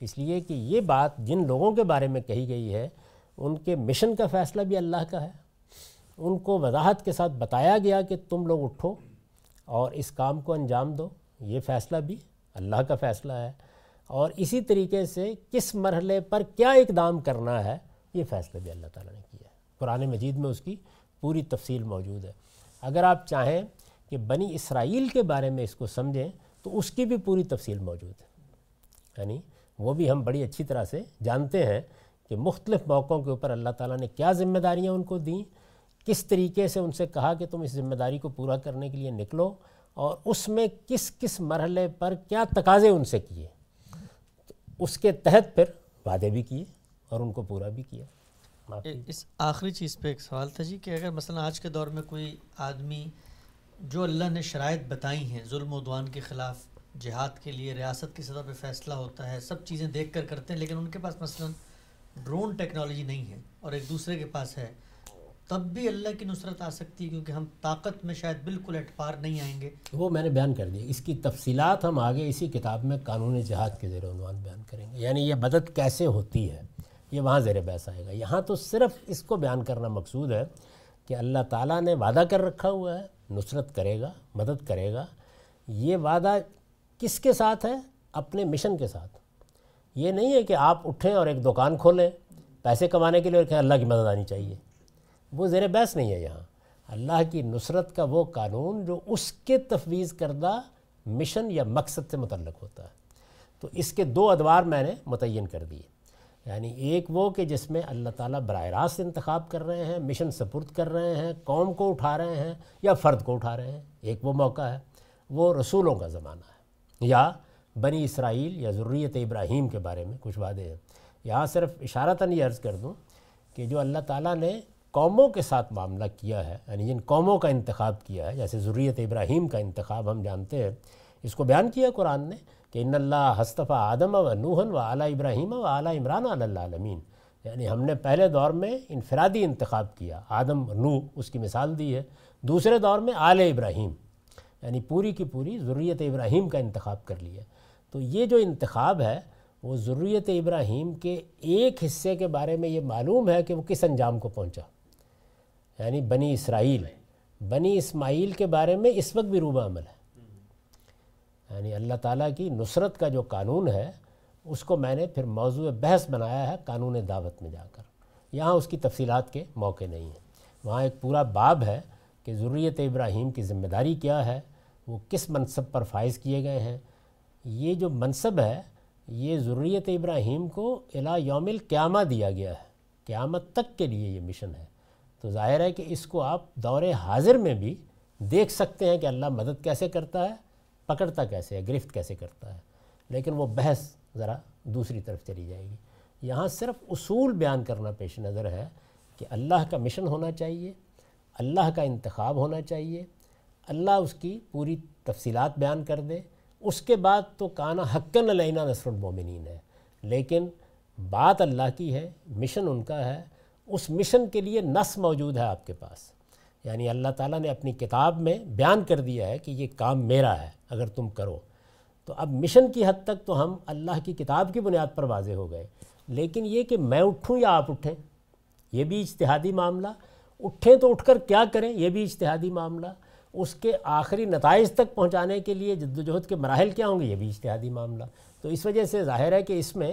Speaker 1: اس لیے کہ یہ بات جن لوگوں کے بارے میں کہی گئی ہے، ان کے مشن کا فیصلہ بھی اللہ کا ہے۔ ان کو وضاحت کے ساتھ بتایا گیا کہ تم لوگ اٹھو اور اس کام کو انجام دو۔ یہ فیصلہ بھی اللہ کا فیصلہ ہے۔ اور اسی طریقے سے کس مرحلے پر کیا اقدام کرنا ہے، یہ فیصلہ بھی اللہ تعالیٰ نے کیا ہے قرآن مجید میں اس کی پوری تفصیل موجود ہے۔ اگر آپ چاہیں کہ بنی اسرائیل کے بارے میں اس کو سمجھیں، تو اس کی بھی پوری تفصیل موجود ہے۔ یعنی وہ بھی ہم بڑی اچھی طرح سے جانتے ہیں کہ مختلف موقعوں کے اوپر اللہ تعالیٰ نے کیا ذمہ داریاں ان کو دیں، کس طریقے سے ان سے کہا کہ تم اس ذمہ داری کو پورا کرنے کے لیے نکلو، اور اس میں کس کس مرحلے پر کیا تقاضے ان سے کیے۔ اس کے تحت پھر وعدے بھی کیے اور ان کو پورا بھی کیا۔
Speaker 3: اس آخری چیز پہ ایک سوال تھا جی کہ اگر مثلا آج کے دور میں کوئی آدمی جو اللہ نے شرائط بتائی ہیں، ظلم و دوان کے خلاف جہاد کے لیے، ریاست کی سطح پہ فیصلہ ہوتا ہے، سب چیزیں دیکھ کر کرتے ہیں، لیکن ان کے پاس مثلا ڈرون ٹیکنالوجی نہیں ہے اور ایک دوسرے کے پاس ہے تب بھی اللہ کی نصرت آ سکتی ہے کیونکہ ہم طاقت میں شاید بالکل اٹپار نہیں آئیں گے۔
Speaker 1: وہ میں نے بیان کر دیا اس کی تفصیلات ہم آگے اسی کتاب میں قانون جہاد کے زیر عنوان بیان کریں گے۔ یعنی یہ مدد کیسے ہوتی ہے؟ یہ وہاں زیر بحث آئے گا۔ یہاں تو صرف اس کو بیان کرنا مقصود ہے کہ اللہ تعالیٰ نے وعدہ کر رکھا ہوا ہے، نصرت کرے گا، مدد کرے گا۔ یہ وعدہ کس کے ساتھ ہے؟ اپنے مشن کے ساتھ۔ یہ نہیں ہے کہ آپ اٹھیں اور ایک دکان کھولیں، پیسے کمانے کے لیے اور کہیں اللہ کی مدد آنی چاہیے۔ وہ زیر بحث نہیں ہے یہاں۔ اللہ کی نصرت کا وہ قانون جو اس کے تفویض کردہ مشن یا مقصد سے متعلق ہوتا ہے۔ تو اس کے دو ادوار میں نے متعین کر دیے۔ یعنی ایک وہ کہ جس میں اللہ تعالیٰ براہ راست انتخاب کر رہے ہیں، مشن سپرد کر رہے ہیں، قوم کو اٹھا رہے ہیں یا فرد کو اٹھا رہے ہیں۔ ایک وہ موقع ہے، وہ رسولوں کا زمانہ ہے۔ یا بنی اسرائیل یا ضروریت ابراہیم کے بارے میں کچھ وعدے ہیں یہاں صرف اشارتاً یہ عرض کر دوں کہ جو اللہ تعالیٰ نے قوموں کے ساتھ معاملہ کیا ہے یعنی جن قوموں کا انتخاب کیا ہے، جیسے ضروریت ابراہیم کا انتخاب ہم جانتے ہیں، اس کو بیان کیا قرآن نے کہ ان اللہ حصطفیٰ آدم و نوحن و اعلیٰ ابراہیم و اعلیٰ عمران اللہ عالمین یعنی ہم نے پہلے دور میں انفرادی انتخاب کیا، آدم نو اس کی مثال دی ہے۔ دوسرے دور میں آل ابراہیم یعنی پوری کی پوری ضروریت ابراہیم کا انتخاب کر لیا۔ تو یہ جو انتخاب ہے، وہ ضروریت ابراہیم کے ایک حصے کے بارے میں یہ معلوم ہے کہ وہ کس انجام کو پہنچا۔ یعنی بنی اسرائیل۔ بنی اسماعیل کے بارے میں اس وقت بھی روبہ عمل ہے۔ یعنی اللہ تعالیٰ کی نصرت کا جو قانون ہے، اس کو میں نے پھر موضوع بحث بنایا ہے قانون دعوت میں جا کر۔ یہاں اس کی تفصیلات کے موقع نہیں ہیں۔ وہاں ایک پورا باب ہے کہ ضروریت ابراہیم کی ذمہ داری کیا ہے، وہ کس منصب پر فائز کیے گئے ہیں۔ یہ جو منصب ہے، یہ ضروریت ابراہیم کو الا یوم القیامہ دیا گیا ہے۔ قیامت تک کے لیے یہ مشن ہے۔ تو ظاہر ہے کہ اس کو آپ دور حاضر میں بھی دیکھ سکتے ہیں کہ اللہ مدد کیسے کرتا ہے، پکڑتا کیسے ہے، گرفت کیسے کرتا ہے۔ لیکن وہ بحث ذرا دوسری طرف چلی جائے گی۔ یہاں صرف اصول بیان کرنا پیش نظر ہے کہ اللہ کا مشن ہونا چاہیے، اللہ کا انتخاب ہونا چاہیے۔ اللہ اس کی پوری تفصیلات بیان کر دے۔ اس کے بعد تو کانا حقن علینا نصر المومنین ہے۔ لیکن بات اللہ کی ہے مشن ان کا ہے۔ اس مشن کے لیے نس موجود ہے آپ کے پاس۔ یعنی اللہ تعالیٰ نے اپنی کتاب میں بیان کر دیا ہے کہ یہ کام میرا ہے، اگر تم کرو۔ تو اب مشن کی حد تک تو ہم اللہ کی کتاب کی بنیاد پر واضح ہو گئے۔ لیکن یہ کہ میں اٹھوں یا آپ اٹھیں، یہ بھی اجتہادی معاملہ۔ اٹھیں تو اٹھ کر کیا کریں، یہ بھی اجتہادی معاملہ۔ اس کے آخری نتائج تک پہنچانے کے لیے جد و جہد کے مراحل کیا ہوں گے، یہ بھی اجتہادی معاملہ۔ تو اس وجہ سے ظاہر ہے کہ اس میں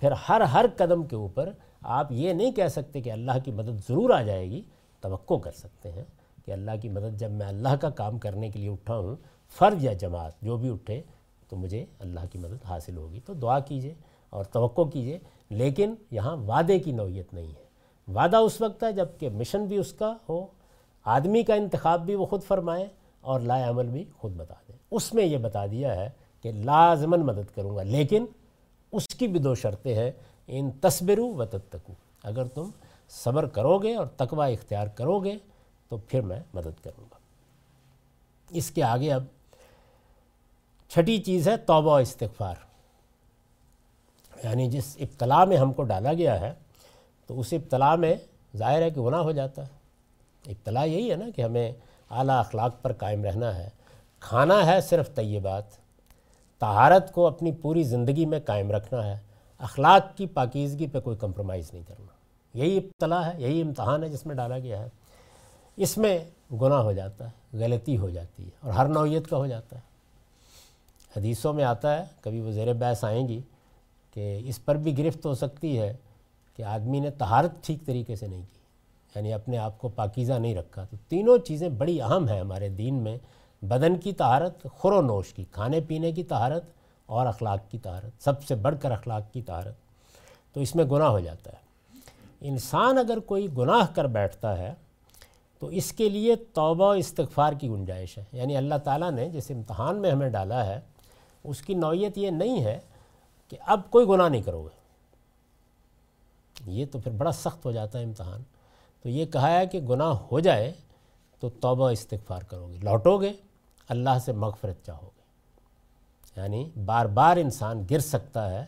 Speaker 1: پھر ہر ہر قدم کے اوپر آپ یہ نہیں کہہ سکتے کہ اللہ کی مدد ضرور آ جائے گی، توقع کر سکتے ہیں کہ اللہ کی مدد جب میں اللہ کا کام کرنے کے لیے اٹھا ہوں، فرض یا جماعت جو بھی اٹھے تو مجھے اللہ کی مدد حاصل ہوگی۔ تو دعا کیجیے اور توقع کیجیے، لیکن یہاں وعدے کی نوعیت نہیں ہے۔ وعدہ اس وقت ہے جبکہ مشن بھی اس کا ہو، آدمی کا انتخاب بھی وہ خود فرمائیں اور لائے عمل بھی خود بتا دیں اس میں یہ بتا دیا ہے کہ لازماً مدد کروں گا، لیکن اس کی بھی دو شرطیں ہیں۔ ان تصبرو و تتکو اگر تم صبر کرو گے اور تقوی اختیار کرو گے تو پھر میں مدد کروں گا۔ اس کے آگے اب چھٹی چیز ہے توبہ و استغفار۔ یعنی جس ابتلا میں ہم کو ڈالا گیا ہے تو اس ابتلا میں ظاہر ہے کہ گناہ ہو جاتا ہے۔ ابتلا یہی ہے نا کہ ہمیں اعلیٰ اخلاق پر قائم رہنا ہے۔ کھانا ہے صرف طیبات۔ طہارت کو اپنی پوری زندگی میں قائم رکھنا ہے۔ اخلاق کی پاکیزگی پہ کوئی کمپرومائز نہیں کرنا۔ یہی ابتلا ہے، یہی امتحان ہے جس میں ڈالا گیا ہے۔ اس میں گناہ ہو جاتا ہے، غلطی ہو جاتی ہے اور ہر نوعیت کا ہو جاتا ہے۔ حدیثوں میں آتا ہے، کبھی وہ زیر بحث آئیں گی کہ اس پر بھی گرفت ہو سکتی ہے کہ آدمی نے تہارت ٹھیک طریقے سے نہیں کی یعنی اپنے آپ کو پاکیزہ نہیں رکھا۔ تو تینوں چیزیں بڑی اہم ہیں ہمارے دین میں۔ بدن کی تہارت خور و نوش کی، کھانے پینے کی تہارت اور اخلاق کی تہارت سب سے بڑھ کر اخلاق کی تہارت تو اس میں گناہ ہو جاتا ہے۔ انسان اگر کوئی گناہ کر بیٹھتا ہے، تو اس کے لیے توبہ و استغفار کی گنجائش ہے۔ یعنی اللہ تعالیٰ نے جس امتحان میں ہمیں ڈالا ہے، اس کی نوعیت یہ نہیں ہے کہ اب کوئی گناہ نہیں کرو گے۔ یہ تو پھر بڑا سخت ہو جاتا ہے امتحان۔ تو یہ کہا ہے کہ گناہ ہو جائے تو توبہ استغفار کرو گے۔ لوٹو گے، اللہ سے مغفرت چاہو۔ گے یعنی بار بار انسان گر سکتا ہے،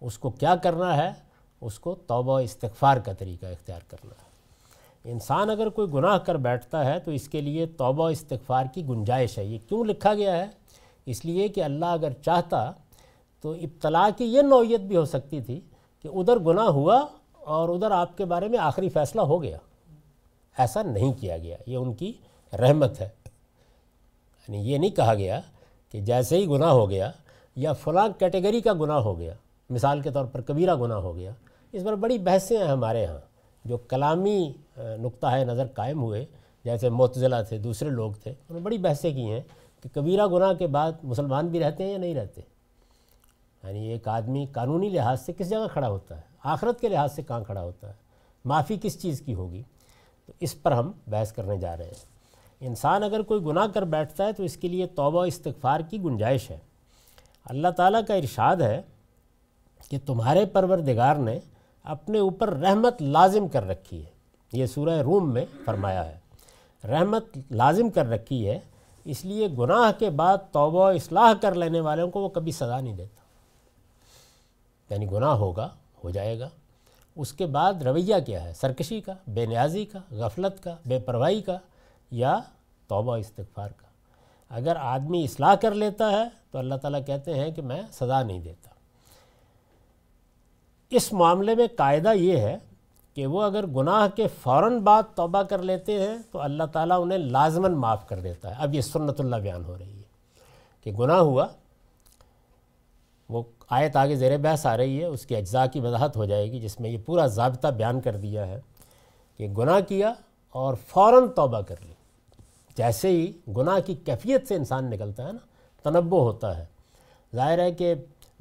Speaker 1: اس کو کیا کرنا ہے؟ اس کو توبہ استغفار کا طریقہ اختیار کرنا ہے۔ انسان اگر کوئی گناہ کر بیٹھتا ہے تو اس کے لیے توبہ استغفار کی گنجائش ہے۔ یہ کیوں لکھا گیا ہے؟ اس لیے کہ اللہ اگر چاہتا تو ابتلا کی یہ نوعیت بھی ہو سکتی تھی کہ ادھر گناہ ہوا اور ادھر آپ کے بارے میں آخری فیصلہ ہو گیا۔ ایسا نہیں کیا گیا، یہ ان کی رحمت ہے۔ یعنی یہ نہیں کہا گیا کہ جیسے ہی گناہ ہو گیا یا فلاں کیٹیگری کا گناہ ہو گیا، مثال کے طور پر کبیرہ گناہ ہو گیا، اس پر بڑی بحثیں ہیں ہمارے ہاں جو کلامی نقطہ نظر قائم ہوئے، جیسے معتزلہ تھے، دوسرے لوگ تھے، انہوں نے بڑی بحثیں کی ہیں کہ کبیرہ گناہ کے بعد مسلمان بھی رہتے ہیں یا نہیں رہتے؟ یعنی ایک آدمی قانونی لحاظ سے کس جگہ کھڑا ہوتا ہے؟ آخرت کے لحاظ سے کہاں کھڑا ہوتا ہے؟ معافی کس چیز کی ہوگی؟ تو اس پر ہم بحث کرنے جا رہے ہیں۔ انسان اگر کوئی گناہ کر بیٹھتا ہے تو اس کے لیے توبہ استغفار کی گنجائش ہے۔ اللہ تعالیٰ کا ارشاد ہے کہ تمہارے پروردگار نے اپنے اوپر رحمت لازم کر رکھی ہے۔ یہ سورہ روم میں فرمایا ہے۔ رحمت لازم کر رکھی ہے، اس لیے گناہ کے بعد توبہ و اصلاح کر لینے والوں کو وہ کبھی سزا نہیں دیتا۔ یعنی گناہ ہوگا، ہو جائے گا۔ اس کے بعد رویہ کیا ہے؟ سرکشی کا، بے نیازی کا، غفلت کا، بے پرواہی کا یا توبہ استغفار کا۔ اگر آدمی اصلاح کر لیتا ہے تو اللہ تعالیٰ کہتے ہیں کہ میں سزا نہیں دیتا۔ اس معاملے میں قاعدہ یہ ہے کہ وہ اگر گناہ کے فوراً بعد توبہ کر لیتے ہیں تو اللہ تعالیٰ انہیں لازماً معاف کر دیتا ہے۔ اب یہ سنت اللہ بیان ہو رہی ہے کہ گناہ ہوا، وہ آیت آگے زیر بحث آ رہی ہے، اس کی اجزاء کی وضاحت ہو جائے گی، جس میں یہ پورا ضابطہ بیان کر دیا ہے کہ گناہ کیا اور فوراً توبہ کر لی جیسے ہی گناہ کی کیفیت سے انسان نکلتا ہے نا تنبع ہوتا ہے۔ ظاہر ہے کہ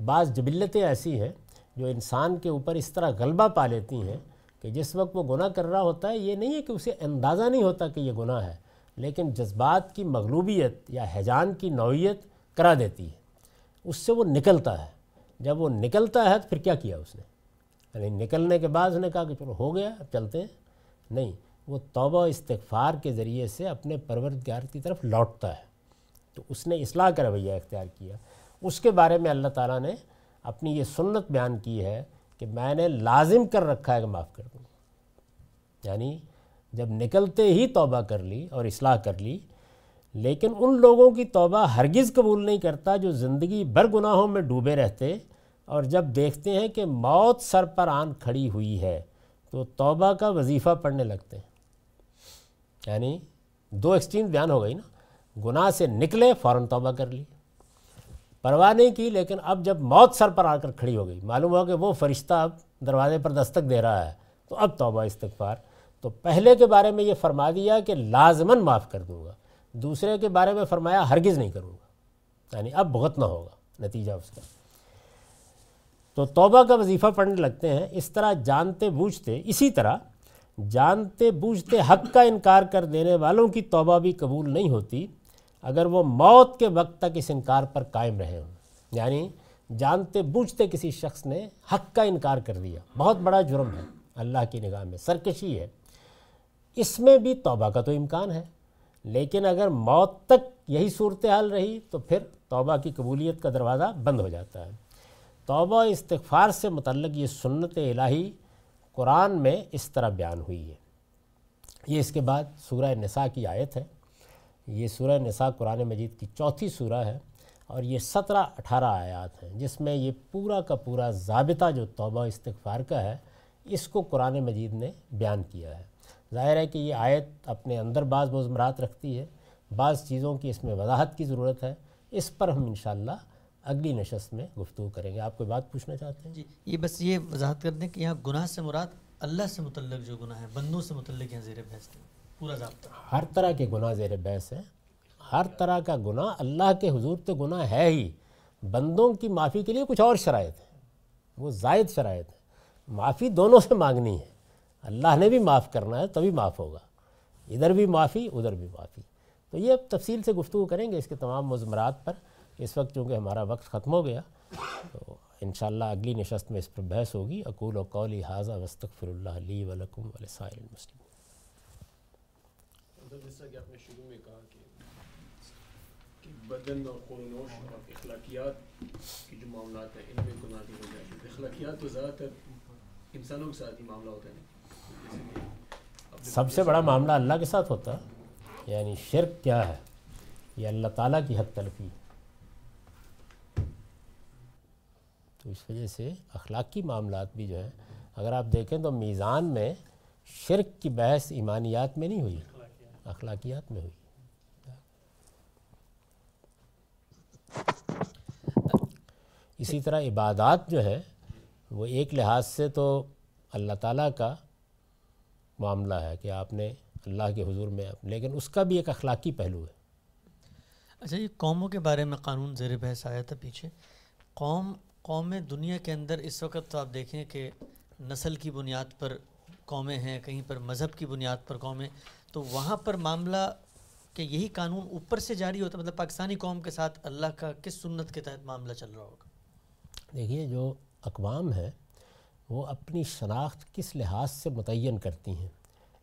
Speaker 1: بعض جبلتیں ایسی ہیں جو انسان کے اوپر اس طرح غلبہ پا لیتی ہیں کہ جس وقت وہ گناہ کر رہا ہوتا ہے، یہ نہیں ہے کہ اسے اندازہ نہیں ہوتا کہ یہ گناہ ہے، لیکن جذبات کی مغلوبیت یا حیجان کی نوعیت کرا دیتی ہے۔ اس سے وہ نکلتا ہے۔ جب وہ نکلتا ہے تو پھر کیا کیا اس نے؟ یعنی نکلنے کے بعد اس نے کہا کہ چلو ہو گیا، اب چلتے ہیں۔ نہیں وہ توبہ استغفار کے ذریعے سے اپنے پروردگار کی طرف لوٹتا ہے۔ تو اس نے اصلاح کا رویہ اختیار کیا۔ اس کے بارے میں اللہ تعالیٰ نے اپنی یہ سنت بیان کی ہے کہ میں نے لازم کر رکھا ہے کہ معاف کر دوں۔ یعنی جب نکلتے ہی توبہ کر لی اور اصلاح کر لی، لیکن ان لوگوں کی توبہ ہرگز قبول نہیں کرتا جو زندگی بھر گناہوں میں ڈوبے رہتے اور جب دیکھتے ہیں کہ موت سر پر آن کھڑی ہوئی ہے تو توبہ کا وظیفہ پڑھنے لگتے ہیں۔ یعنی دو ایکسٹریم بیان ہو گئی نا۔ گناہ سے نکلے، فوراً توبہ کر لی۔ پرواہ نہیں کی، لیکن اب جب موت سر پر آ کر کھڑی ہو گئی، معلوم ہوا کہ وہ فرشتہ اب دروازے پر دستک دے رہا ہے۔ تو اب توبہ، استغفار۔ تو پہلے کے بارے میں یہ فرما دیا کہ لازماً معاف کر دوں گا۔ دوسرے کے بارے میں فرمایا ہرگز نہیں کروں گا۔ یعنی اب بہت نہ ہوگا۔ نتیجہ اس کا۔ تو توبہ کا وظیفہ پڑھنے لگتے ہیں۔ اس طرح جانتے بوجھتے، اسی طرح جانتے بوجھتے حق کا انکار کر دینے والوں کی توبہ بھی قبول نہیں ہوتی اگر وہ موت کے وقت تک اس انکار پر قائم رہے ہوں۔ یعنی جانتے بوجھتے کسی شخص نے حق کا انکار کر دیا۔ بہت بڑا جرم ہے۔ اللہ کی نگاہ میں سرکشی ہے۔ اس میں بھی توبہ کا تو امکان ہے۔ لیکن اگر موت تک یہی صورتحال رہی تو پھر توبہ کی قبولیت کا دروازہ بند ہو جاتا ہے۔ توبہ استغفار سے متعلق یہ سنت الہی قرآن میں اس طرح بیان ہوئی ہے۔ یہ اس کے بعد سورہ نساء کی آیت ہے۔ یہ سورہ نساء قرآن مجید کی چوتھی سورہ ہے اور یہ سترہ اٹھارہ آیات ہیں، جس میں یہ پورا کا پورا ضابطہ جو توبہ استغفار کا ہے، اس کو قرآن مجید نے بیان کیا ہے۔ ظاہر ہے کہ یہ آیت اپنے اندر بعض مضمرات رکھتی ہے، بعض چیزوں کی اس میں وضاحت کی ضرورت ہے۔ اس پر ہم انشاءاللہ اگلی نشست میں گفتگو کریں گے۔ آپ کوئی بات پوچھنا چاہتے ہیں؟
Speaker 3: جی یہ بس یہ وضاحت کر دیں کہ یہاں گناہ سے مراد اللہ سے متعلق جو گناہ ہے بندوں سے متعلق یہاں زیر بحث پورا ضابطہ۔
Speaker 1: ہر طرح کے گناہ زیر بحث ہے ہر طرح کا گناہ اللہ کے حضور تو گناہ ہے ہی۔ بندوں کی معافی کے لیے کچھ اور شرائط ہے وہ زائد شرائط ہے معافی دونوں سے مانگنی ہے۔ اللہ نے بھی معاف کرنا ہے تبھی معاف ہوگا۔ ادھر بھی معافی ادھر بھی معافی۔ تو یہ اب تفصیل سے گفتگو کریں گے اس کے تمام مضمرات پر۔ اس وقت چونکہ ہمارا وقت ختم ہو گیا تو انشاءاللہ اگلی نشست میں اس پر بحث ہوگی۔ اقول و قولی حاضہ وسطر اللہ علی ولکم ولسائر المسلم
Speaker 5: جیسا کہ آپ نے شروع میں کہا کہ بدن اور قونوش اور اخلاقیات کی جو معاملات ہیں ان میں گناہ کی ہو جاتی ہے اخلاقیات تو زیادہ تر انسانوں کے ساتھ ہی معاملہ ہوتا ہے۔
Speaker 1: سب سے بڑا معاملہ اللہ کے ساتھ ہوتا ہے یعنی شرک کیا ہے؟ یہ اللہ تعالیٰ کی حق تلفی۔ تو اس وجہ سے اخلاقی معاملات بھی جو ہیں، اگر آپ دیکھیں تو میزان میں شرک کی بحث ایمانیات میں نہیں ہوئی، اخلاقیات میں ہوئی۔ اسی طرح عبادات جو ہے وہ ایک لحاظ سے تو اللہ تعالیٰ کا معاملہ ہے کہ آپ نے اللہ کے حضور میں، لیکن اس کا بھی ایک اخلاقی پہلو ہے۔
Speaker 3: اچھا یہ قوموں کے بارے میں قانون زیر بحث آیا تھا پیچھے۔ قوم قوم دنیا کے اندر اس وقت تو آپ دیکھیں کہ نسل کی بنیاد پر قومیں ہیں، کہیں پر مذہب کی بنیاد پر قومیں، تو وہاں پر معاملہ کہ یہی قانون اوپر سے جاری ہوتا ہے مطلب پاکستانی قوم کے ساتھ اللہ کا کس سنت کے تحت معاملہ چل رہا ہوگا؟
Speaker 1: دیکھیے، جو اقوام ہے وہ اپنی شناخت کس لحاظ سے متعین کرتی ہیں،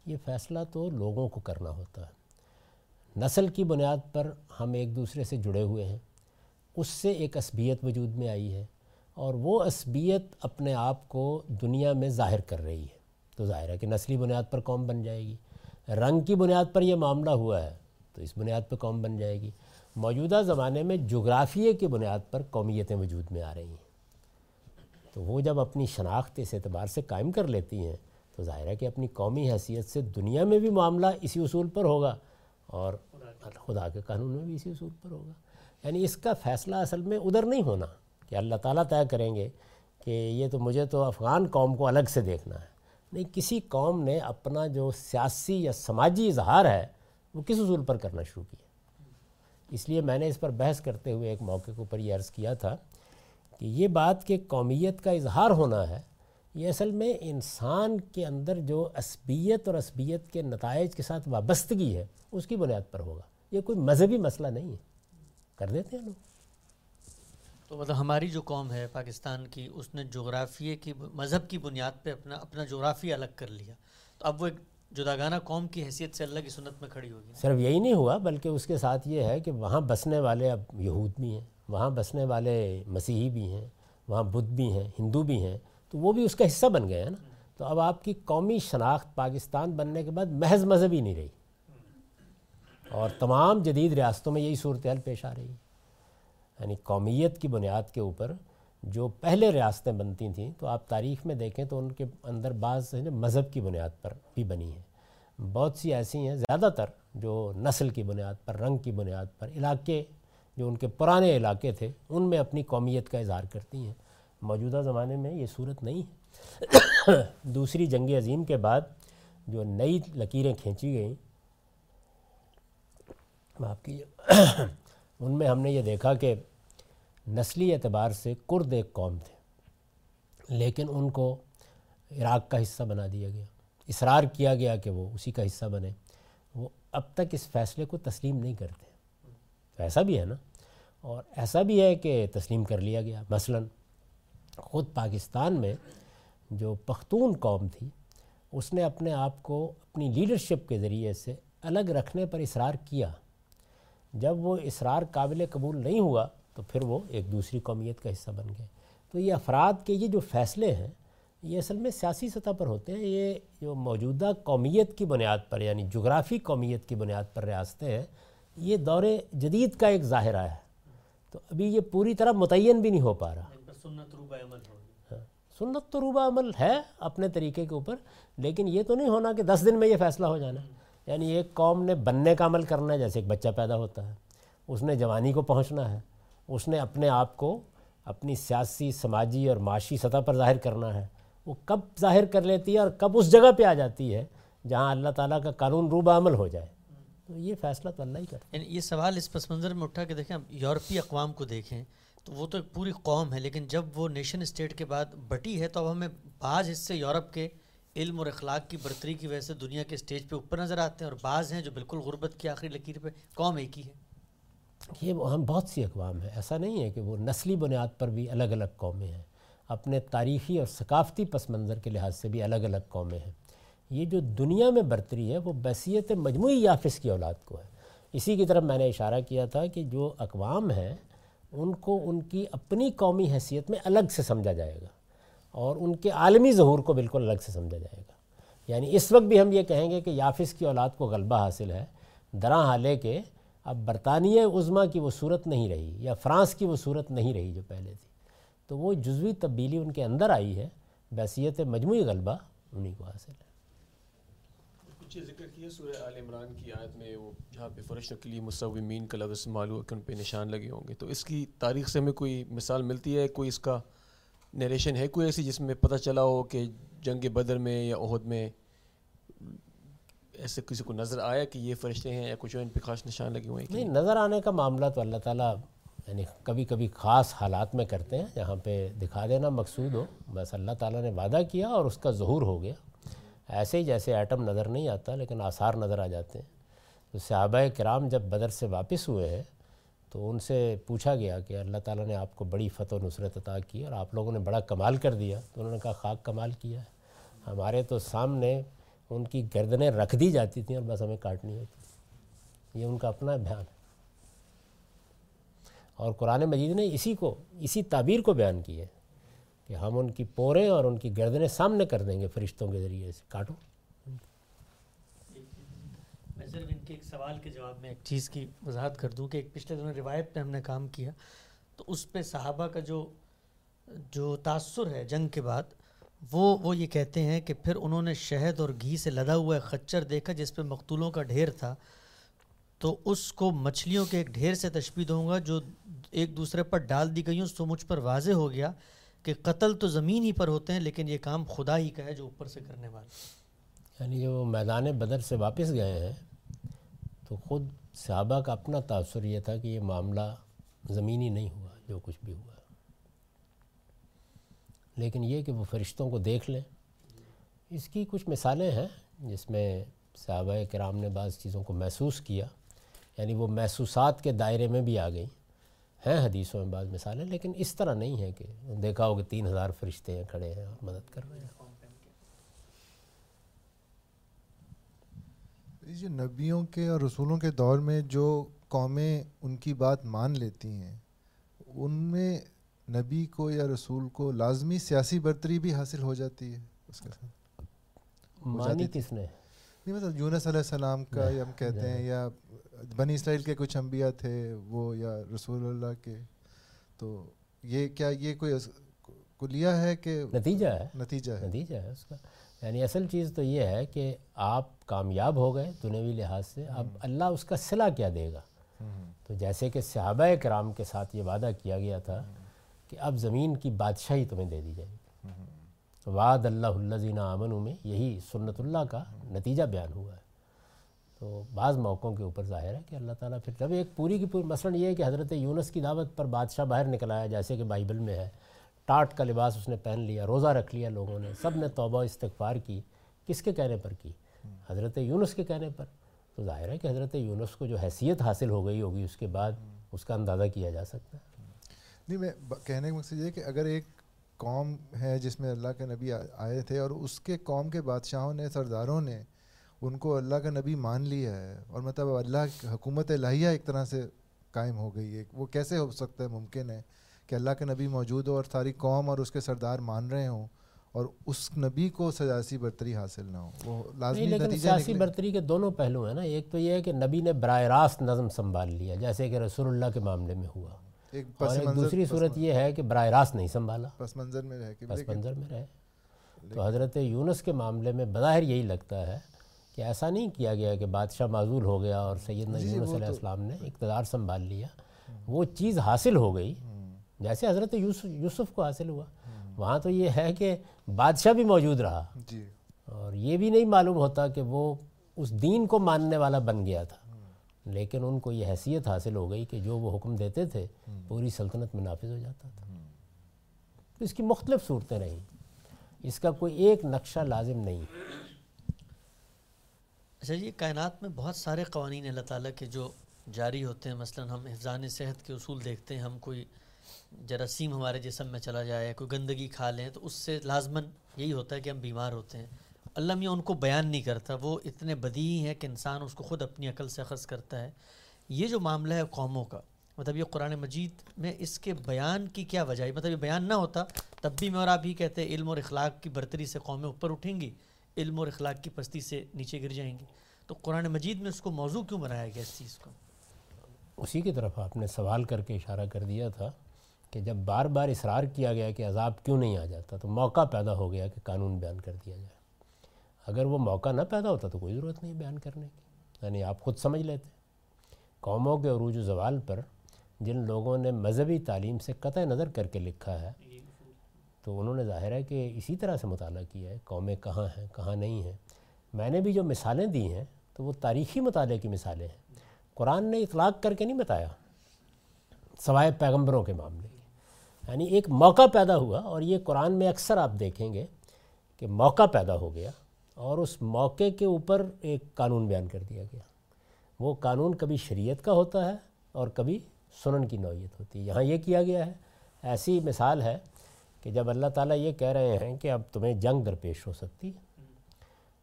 Speaker 1: یہ فیصلہ تو لوگوں کو کرنا ہوتا ہے۔ نسل کی بنیاد پر ہم ایک دوسرے سے جڑے ہوئے ہیں، اس سے ایک عصبیت وجود میں آئی ہے۔ اور وہ عصبیت اپنے آپ کو دنیا میں ظاہر کر رہی ہے۔ تو ظاہر ہے کہ نسلی بنیاد پر قوم بن جائے گی۔ رنگ کی بنیاد پر یہ معاملہ ہوا ہے تو اس بنیاد پر قوم بن جائے گی۔ موجودہ زمانے میں جغرافیے کی بنیاد پر قومیتیں وجود میں آ رہی ہیں۔ تو وہ جب اپنی شناخت اس اعتبار سے قائم کر لیتی ہیں تو ظاہر ہے کہ اپنی قومی حیثیت سے دنیا میں بھی معاملہ اسی اصول پر ہوگا اور خدا کے قانون میں بھی اسی اصول پر ہوگا۔ یعنی اس کا فیصلہ اصل میں ادھر نہیں ہونا۔ کہ اللہ تعالیٰ طے کریں گے کہ یہ تو مجھے تو افغان قوم کو الگ سے دیکھنا ہے۔ نہیں، کسی قوم نے اپنا جو سیاسی یا سماجی اظہار ہے، وہ کس اصول پر کرنا شروع کیا؟ اس لیے میں نے اس پر بحث کرتے ہوئے ایک موقع کے اوپر یہ عرض کیا تھا کہ یہ بات کہ قومیت کا اظہار ہونا ہے، یہ اصل میں انسان کے اندر جو عصبیت اور عصبیت کے نتائج کے ساتھ وابستگی ہے، اس کی بنیاد پر ہوگا۔ یہ کوئی مذہبی مسئلہ نہیں ہے۔ کر دیتے ہیں لوگ۔
Speaker 3: تو مطلب ہماری جو قوم ہے پاکستان کی، اس نے جغرافیے کی، مذہب کی بنیاد پہ اپنا اپنا جغرافیہ الگ کر لیا۔ تو اب وہ ایک جداگانہ قوم کی حیثیت سے اللہ کی سنت میں کھڑی ہوگی۔
Speaker 1: صرف یہی نہیں ہوا، بلکہ اس کے ساتھ یہ ہے کہ وہاں بسنے والے اب یہود بھی ہیں، وہاں بسنے والے مسیحی بھی ہیں، وہاں بدھ بھی ہیں، ہندو بھی ہیں، تو وہ بھی اس کا حصہ بن گئے ہیں نا۔ تو اب آپ کی قومی شناخت پاکستان بننے کے بعد محض مذہبی نہیں رہی۔ اور تمام جدید ریاستوں میں یہی صورتحال پیش آ رہی۔ ہے یعنی قومیت کی بنیاد کے اوپر جو پہلے ریاستیں بنتی تھیں، تو آپ تاریخ میں دیکھیں تو ان کے اندر بعض مذہب کی بنیاد پر بھی بنی ہیں۔ بہت سی ایسی ہیں زیادہ تر جو نسل کی بنیاد پر، رنگ کی بنیاد پر، علاقے جو ان کے پرانے علاقے تھے، ان میں اپنی قومیت کا اظہار کرتی ہیں۔ موجودہ زمانے میں یہ صورت نہیں ہے۔ دوسری جنگ عظیم کے بعد جو نئی لکیریں کھینچی گئیں معاف کیجیے ان میں ہم نے یہ دیکھا کہ نسلی اعتبار سے کرد ایک قوم تھے، لیکن ان کو عراق کا حصہ بنا دیا گیا۔ اصرار کیا گیا کہ وہ اسی کا حصہ بنے۔ وہ اب تک اس فیصلے کو تسلیم نہیں کرتے۔ تو ایسا بھی ہے نا؟ اور ایسا بھی ہے کہ تسلیم کر لیا گیا۔ مثلا خود پاکستان میں جو پختون قوم تھی، اس نے اپنے آپ کو اپنی لیڈرشپ کے ذریعے سے الگ رکھنے پر اصرار کیا۔ جب وہ اصرار قابل قبول نہیں ہوا تو پھر وہ ایک دوسری قومیت کا حصہ بن گئے۔ تو یہ افراد کے یہ جو فیصلے ہیں یہ اصل میں سیاسی سطح پر ہوتے ہیں۔ یہ جو موجودہ قومیت کی بنیاد پر یعنی جغرافی قومیت کی بنیاد پر ریاستیں ہیں یہ دور جدید کا ایک ظاہرہ ہے۔ تو ابھی یہ پوری طرح متعین بھی نہیں ہو پا رہا۔
Speaker 3: سنت روبہ عمل
Speaker 1: ہاں۔ سنت تو روبہ عمل ہے اپنے طریقے کے اوپر لیکن یہ تو نہیں ہونا کہ دس دن میں یہ فیصلہ ہو جانا۔ یعنی ایک قوم نے بننے کا عمل کرنا ہے جیسے ایک بچہ پیدا ہوتا ہے اس نے جوانی کو پہنچنا ہے۔ اس نے اپنے آپ کو اپنی سیاسی، سماجی اور معاشی سطح پر ظاہر کرنا ہے۔ وہ کب ظاہر کر لیتی ہے اور کب اس جگہ پہ آ جاتی ہے جہاں اللہ تعالیٰ کا قانون روبہ عمل ہو جائے۔ تو یہ فیصلہ تو اللہ ہی کرتا
Speaker 3: یعنی یہ سوال اس پس منظر میں اٹھا کے دیکھیں یورپی اقوام کو دیکھیں تو وہ تو ایک پوری قوم ہے، لیکن جب وہ نیشن اسٹیٹ کے بعد بٹی ہے تو اب ہمیں بعض حصے یورپ کے علم اور اخلاق کی برتری کی وجہ سے دنیا کے اسٹیج پہ اوپر نظر آتے ہیں اور بعض ہیں جو بالکل غربت کی آخری لکیر پہ قوم ایک ہی ہے۔
Speaker 1: یہ ہم بہت سی اقوام ہیں، ایسا نہیں ہے کہ وہ نسلی بنیاد پر بھی الگ الگ قومیں ہیں۔ اپنے تاریخی اور ثقافتی پس منظر کے لحاظ سے بھی الگ الگ قومیں ہیں۔ یہ جو دنیا میں برتری ہے، وہ بحثیت مجموعی یافس کی اولاد کو ہے۔ اسی کی طرف میں نے اشارہ کیا تھا کہ جو اقوام ہیں، ان کو ان کی اپنی قومی حیثیت میں الگ سے سمجھا جائے گا اور ان کے عالمی ظہور کو بالکل الگ سے سمجھا جائے گا۔ یعنی اس وقت بھی ہم یہ کہیں گے کہ یافس کی اولاد کو غلبہ حاصل ہے۔ درا حالے کے اب برطانیہ عظما کی وہ صورت نہیں رہی یا فرانس کی وہ صورت نہیں رہی جو پہلے تھی، تو وہ جزوی تبدیلی ان کے اندر آئی ہے، بحثیت مجموعی غلبہ انہی کو حاصل ہے۔
Speaker 5: کچھ ذکر کیا سورہ آل عمران کی آیت میں، وہ جہاں پہ فرشتوں کے لیے مصومین کا لفظ معلوم ہے کہ ان پہ نشان لگے ہوں گے، تو اس کی تاریخ سے ہمیں کوئی مثال ملتی ہے؟ کوئی اس کا نیریشن ہے؟ کوئی ایسی جس میں پتہ چلا ہو کہ جنگ بدر میں یا عہد میں ایسے کسی کو نظر آیا کہ یہ فرشتے ہیں یا کچھ ان پہ خاص نشان لگے ہوئے ہیں
Speaker 1: نہیں؟ نظر آنے کا معاملہ تو اللہ تعالیٰ یعنی کبھی کبھی خاص حالات میں کرتے ہیں جہاں پہ دکھا دینا مقصود ہو بس اللہ تعالیٰ نے وعدہ کیا اور اس کا ظہور ہو گیا۔ ایسے ہی جیسے ایٹم نظر نہیں آتا لیکن آثار نظر آ جاتے ہیں۔ تو صحابہ کرام جب بدر سے واپس ہوئے ہیں تو ان سے پوچھا گیا کہ اللہ تعالیٰ نے آپ کو بڑی فتح و نصرت عطا کی اور آپ لوگوں نے بڑا کمال کر دیا۔ تو انہوں نے کہا خاک کمال کیا ہے۔ ہمارے تو سامنے ان کی گردنیں رکھ دی جاتی تھیں اور بس ہمیں کاٹنی ہوتی یہ ان کا اپنا بیان ہے۔ اور قرآن مجید نے اسی کو، اسی تعبیر کو بیان کی ہے کہ ہم ان کی پوریں اور ان کی گردنیں سامنے کر دیں گے فرشتوں کے ذریعے سے۔ کاٹو۔
Speaker 3: میں صرف ان کے ایک سوال کے جواب میں ایک چیز کی وضاحت کر دوں کہ ایک پچھلے دنوں روایت پہ ہم نے کام کیا تو اس پہ صحابہ کا جو جو تاثر ہے جنگ کے بعد وہ وہ یہ کہتے ہیں کہ پھر انہوں نے شہد اور گھی سے لدا ہوا خچر دیکھا جس پہ مقتولوں کا ڈھیر تھا۔ تو اس کو مچھلیوں کے ایک ڈھیر سے تشبیہ دوں گا جو ایک دوسرے پر ڈال دی گئی ہوں تو مجھ پر واضح ہو گیا کہ قتل تو زمین ہی پر ہوتے ہیں، لیکن یہ کام خدا ہی کا ہے جو اوپر سے کرنے والا۔
Speaker 1: یعنی جو میدان بدر سے واپس گئے ہیں، تو خود صحابہ کا اپنا تاثر یہ تھا کہ یہ معاملہ زمینی نہیں ہوا، جو کچھ بھی ہوا۔ لیکن یہ کہ وہ فرشتوں کو دیکھ لیں۔ اس کی کچھ مثالیں ہیں جس میں صحابہ کرام نے بعض چیزوں کو محسوس کیا۔ یعنی وہ محسوسات کے دائرے میں بھی آ گئیں۔ ہیں حدیثوں میں بعض مثالیں، لیکن اس طرح نہیں ہے کہ دیکھا ہو کہ تین ہزار فرشتے ہیں، کھڑے ہیں اور مدد کر رہے ہیں۔
Speaker 2: جو نبیوں کے اور رسولوں کے دور میں جو قومیں ان کی بات مان لیتی ہیں، ان میں نبی کو یا رسول کو لازمی سیاسی برتری بھی حاصل ہو جاتی ہے اس کے ساتھ۔
Speaker 1: مانی کس نے؟
Speaker 2: نہیں مطلب یونس علیہ السلام کا یا ہم کہتے ہیں یا بنی اسرائیل کے کچھ انبیاء تھے وہ یا رسول اللہ کے۔ تو یہ کیا یہ کوئی کلیہ ہے کہ
Speaker 1: نتیجہ ہے؟
Speaker 2: نتیجہ ہے۔
Speaker 1: نتیجہ ہے اس کا۔ یعنی اصل چیز تو یہ ہے کہ آپ کامیاب ہو گئے دنیوی لحاظ سے اب اللہ اس کا صلح کیا دے گا؟ تو جیسے کہ صحابہ کرام کے ساتھ یہ وعدہ کیا گیا تھا کہ اب زمین کی بادشاہی تمہیں دے دی جائے گی۔ وعد اللہ الزین امن میں یہی سنت اللہ کا نتیجہ بیان ہوا ہے۔ تو بعض موقعوں کے اوپر ظاہر ہے کہ اللہ تعالیٰ پھر جب ایک پوری کی پوری مثلاً یہ ہے کہ حضرت یونس کی دعوت پر بادشاہ باہر نکل آیا جیسے کہ بائبل میں ہے، ٹاٹ کا لباس اس نے پہن لیا، روزہ رکھ لیا لوگوں نے، سب نے توبہ استغفار کی۔ کس کے کہنے پر کی؟ حضرت یونس کے کہنے پر۔ تو ظاہر ہے کہ حضرت یونس کو جو حیثیت حاصل ہو گئی ہوگی، اس کے بعد اس کا اندازہ کیا جا سکتا ہے۔
Speaker 2: نہیں میں کہنے کا مقصد یہ کہ اگر ایک قوم ہے جس میں اللہ کے نبی آئے تھے اور اس کے قوم کے بادشاہوں نے سرداروں نے ان کو اللہ کا نبی مان لیا ہے اور مطلب اللہ حکومت الہیہ ایک طرح سے قائم ہو گئی ہے وہ کیسے ہو سکتا ہے؟ ممکن ہے کہ اللہ کے نبی موجود ہو اور ساری قوم اور اس کے سردار مان رہے ہوں اور اس نبی کو سیاسی برتری حاصل نہ ہو۔ وہ لازمی
Speaker 1: لیکن سیاسی برتری کے دونوں پہلو ہیں نا ایک تو یہ ہے کہ نبی نے براہ راست نظم سنبھال لیا جیسے کہ رسول اللہ کے معاملے میں ہوا۔ ایک اور ایک دوسری صورت یہ ہے کہ براہ راست نہیں سنبھالا۔
Speaker 2: پس منظر میں رہے
Speaker 1: پس منظر میں رہے۔ تو حضرت یونس کے معاملے میں بظاہر یہی لگتا ہے کہ ایسا نہیں کیا گیا کہ بادشاہ معذول ہو گیا اور سیدنا جی، یونس علیہ السلام نے اقتدار سنبھال لیا۔ وہ چیز حاصل ہو گئی۔ جیسے حضرت یوسف کو حاصل ہوا۔ وہاں تو یہ ہے کہ بادشاہ بھی موجود رہا۔ جی۔ اور یہ بھی نہیں معلوم ہوتا کہ وہ اس دین کو ماننے والا بن گیا تھا۔ لیکن ان کو یہ حیثیت حاصل ہو گئی کہ جو وہ حکم دیتے تھے پوری سلطنت میں نافذ ہو جاتا تھا۔ تو اس کی مختلف صورتیں رہیں۔ اس کا کوئی ایک نقشہ لازم نہیں۔
Speaker 3: اچھا یہ کائنات میں بہت سارے قوانین اللہ تعالیٰ کے جو جاری ہوتے ہیں۔ مثلا ہم حفظان صحت کے اصول دیکھتے ہیں ہم کوئی جراثیم ہمارے جسم میں چلا جائے کوئی گندگی کھا لیں تو اس سے لازماً یہی ہوتا ہے کہ ہم بیمار ہوتے ہیں۔ اللہ میاں ان کو بیان نہیں کرتا، وہ اتنے بدی ہیں کہ انسان اس کو خود اپنی عقل سے اخذ کرتا ہے۔ یہ جو معاملہ ہے قوموں کا مطلب یہ قرآن مجید میں اس کے بیان کی کیا وجہ ہے؟ مطلب یہ بیان نہ ہوتا، تب بھی میں اور آپ ہی کہتے ہیں، علم اور اخلاق کی برتری سے قومیں اوپر اٹھیں گی، علم اور اخلاق کی پستی سے نیچے گر جائیں گی۔ تو قرآن مجید میں اس کو موضوع کیوں بنایا گیا اس چیز کو؟
Speaker 1: اسی کی طرف آپ نے سوال کر کے اشارہ کر دیا تھا کہ جب بار بار اصرار کیا گیا کہ عذاب کیوں نہیں آ جاتا، تو موقع پیدا ہو گیا کہ قانون بیان کر دیا جائے۔ اگر وہ موقع نہ پیدا ہوتا تو کوئی ضرورت نہیں بیان کرنے کی۔ یعنی آپ خود سمجھ لیتے۔ قوموں کے عروج و زوال پر جن لوگوں نے مذہبی تعلیم سے قطع نظر کر کے لکھا ہے، تو انہوں نے ظاہر ہے کہ اسی طرح سے مطالعہ کیا ہے، قومیں کہاں ہیں، کہاں نہیں ہیں۔ میں نے بھی جو مثالیں دی ہیں تو وہ تاریخی مطالعے کی مثالیں ہیں۔ قرآن نے اطلاق کر کے نہیں بتایا، سوائے پیغمبروں کے معاملے۔ یعنی ایک موقع پیدا ہوا اور یہ قرآن میں اکثر آپ دیکھیں گے کہ موقع پیدا ہو گیا۔ اور اس موقع کے اوپر ایک قانون بیان کر دیا گیا۔ وہ قانون کبھی شریعت کا ہوتا ہے اور کبھی سنن کی نوعیت ہوتی ہے۔ یہاں یہ کیا گیا ہے، ایسی مثال ہے کہ جب اللہ تعالیٰ یہ کہہ رہے ہیں کہ اب تمہیں جنگ درپیش ہو سکتی ہے،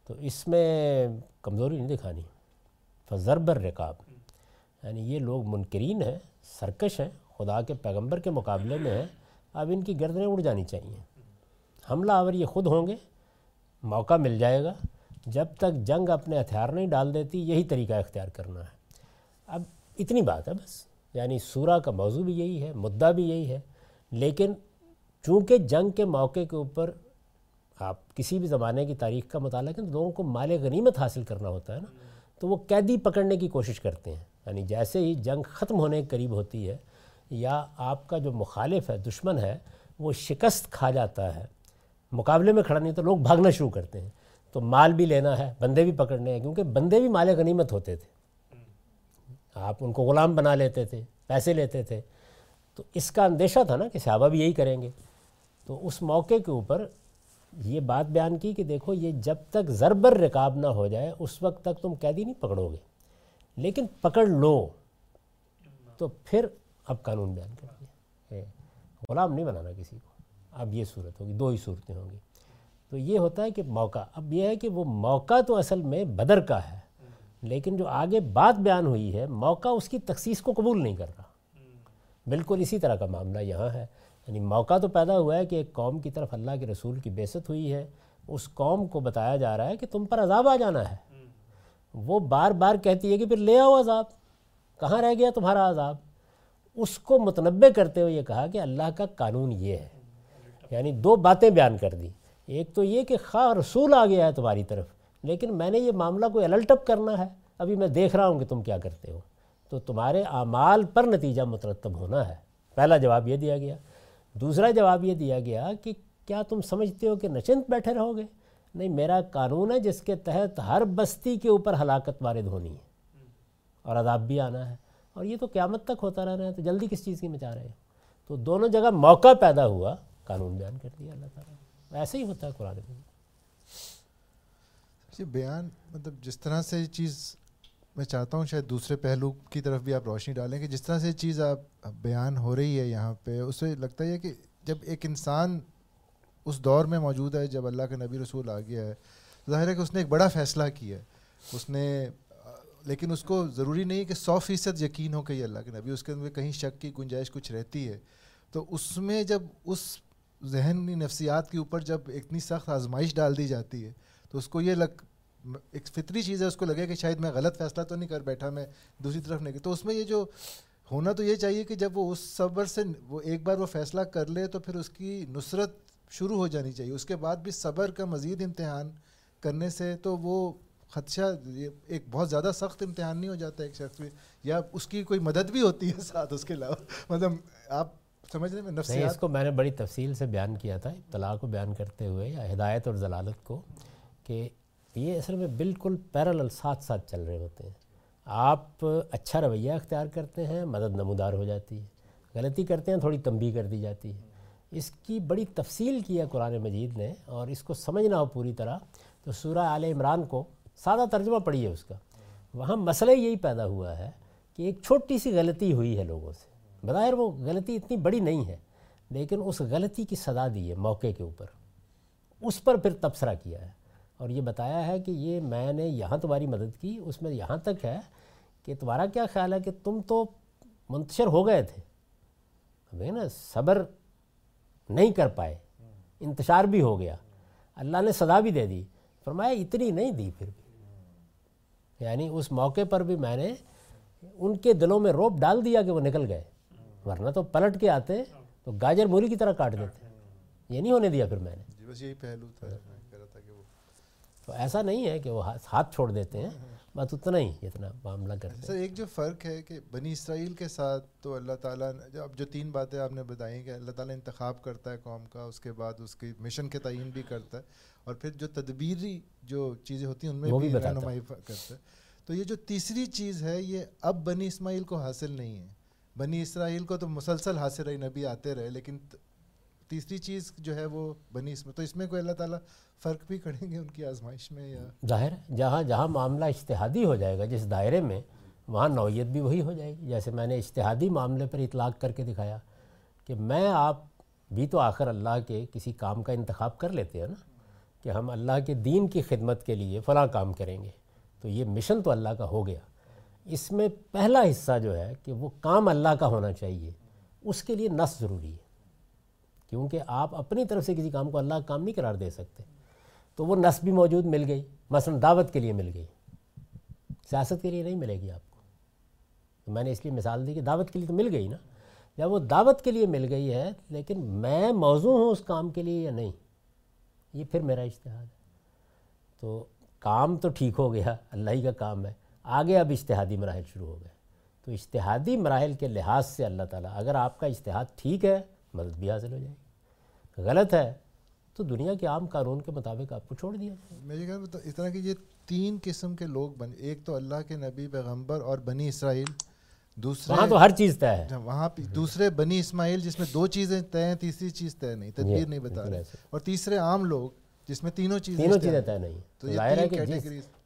Speaker 1: تو اس میں کمزوری نہیں دکھانی۔ فضربر رکاب یعنی یہ لوگ منکرین ہیں، سرکش ہیں، خدا کے پیغمبر کے مقابلے میں ہیں۔ اب ان کی گردنیں اڑ جانی چاہیے۔ حملہ آور یہ خود ہوں گے موقع مل جائے گا۔ جب تک جنگ اپنے ہتھیار نہیں ڈال دیتی، یہی طریقہ اختیار کرنا ہے۔ اب اتنی بات ہے بس۔ یعنی سورہ کا موضوع بھی یہی ہے، مدعا بھی یہی ہے۔ لیکن چونکہ جنگ کے موقع کے اوپر آپ کسی بھی زمانے کی تاریخ کا مطالعہ کریں تو لوگوں کو مال غنیمت حاصل کرنا ہوتا ہے نا۔ تو وہ قیدی پکڑنے کی کوشش کرتے ہیں۔ یعنی جیسے ہی جنگ ختم ہونے کے قریب ہوتی ہے، یا آپ کا جو مخالف ہے، دشمن ہے، وہ شکست کھا جاتا ہے۔ مقابلے میں کھڑا نہیں تو لوگ بھاگنا شروع کرتے ہیں۔ تو مال بھی لینا ہے، بندے بھی پکڑنے ہیں، کیونکہ بندے بھی مال غنیمت ہوتے تھے۔ آپ ان کو غلام بنا لیتے تھے، پیسے لیتے تھے۔ تو اس کا اندیشہ تھا نا کہ صحابہ بھی یہی کریں گے۔ تو اس موقع کے اوپر یہ بات بیان کی کہ دیکھو، یہ جب تک ضربر رکاب نہ ہو جائے، اس وقت تک تم قیدی نہیں پکڑو گے۔ لیکن پکڑ لو۔ تو پھر اب قانون بیان کر دیا۔ غلام نہیں بنانا کسی کو۔ اب یہ صورت ہوگی، دو ہی صورتیں ہوں گی۔ تو یہ ہوتا ہے کہ موقع، اب یہ ہے کہ وہ موقع تو اصل میں بدر کا ہے، لیکن جو آگے بات بیان ہوئی ہے، موقع اس کی تخصیص کو قبول نہیں کر رہا۔ بالکل اسی طرح کا معاملہ یہاں ہے۔ یعنی موقع تو پیدا ہوا ہے کہ ایک قوم کی طرف اللہ کے رسول کی بیست ہوئی ہے۔ اس قوم کو بتایا جا رہا ہے کہ تم پر عذاب آ جانا ہے۔ وہ بار بار کہتی ہے کہ پھر لے آؤ عذاب۔ کہاں رہ گیا تمہارا عذاب؟ اس کو متنبع کرتے ہوئے یہ کہا کہ اللہ کا قانون یہ ہے۔ یعنی دو باتیں بیان کر دی۔ ایک تو یہ کہ خواہ رسول آ گیا ہے تمہاری طرف، لیکن میں نے یہ معاملہ کوئی الٹپ کرنا ہے۔ ابھی میں دیکھ رہا ہوں کہ تم کیا کرتے ہو۔ تو تمہارے اعمال پر نتیجہ مترتب ہونا ہے۔ پہلا جواب یہ دیا گیا۔ دوسرا جواب یہ دیا گیا کہ کیا تم سمجھتے ہو کہ نچنت بیٹھے رہو گے؟ نہیں، میرا قانون ہے جس کے تحت ہر بستی کے اوپر ہلاکت وارد ہونی ہے۔ اور عذاب بھی آنا ہے۔ اور یہ تو قیامت تک ہوتا رہنا ہے۔ تو جلدی کس چیز کی میں چاہ رہے ہیں تو دونوں جگہ موقع پیدا ہوا۔ قانون بیان کر دیا اللہ تعالیٰ ایسے ہی ہوتا ہے قرآن میں
Speaker 2: یہ بیان مطلب جس طرح سے یہ چیز میں چاہتا ہوں، شاید دوسرے پہلو کی طرف بھی آپ روشنی ڈالیں کہ جس طرح سے یہ چیز آپ بیان ہو رہی ہے یہاں پہ، اس سے لگتا ہے کہ جب ایک انسان اس دور میں موجود ہے، جب اللہ کا نبی رسول آ گیا ہے، ظاہر ہے کہ اس نے ایک بڑا فیصلہ کیا ہے۔ اس نے، لیکن اس کو ضروری نہیں کہ سو فیصد یقین ہو کہ یہ اللہ کے نبی اس کے اندر کہیں شک کی گنجائش کچھ رہتی ہے۔ تو اس میں جب اس ذہنی نفسیات کے اوپر جب اتنی سخت آزمائش ڈال دی جاتی ہے، تو اس کو یہ لگ، ایک فطری چیز ہے، اس کو لگے کہ شاید میں غلط فیصلہ تو نہیں کر بیٹھا، میں دوسری طرف نہیں۔ تو اس میں یہ جو ہونا تو یہ چاہیے کہ جب وہ اس صبر سے وہ ایک بار وہ فیصلہ کر لے تو پھر اس کی نصرت شروع ہو جانی چاہیے۔ اس کے بعد بھی صبر کا مزید امتحان کرنے سے تو وہ خدشہ ایک بہت زیادہ سخت امتحان نہیں ہو جاتا ایک شخص میں، یا اس کی کوئی مدد بھی ہوتی ہے ساتھ اس کے علاوہ۔ مطلب آپ سمجھ رہے
Speaker 1: میں اس کو میں نے بڑی تفصیل سے بیان کیا تھا ابتلاع کو بیان کرتے ہوئے یا ہدایت اور ضلالت کو کہ یہ اصل میں بالکل پیرل ساتھ ساتھ چل رہے ہوتے ہیں۔ آپ اچھا رویہ اختیار کرتے ہیں، مدد نمودار ہو جاتی ہے۔ غلطی کرتے ہیں، تھوڑی تنبیہ کر دی جاتی ہے۔ اس کی بڑی تفصیل کی ہے قرآن مجید نے اور اس کو سمجھنا ہو پوری طرح، تو سورہ آل عمران کو سادہ ترجمہ پڑھیے اس کا۔ وہاں مسئلہ یہی پیدا ہوا ہے کہ ایک چھوٹی سی غلطی ہوئی ہے لوگوں سے۔ بظاہر وہ غلطی اتنی بڑی نہیں ہے، لیکن اس غلطی کی صدا دی ہے موقع کے اوپر۔ اس پر پھر تبصرہ کیا ہے۔ اور یہ بتایا ہے کہ یہ میں نے یہاں تمہاری مدد کی، اس میں یہاں تک ہے کہ تمہارا کیا خیال ہے کہ تم تو منتشر ہو گئے تھے۔ ابھی نا، صبر نہیں کر پائے، انتشار بھی ہو گیا۔ اللہ نے صدا بھی دے دی۔ فرمایا اتنی نہیں دی پھر بھی۔ یعنی اس موقع پر بھی میں نے ان کے دلوں میں روپ ڈال دیا کہ وہ نکل گئے۔ ورنہ تو پلٹ کے آتے تو گاجر مولی کی طرح کاٹ دیتے۔ یہ نہیں ہونے دیا پھر میں نے۔
Speaker 2: جی بس یہی پہلو تھا
Speaker 1: تو ایسا نہیں ہے کہ وہ ہاتھ چھوڑ دیتے ہیں بس اتنا ہی اتنا معاملہ کرتے
Speaker 2: سر ایک جو فرق ہے کہ بنی اسرائیل کے ساتھ تو اللہ تعالیٰ اب جو تین باتیں آپ نے بتائیں کہ اللہ تعالیٰ انتخاب کرتا ہے قوم کا اس کے بعد اس کی مشن کے تعین بھی کرتا ہے اور پھر جو تدبیری جو چیزیں ہوتی ہیں ان میں بھی رہنمائی کرتا ہے۔ تو یہ جو تیسری چیز ہے یہ اب بنی اسماعیل کو حاصل نہیں ہے۔ بنی اسرائیل کو تو مسلسل حاصل رہی نبی آتے رہے، لیکن تیسری چیز جو ہے وہ بنی اس میں تو اس میں کوئی اللہ تعالیٰ فرق بھی کریں گے ان کی آزمائش میں یا؟
Speaker 1: ظاہر جہاں جہاں معاملہ اشتہادی ہو جائے گا، جس دائرے میں، وہاں نوعیت بھی وہی ہو جائے گی۔ جیسے میں نے اشتہادی معاملے پر اطلاق کر کے دکھایا کہ میں، آپ بھی تو آخر اللہ کے کسی کام کا انتخاب کر لیتے ہیں نا، کہ ہم اللہ کے دین کی خدمت کے لیے فلاں کام کریں گے۔ تو یہ مشن تو اللہ کا ہو گیا۔ اس میں پہلا حصہ جو ہے کہ وہ کام اللہ کا ہونا چاہیے، اس کے لیے نس ضروری ہے۔ کیونکہ آپ اپنی طرف سے کسی کام کو اللہ کام نہیں قرار دے سکتے۔ تو وہ نس بھی موجود مل گئی، مثلا دعوت کے لیے مل گئی۔ سیاست کے لیے نہیں ملے گی آپ کو۔ تو میں نے اس لیے مثال دی کہ دعوت کے لیے تو مل گئی نا۔ جب وہ دعوت کے لیے مل گئی ہے، لیکن میں موضوع ہوں اس کام کے لیے یا نہیں؟ یہ پھر میرا اشتہاد ہے۔ تو کام تو ٹھیک ہو گیا، اللہ ہی کا کام ہے۔ آگے اب اشتہادی مراحل شروع ہو گئے۔ تو اشتہادی مراحل کے لحاظ سے اللہ تعالیٰ اگر آپ کا اشتہاد ٹھیک ہے مدد بھی حاصل ہو جائے گی۔ غلط ہے تو دنیا کے عام قانون کے مطابق آپ کو چھوڑ دیا جائے
Speaker 2: میرے خیال میں اس طرح کی یہ تین قسم کے لوگ بن ایک تو اللہ کے نبی پیغمبر اور بنی اسرائیل
Speaker 1: دوسرے وہاں تو ہر چیز طے ہے۔
Speaker 2: وہاں دوسرے بنی اسماعیل جس میں دو چیزیں طے ہیں تیسری چیز طے نہیں تدبیر نہیں بتا رہے۔ اور تیسرے عام لوگ جس میں تینوں چیزیں
Speaker 1: تینوں چیزیں طے نہیں۔ تو ظاہر ہے کہ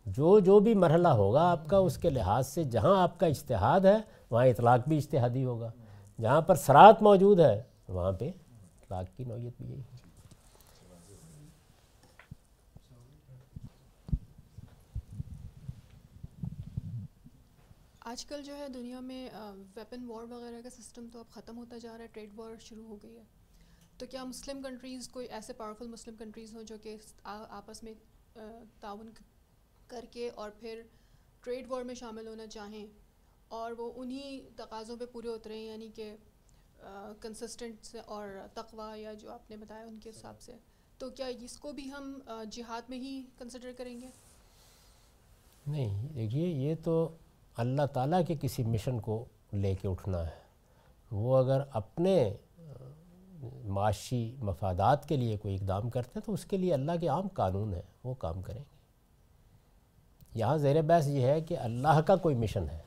Speaker 1: جو جو بھی مرحلہ ہوگا آپ کا، اس کے لحاظ سے جہاں آپ کا اشتہاد ہے، وہاں اطلاق بھی اشتہادی ہوگا۔ جہاں پر سرات موجود ہے، وہاں پہ اطلاق کی نوعیت بھی یہی
Speaker 6: آج کل جو ہے دنیا میں ویپن وار وغیرہ کا سسٹم تو اب ختم ہوتا جا رہا ہے ٹریڈ وار شروع ہو گئی ہے۔ تو کیا مسلم کنٹریز کوئی ایسے پاورفل مسلم کنٹریز ہوں جو کہ آپس میں تعاون کر کے اور پھر ٹریڈ وار میں شامل ہونا چاہیں اور وہ انہی تقاضوں پہ پورے اترے ہیں یعنی کہ کنسسٹنٹ اور تقوا یا جو آپ نے بتایا ان کے حساب سے۔ تو کیا اس کو بھی ہم جہاد میں ہی کنسیڈر کریں گے؟
Speaker 1: نہیں، دیکھیے، یہ تو اللہ تعالیٰ کے کسی مشن کو لے کے اٹھنا ہے۔ وہ اگر اپنے معاشی مفادات کے لیے کوئی اقدام کرتے ہیں تو اس کے لیے اللہ کے عام قانون ہے وہ کام کریں گے۔ یہاں زیر بحث یہ ہے کہ اللہ کا کوئی مشن ہے۔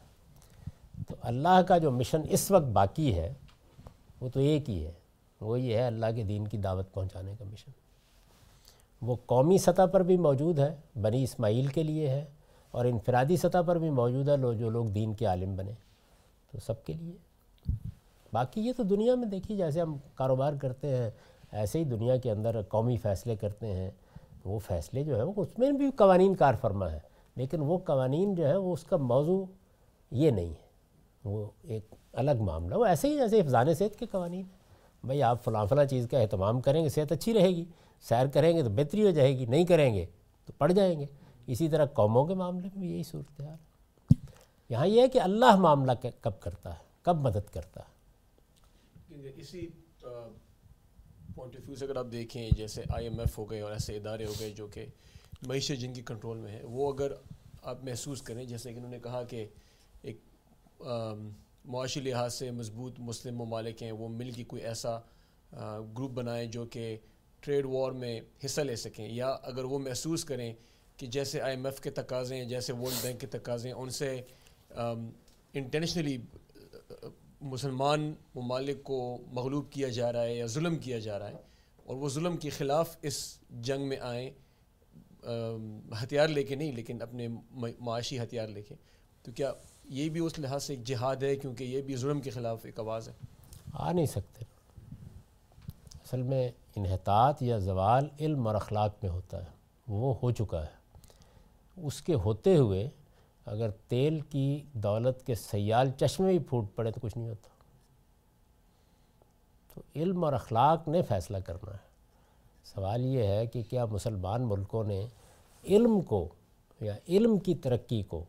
Speaker 1: تو اللہ کا جو مشن اس وقت باقی ہے، وہ تو ایک ہی ہے۔ وہ یہ ہے اللہ کے دین کی دعوت پہنچانے کا مشن وہ قومی سطح پر بھی موجود ہے، بنی اسماعیل کے لیے ہے، اور انفرادی سطح پر بھی موجود ہے جو لوگ دین کے عالم بنے۔ تو سب کے لیے۔ باقی یہ تو دنیا میں دیکھیے، جیسے ہم کاروبار کرتے ہیں، ایسے ہی دنیا کے اندر قومی فیصلے کرتے ہیں۔ وہ فیصلے جو ہیں، وہ اس میں بھی قوانین کار فرما ہے لیکن وہ قوانین جو ہے وہ اس کا موضوع یہ نہیں ہے۔ وہ ایک الگ معاملہ، وہ ایسے ہی جیسے حفظان صحت کے قوانین ہیں۔ بھائی آپ فلاں فلاں چیز کا اہتمام کریں گے، صحت اچھی رہے گی۔ سیر کریں گے تو بہتری ہو جائے گی، نہیں کریں گے تو پڑ جائیں گے۔ اسی طرح قوموں کے معاملے میں بھی یہی صورتحال یہاں یہ ہے کہ اللہ معاملہ کب کرتا ہے، کب مدد کرتا ہے۔
Speaker 5: اسی پوائنٹ آف ویو سے اگر آپ دیکھیں، جیسے آئی ایم ایف ہو گئے اور ایسے ادارے ہو گئے جو کہ معیشت جن کی کنٹرول میں ہے، وہ اگر آپ محسوس کریں، جیسے کہ انہوں نے کہا کہ ایک معاشی لحاظ سے مضبوط مسلم ممالک ہیں، وہ مل کے کوئی ایسا گروپ بنائیں جو کہ ٹریڈ وار میں حصہ لے سکیں۔ یا اگر وہ محسوس کریں کہ جیسے آئی ایم ایف کے تقاضے ہیں، جیسے ورلڈ بینک کے تقاضے ہیں، ان سے انٹینشنلی مسلمان ممالک کو مغلوب کیا جا رہا ہے یا ظلم کیا جا رہا ہے، اور وہ ظلم کے خلاف اس جنگ میں آئیں ہتھیار لے کے نہیں، لیکن اپنے معاشی ہتھیار لے کے۔ تو کیا یہ بھی اس لحاظ سے ایک جہاد ہے؟ کیونکہ یہ بھی ظلم کے خلاف ایک آواز ہے۔
Speaker 1: آ نہیں سکتے۔ اصل میں انحطاط یا زوال علم اور اخلاق میں ہوتا ہے۔ وہ ہو چکا ہے۔ اس کے ہوتے ہوئے اگر تیل کی دولت کے سیال چشمے بھی پھوٹ پڑے تو کچھ نہیں ہوتا۔ تو علم اور اخلاق نے فیصلہ کرنا ہے۔ سوال یہ ہے کہ کیا مسلمان ملکوں نے علم کو یا علم کی ترقی کو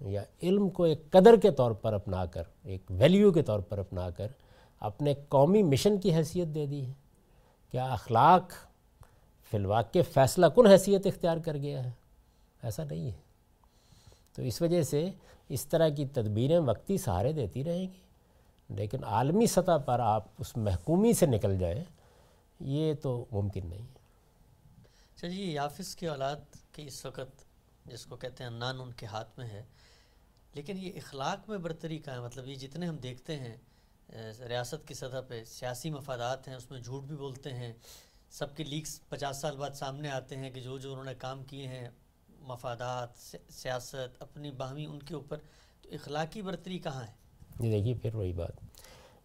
Speaker 1: یا علم کو ایک قدر کے طور پر اپنا کر، ایک ویلیو کے طور پر اپنا کر اپنے قومی مشن کی حیثیت دے دی ہے؟ کیا اخلاق فی الواقع فیصلہ کن حیثیت اختیار کر گیا ہے؟ ایسا نہیں ہے۔ تو اس وجہ سے اس طرح کی تدبیریں وقتی سہارے دیتی رہیں گی، لیکن عالمی سطح پر آپ اس محکومی سے نکل جائیں یہ تو ممکن نہیں ہے۔
Speaker 3: جی یافس کی اولاد کی اس وقت جس کو کہتے ہیں نان ان کے ہاتھ میں ہے لیکن یہ اخلاق میں برتری کا ہے۔ مطلب یہ جتنے ہم دیکھتے ہیں ریاست کی سطح پہ سیاسی مفادات ہیں اس میں جھوٹ بھی بولتے ہیں۔ سب کے لیکس پچاس سال بعد سامنے آتے ہیں کہ جو جو انہوں نے کام کیے ہیں مفادات سیاست اپنی باہمی ان کے اوپر تو اخلاقی برتری کہاں ہے؟
Speaker 1: جی دیکھیے پھر وہی بات۔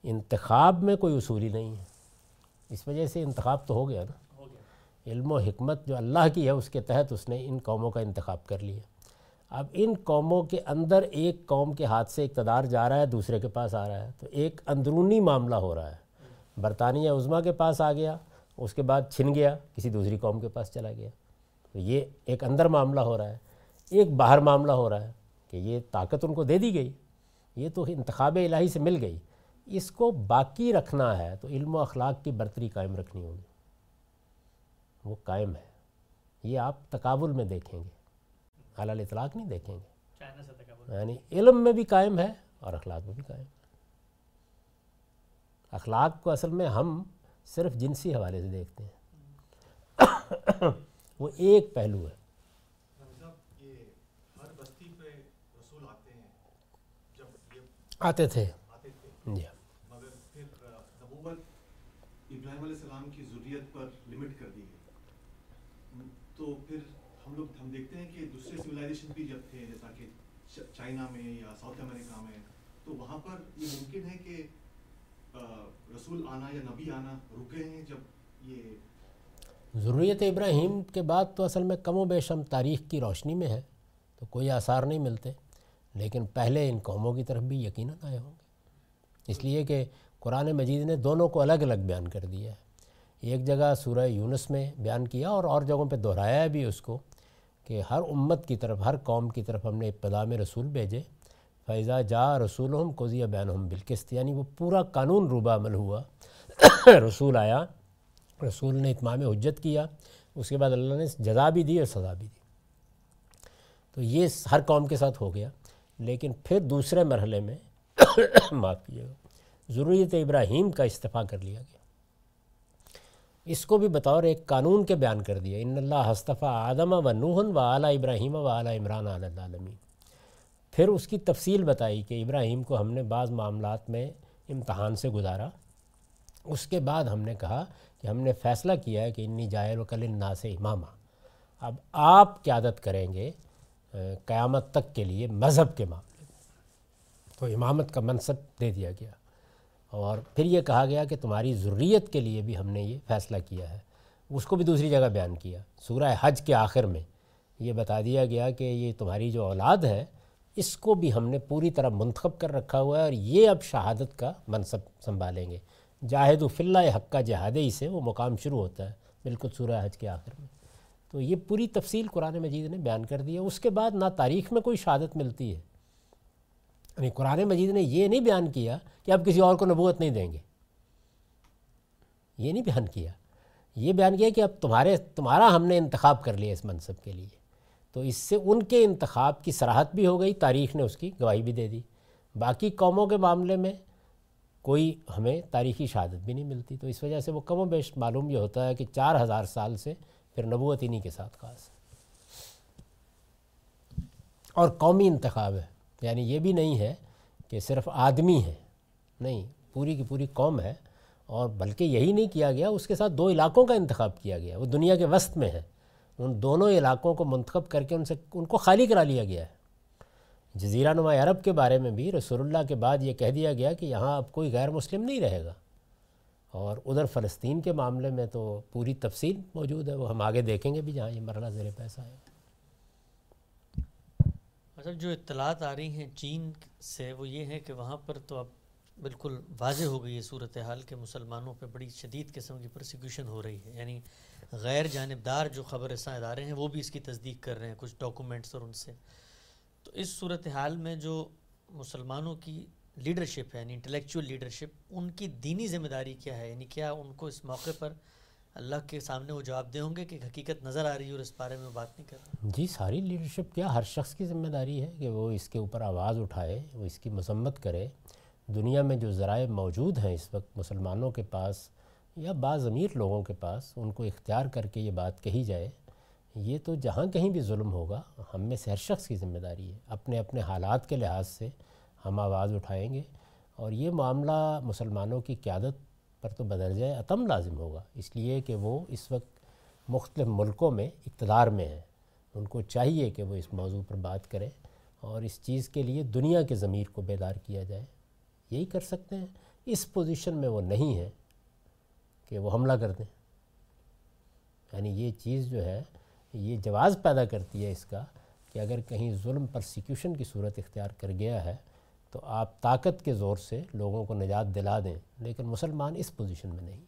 Speaker 1: انتخاب میں کوئی اصولی نہیں ہے۔ اس وجہ سے انتخاب تو ہو گیا نا۔ علم و حکمت جو اللہ کی ہے، اس کے تحت اس نے ان قوموں کا انتخاب کر لیا۔ اب ان قوموں کے اندر ایک قوم کے ہاتھ سے اقتدار جا رہا ہے، دوسرے کے پاس آ رہا ہے۔ تو ایک اندرونی معاملہ ہو رہا ہے۔ برطانیہ عظما کے پاس آ گیا، اس کے بعد چھن گیا، کسی دوسری قوم کے پاس چلا گیا۔ تو یہ ایک اندر معاملہ ہو رہا ہے، ایک باہر معاملہ ہو رہا ہے کہ یہ طاقت ان کو دے دی گئی۔ یہ تو انتخاب الہی سے مل گئی۔ اس کو باقی رکھنا ہے تو علم و اخلاق کی برتری قائم رکھنی ہوگی۔ وہ قائم ہے۔ یہ آپ تقابل میں دیکھیں گے۔ حلال اطلاق نہیں دیکھیں گے۔ یعنی علم میں بھی قائم ہے اور اخلاق میں بھی قائم ہے۔ اخلاق کو اصل میں ہم صرف جنسی حوالے سے دیکھتے ہیں۔ وہ ایک پہلو ہے۔ آتے تھے جی
Speaker 7: مگر پھر نبوت ابراہیم علیہ السلام کی ضروریت پر لمٹ کر دی گئی۔ تو پھر ہم لوگ ہم دیکھتے ہیں کہ دوسرے سویلائزیشن بھی جب تھے، جیسا کہ چائنا میں یا ساؤتھ امریکہ میں، تو وہاں پر یہ ممکن ہے کہ رسول آنا یا نبی آنا رکے ہیں جب یہ
Speaker 1: ضروریت ابراہیم کے بعد تو اصل میں کم و بیش ہم تاریخ کی روشنی میں ہے تو کوئی آثار نہیں ملتے۔ لیکن پہلے ان قوموں کی طرف بھی یقیناً آئے ہوں گے۔ اس لیے کہ قرآن مجید نے دونوں کو الگ الگ بیان کر دیا ہے۔ ایک جگہ سورہ یونس میں بیان کیا اور اور جگہوں پہ دہرایا بھی اس کو کہ ہر امت کی طرف، ہر قوم کی طرف ہم نے ابتدا میں رسول بھیجے۔ فیضا جا رسول ہم کوزیہ بین ہم بالکست یعنی وہ پورا قانون روبہ عمل ہوا۔ رسول آیا، رسول نے اتمام حجت کیا، اس کے بعد اللہ نے جزا بھی دی اور سزا بھی دی۔ تو یہ ہر قوم کے ساتھ ہو گیا، لیکن پھر دوسرے مرحلے میں معاف کیے گا ضروریت ابراہیم کا استفاع کر لیا گیا۔ اس کو بھی بطور ایک قانون کے بیان کر دیا۔ ان اللہ ہستفیٰ آدم و نوحن و اعلیٰ ابراہیم و اعلیٰ عمران عالمین پھر اس کی تفصیل بتائی کہ ابراہیم کو ہم نے بعض معاملات میں امتحان سے گزارا۔ اس کے بعد ہم نے کہا کہ ہم نے فیصلہ کیا ہے کہ انی جائر و کل سے امامہ اب آپ قیادت کریں گے قیامت تک کے لیے مذہب کے معاملے میں۔ تو امامت کا منصب دے دیا گیا۔ اور پھر یہ کہا گیا کہ تمہاری ضروریت کے لیے بھی ہم نے یہ فیصلہ کیا ہے۔ اس کو بھی دوسری جگہ بیان کیا۔ سورہ حج کے آخر میں یہ بتا دیا گیا کہ یہ تمہاری جو اولاد ہے، اس کو بھی ہم نے پوری طرح منتخب کر رکھا ہوا ہے اور یہ اب شہادت کا منصب سنبھالیں گے۔ جاہد و فلّہ حق کا جہاد ہی سے وہ مقام شروع ہوتا ہے بالکل سورہ حج کے آخر میں۔ تو یہ پوری تفصیل قرآن مجید نے بیان کر دی ہے۔ اس کے بعد نہ تاریخ میں کوئی شہادت ملتی ہے۔ یعنی قرآن مجید نے یہ نہیں بیان کیا کہ اب کسی اور کو نبوت نہیں دیں گے۔ یہ نہیں بیان کیا۔ یہ بیان کیا کہ اب تمہارے، تمہارا ہم نے انتخاب کر لیا اس منصب کے لیے۔ تو اس سے ان کے انتخاب کی سراحت بھی ہو گئی، تاریخ نے اس کی گواہی بھی دے دی۔ باقی قوموں کے معاملے میں کوئی ہمیں تاریخی شہادت بھی نہیں ملتی۔ تو اس وجہ سے وہ کم و بیش معلوم یہ ہوتا ہے کہ چار ہزار سال سے پھر نبوت انہی کے ساتھ خاص ہے۔ اور قومی انتخاب ہے۔ یعنی یہ بھی نہیں ہے کہ صرف آدمی ہے نہیں، پوری کی پوری قوم ہے اور بلکہ یہی نہیں کیا گیا، اس کے ساتھ دو علاقوں کا انتخاب کیا گیا، وہ دنیا کے وسط میں ہے ان دونوں علاقوں کو منتخب کر کے ان سے، ان کو خالی کرا لیا گیا ہے۔ جزیرہ نما عرب کے بارے میں بھی رسول اللہ کے بعد یہ کہہ دیا گیا کہ یہاں اب کوئی غیر مسلم نہیں رہے گا۔ اور ادھر فلسطین کے معاملے میں تو پوری تفصیل موجود ہے، وہ ہم آگے دیکھیں گے بھی جہاں یہ مرلہ زیر پیسہ ہے۔
Speaker 3: اچھا جو اطلاعات آ رہی ہیں چین سے وہ یہ ہے کہ وہاں پر تو اب بالکل واضح ہو گئی ہے صورتحال کہ مسلمانوں پہ بڑی شدید قسم کی پروسیکیوشن ہو رہی ہے۔ یعنی غیر جانبدار جو خبر رساں ادارے ہیں وہ بھی اس کی تصدیق کر رہے ہیں کچھ ڈاکومنٹس اور ان سے۔ تو اس صورتحال میں جو مسلمانوں کی لیڈرشپ ہے یعنی انٹلیکچوئل لیڈرشپ ان کی دینی ذمہ داری کیا ہے؟ یعنی کیا ان کو اس موقع پر اللہ کے سامنے وہ جواب دے ہوں گے کہ حقیقت نظر آ رہی ہے اور اس بارے میں بات نہیں کر رہے
Speaker 1: جی ساری لیڈرشپ کیا ہر شخص کی ذمہ داری ہے کہ وہ اس کے اوپر آواز اٹھائے، وہ اس کی مذمت کرے۔ دنیا میں جو ذرائع موجود ہیں اس وقت مسلمانوں کے پاس یا بعض امیر لوگوں کے پاس، ان کو اختیار کر کے یہ بات کہی جائے، یہ تو جہاں کہیں بھی ظلم ہوگا، ہم میں سے ہر شخص کی ذمہ داری ہے۔ اپنے اپنے حالات کے لحاظ سے ہم آواز اٹھائیں گے اور یہ معاملہ مسلمانوں کی قیادت پر تو بدرجہ عتم لازم ہوگا۔ اس لیے کہ وہ اس وقت مختلف ملکوں میں اقتدار میں ہیں۔ ان کو چاہیے کہ وہ اس موضوع پر بات کریں اور اس چیز کے لیے دنیا کے ضمیر کو بیدار کیا جائے۔ یہی کر سکتے ہیں۔ اس پوزیشن میں وہ نہیں ہے کہ وہ حملہ کر دیں۔ یعنی یہ چیز جو ہے، یہ جواز پیدا کرتی ہے اس کا کہ اگر کہیں ظلم پرسیکیوشن کی صورت اختیار کر گیا ہے تو آپ طاقت کے زور سے لوگوں کو نجات دلا دیں لیکن مسلمان اس پوزیشن میں نہیں۔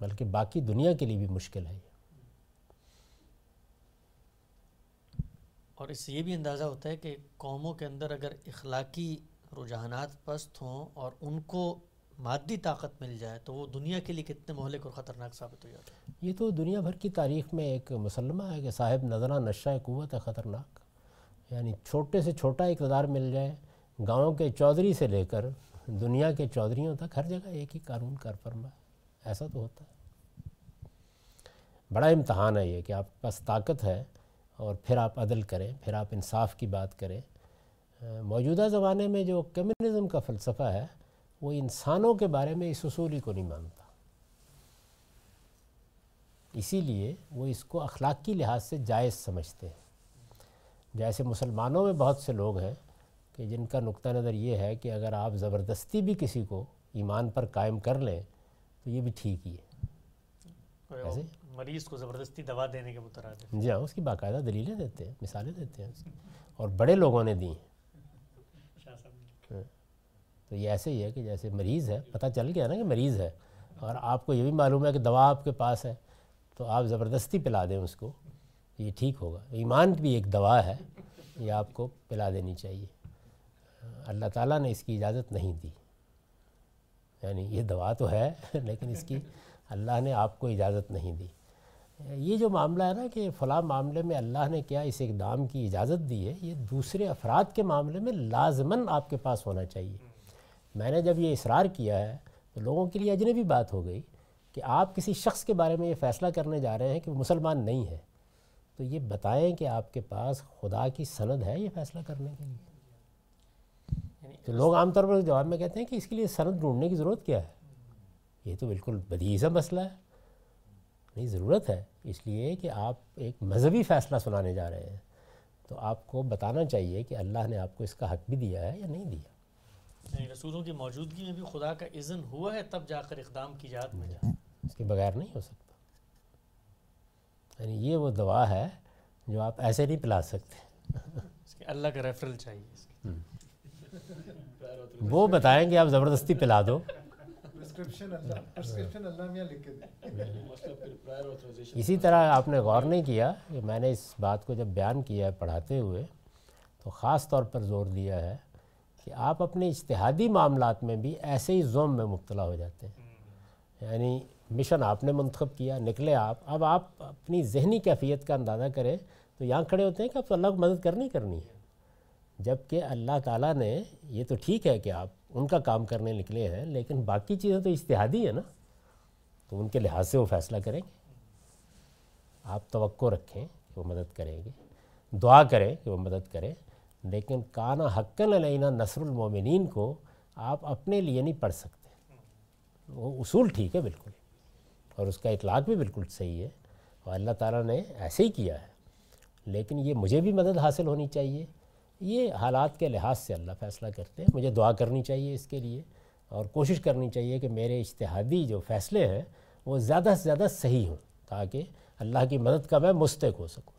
Speaker 1: بلکہ باقی دنیا کے لیے بھی مشکل ہے۔
Speaker 3: اور اس سے یہ بھی اندازہ ہوتا ہے کہ قوموں کے اندر اگر اخلاقی رجحانات پست ہوں اور ان کو مادی طاقت مل جائے تو وہ دنیا کے لیے کتنے مہلک اور خطرناک ثابت ہو جاتا ہے
Speaker 1: یہ تو دنیا بھر کی تاریخ میں ایک مسلمہ ہے کہ صاحب نظرہ نشہ قوت ہے خطرناک۔ یعنی چھوٹے سے چھوٹا اقتدار مل جائے، گاؤں کے چودھری سے لے کر دنیا کے چودھریوں تک ہر جگہ ایک ہی قانون کار فرما ہے۔ ایسا تو ہوتا ہے۔ بڑا امتحان ہے یہ کہ آپ کے پاس طاقت ہے اور پھر آپ عدل کریں، پھر آپ انصاف کی بات کریں۔ موجودہ زمانے میں جو کمیونزم کا فلسفہ ہے، وہ انسانوں کے بارے میں اس اصولی کو نہیں مانتا۔ اسی لیے وہ اس کو اخلاقی لحاظ سے جائز سمجھتے ہیں۔ جیسے مسلمانوں میں بہت سے لوگ ہیں کہ جن کا نقطہ نظر یہ ہے کہ اگر آپ زبردستی بھی کسی کو ایمان پر قائم کر لیں تو یہ بھی ٹھیک ہی ہے۔
Speaker 3: مریض کو زبردستی دوا دینے کے متراد
Speaker 1: جی ہاں اس کی باقاعدہ دلیلیں دیتے ہیں مثالیں دیتے ہیں اور بڑے لوگوں نے دی ہیں۔ ہاں۔ تو یہ ایسے ہی ہے کہ جیسے مریض ہے پتہ چل گیا نا کہ مریض ہے۔ اور آپ کو یہ بھی معلوم ہے کہ دوا آپ کے پاس ہے تو آپ زبردستی پلا دیں اس کو۔ یہ ٹھیک ہوگا۔ ایمان بھی ایک دوا ہے، یہ آپ کو پلا دینی چاہیے۔ اللہ تعالیٰ نے اس کی اجازت نہیں دی۔ یعنی یہ دوا تو ہے، لیکن اس کی اللہ نے آپ کو اجازت نہیں دی۔ یہ جو معاملہ ہے نا کہ فلاں معاملے میں اللہ نے کیا اس اقدام کی اجازت دی ہے، یہ دوسرے افراد کے معاملے میں لازماً آپ کے پاس ہونا چاہیے۔ میں نے جب یہ اصرار کیا ہے، تو لوگوں کے لیے اجنبی بات ہو گئی کہ آپ کسی شخص کے بارے میں یہ فیصلہ کرنے جا رہے ہیں کہ وہ مسلمان نہیں ہے۔ تو یہ بتائیں کہ آپ کے پاس خدا کی سند ہے یہ فیصلہ کرنے کے لیے؟ یعنی تو لوگ عام طور پر جواب میں کہتے ہیں کہ اس کے لیے سند ڈھونڈنے کی ضرورت کیا ہے؟ یہ تو بالکل بدی سا مسئلہ ہے۔ نہیں ضرورت ہے۔ اس لیے کہ آپ ایک مذہبی فیصلہ سنانے جا رہے ہیں۔ تو آپ کو بتانا چاہیے کہ اللہ نے آپ کو اس کا حق بھی دیا ہے یا نہیں دیا؟
Speaker 3: یعنی رسولوں کی موجودگی میں بھی خدا کا اذن ہوا ہے تب جا کر اقدام کی جات میں جا
Speaker 1: اس کے بغیر نہیں ہو سکتا۔ یعنی یہ وہ دوا ہے جو آپ ایسے نہیں پلا سکتے۔
Speaker 3: اس کے اللہ کا ریفرل چاہیے
Speaker 1: وہ بتائیں کہ آپ زبردستی پلا دو۔ اسی طرح آپ نے غور نہیں کیا کہ میں نے اس بات کو جب بیان کیا ہے پڑھاتے ہوئے تو خاص طور پر زور دیا ہے کہ آپ اپنے اجتہادی معاملات میں بھی ایسے ہی زوم میں مبتلا ہو جاتے ہیں۔ یعنی مشن آپ نے منتخب کیا، نکلے آپ۔ اب آپ اپنی ذہنی کیفیت کا اندازہ کریں تو یہاں کھڑے ہوتے ہیں کہ آپ اللہ کو مدد کرنی کرنی ہے۔ جبکہ اللہ تعالیٰ نے، یہ تو ٹھیک ہے کہ آپ ان کا کام کرنے نکلے ہیں، لیکن باقی چیزیں تو اجتہادی ہیں نا۔ تو ان کے لحاظ سے وہ فیصلہ کریں گے۔ آپ توقع رکھیں کہ وہ مدد کریں گے۔ دعا کریں کہ وہ مدد کریں۔ لیکن کانا حقن علینا نصر المومنین کو آپ اپنے لیے نہیں پڑھ سکتے۔ وہ اصول ٹھیک ہے بالکل۔ اور اس کا اطلاق بھی بالکل صحیح ہے اور اللہ تعالیٰ نے ایسے ہی کیا ہے۔ لیکن یہ مجھے بھی مدد حاصل ہونی چاہیے۔ یہ حالات کے لحاظ سے اللہ فیصلہ کرتے ہیں۔ مجھے دعا کرنی چاہیے اس کے لیے اور کوشش کرنی چاہیے کہ میرے اجتہادی جو فیصلے ہیں وہ زیادہ سے زیادہ صحیح ہوں تاکہ اللہ کی مدد کا میں مستق ہو سکوں۔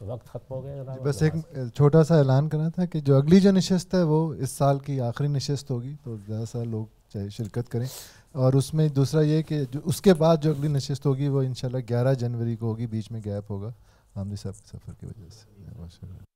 Speaker 1: وقت ختم ہو گیا۔
Speaker 2: جی، بس ایک چھوٹا سا اعلان کرنا تھا کہ جو اگلی جو نشست ہے وہ اس سال کی آخری نشست ہوگی تو زیادہ سے لوگ چاہے شرکت کریں۔ اور اس میں دوسرا یہ کہ جو اس کے بعد جو اگلی نشست ہوگی وہ انشاءاللہ گیارہ جنوری کو ہوگی، بیچ میں گیپ ہوگا۔ آمدی صاحب کے سفر کی وجہ سے۔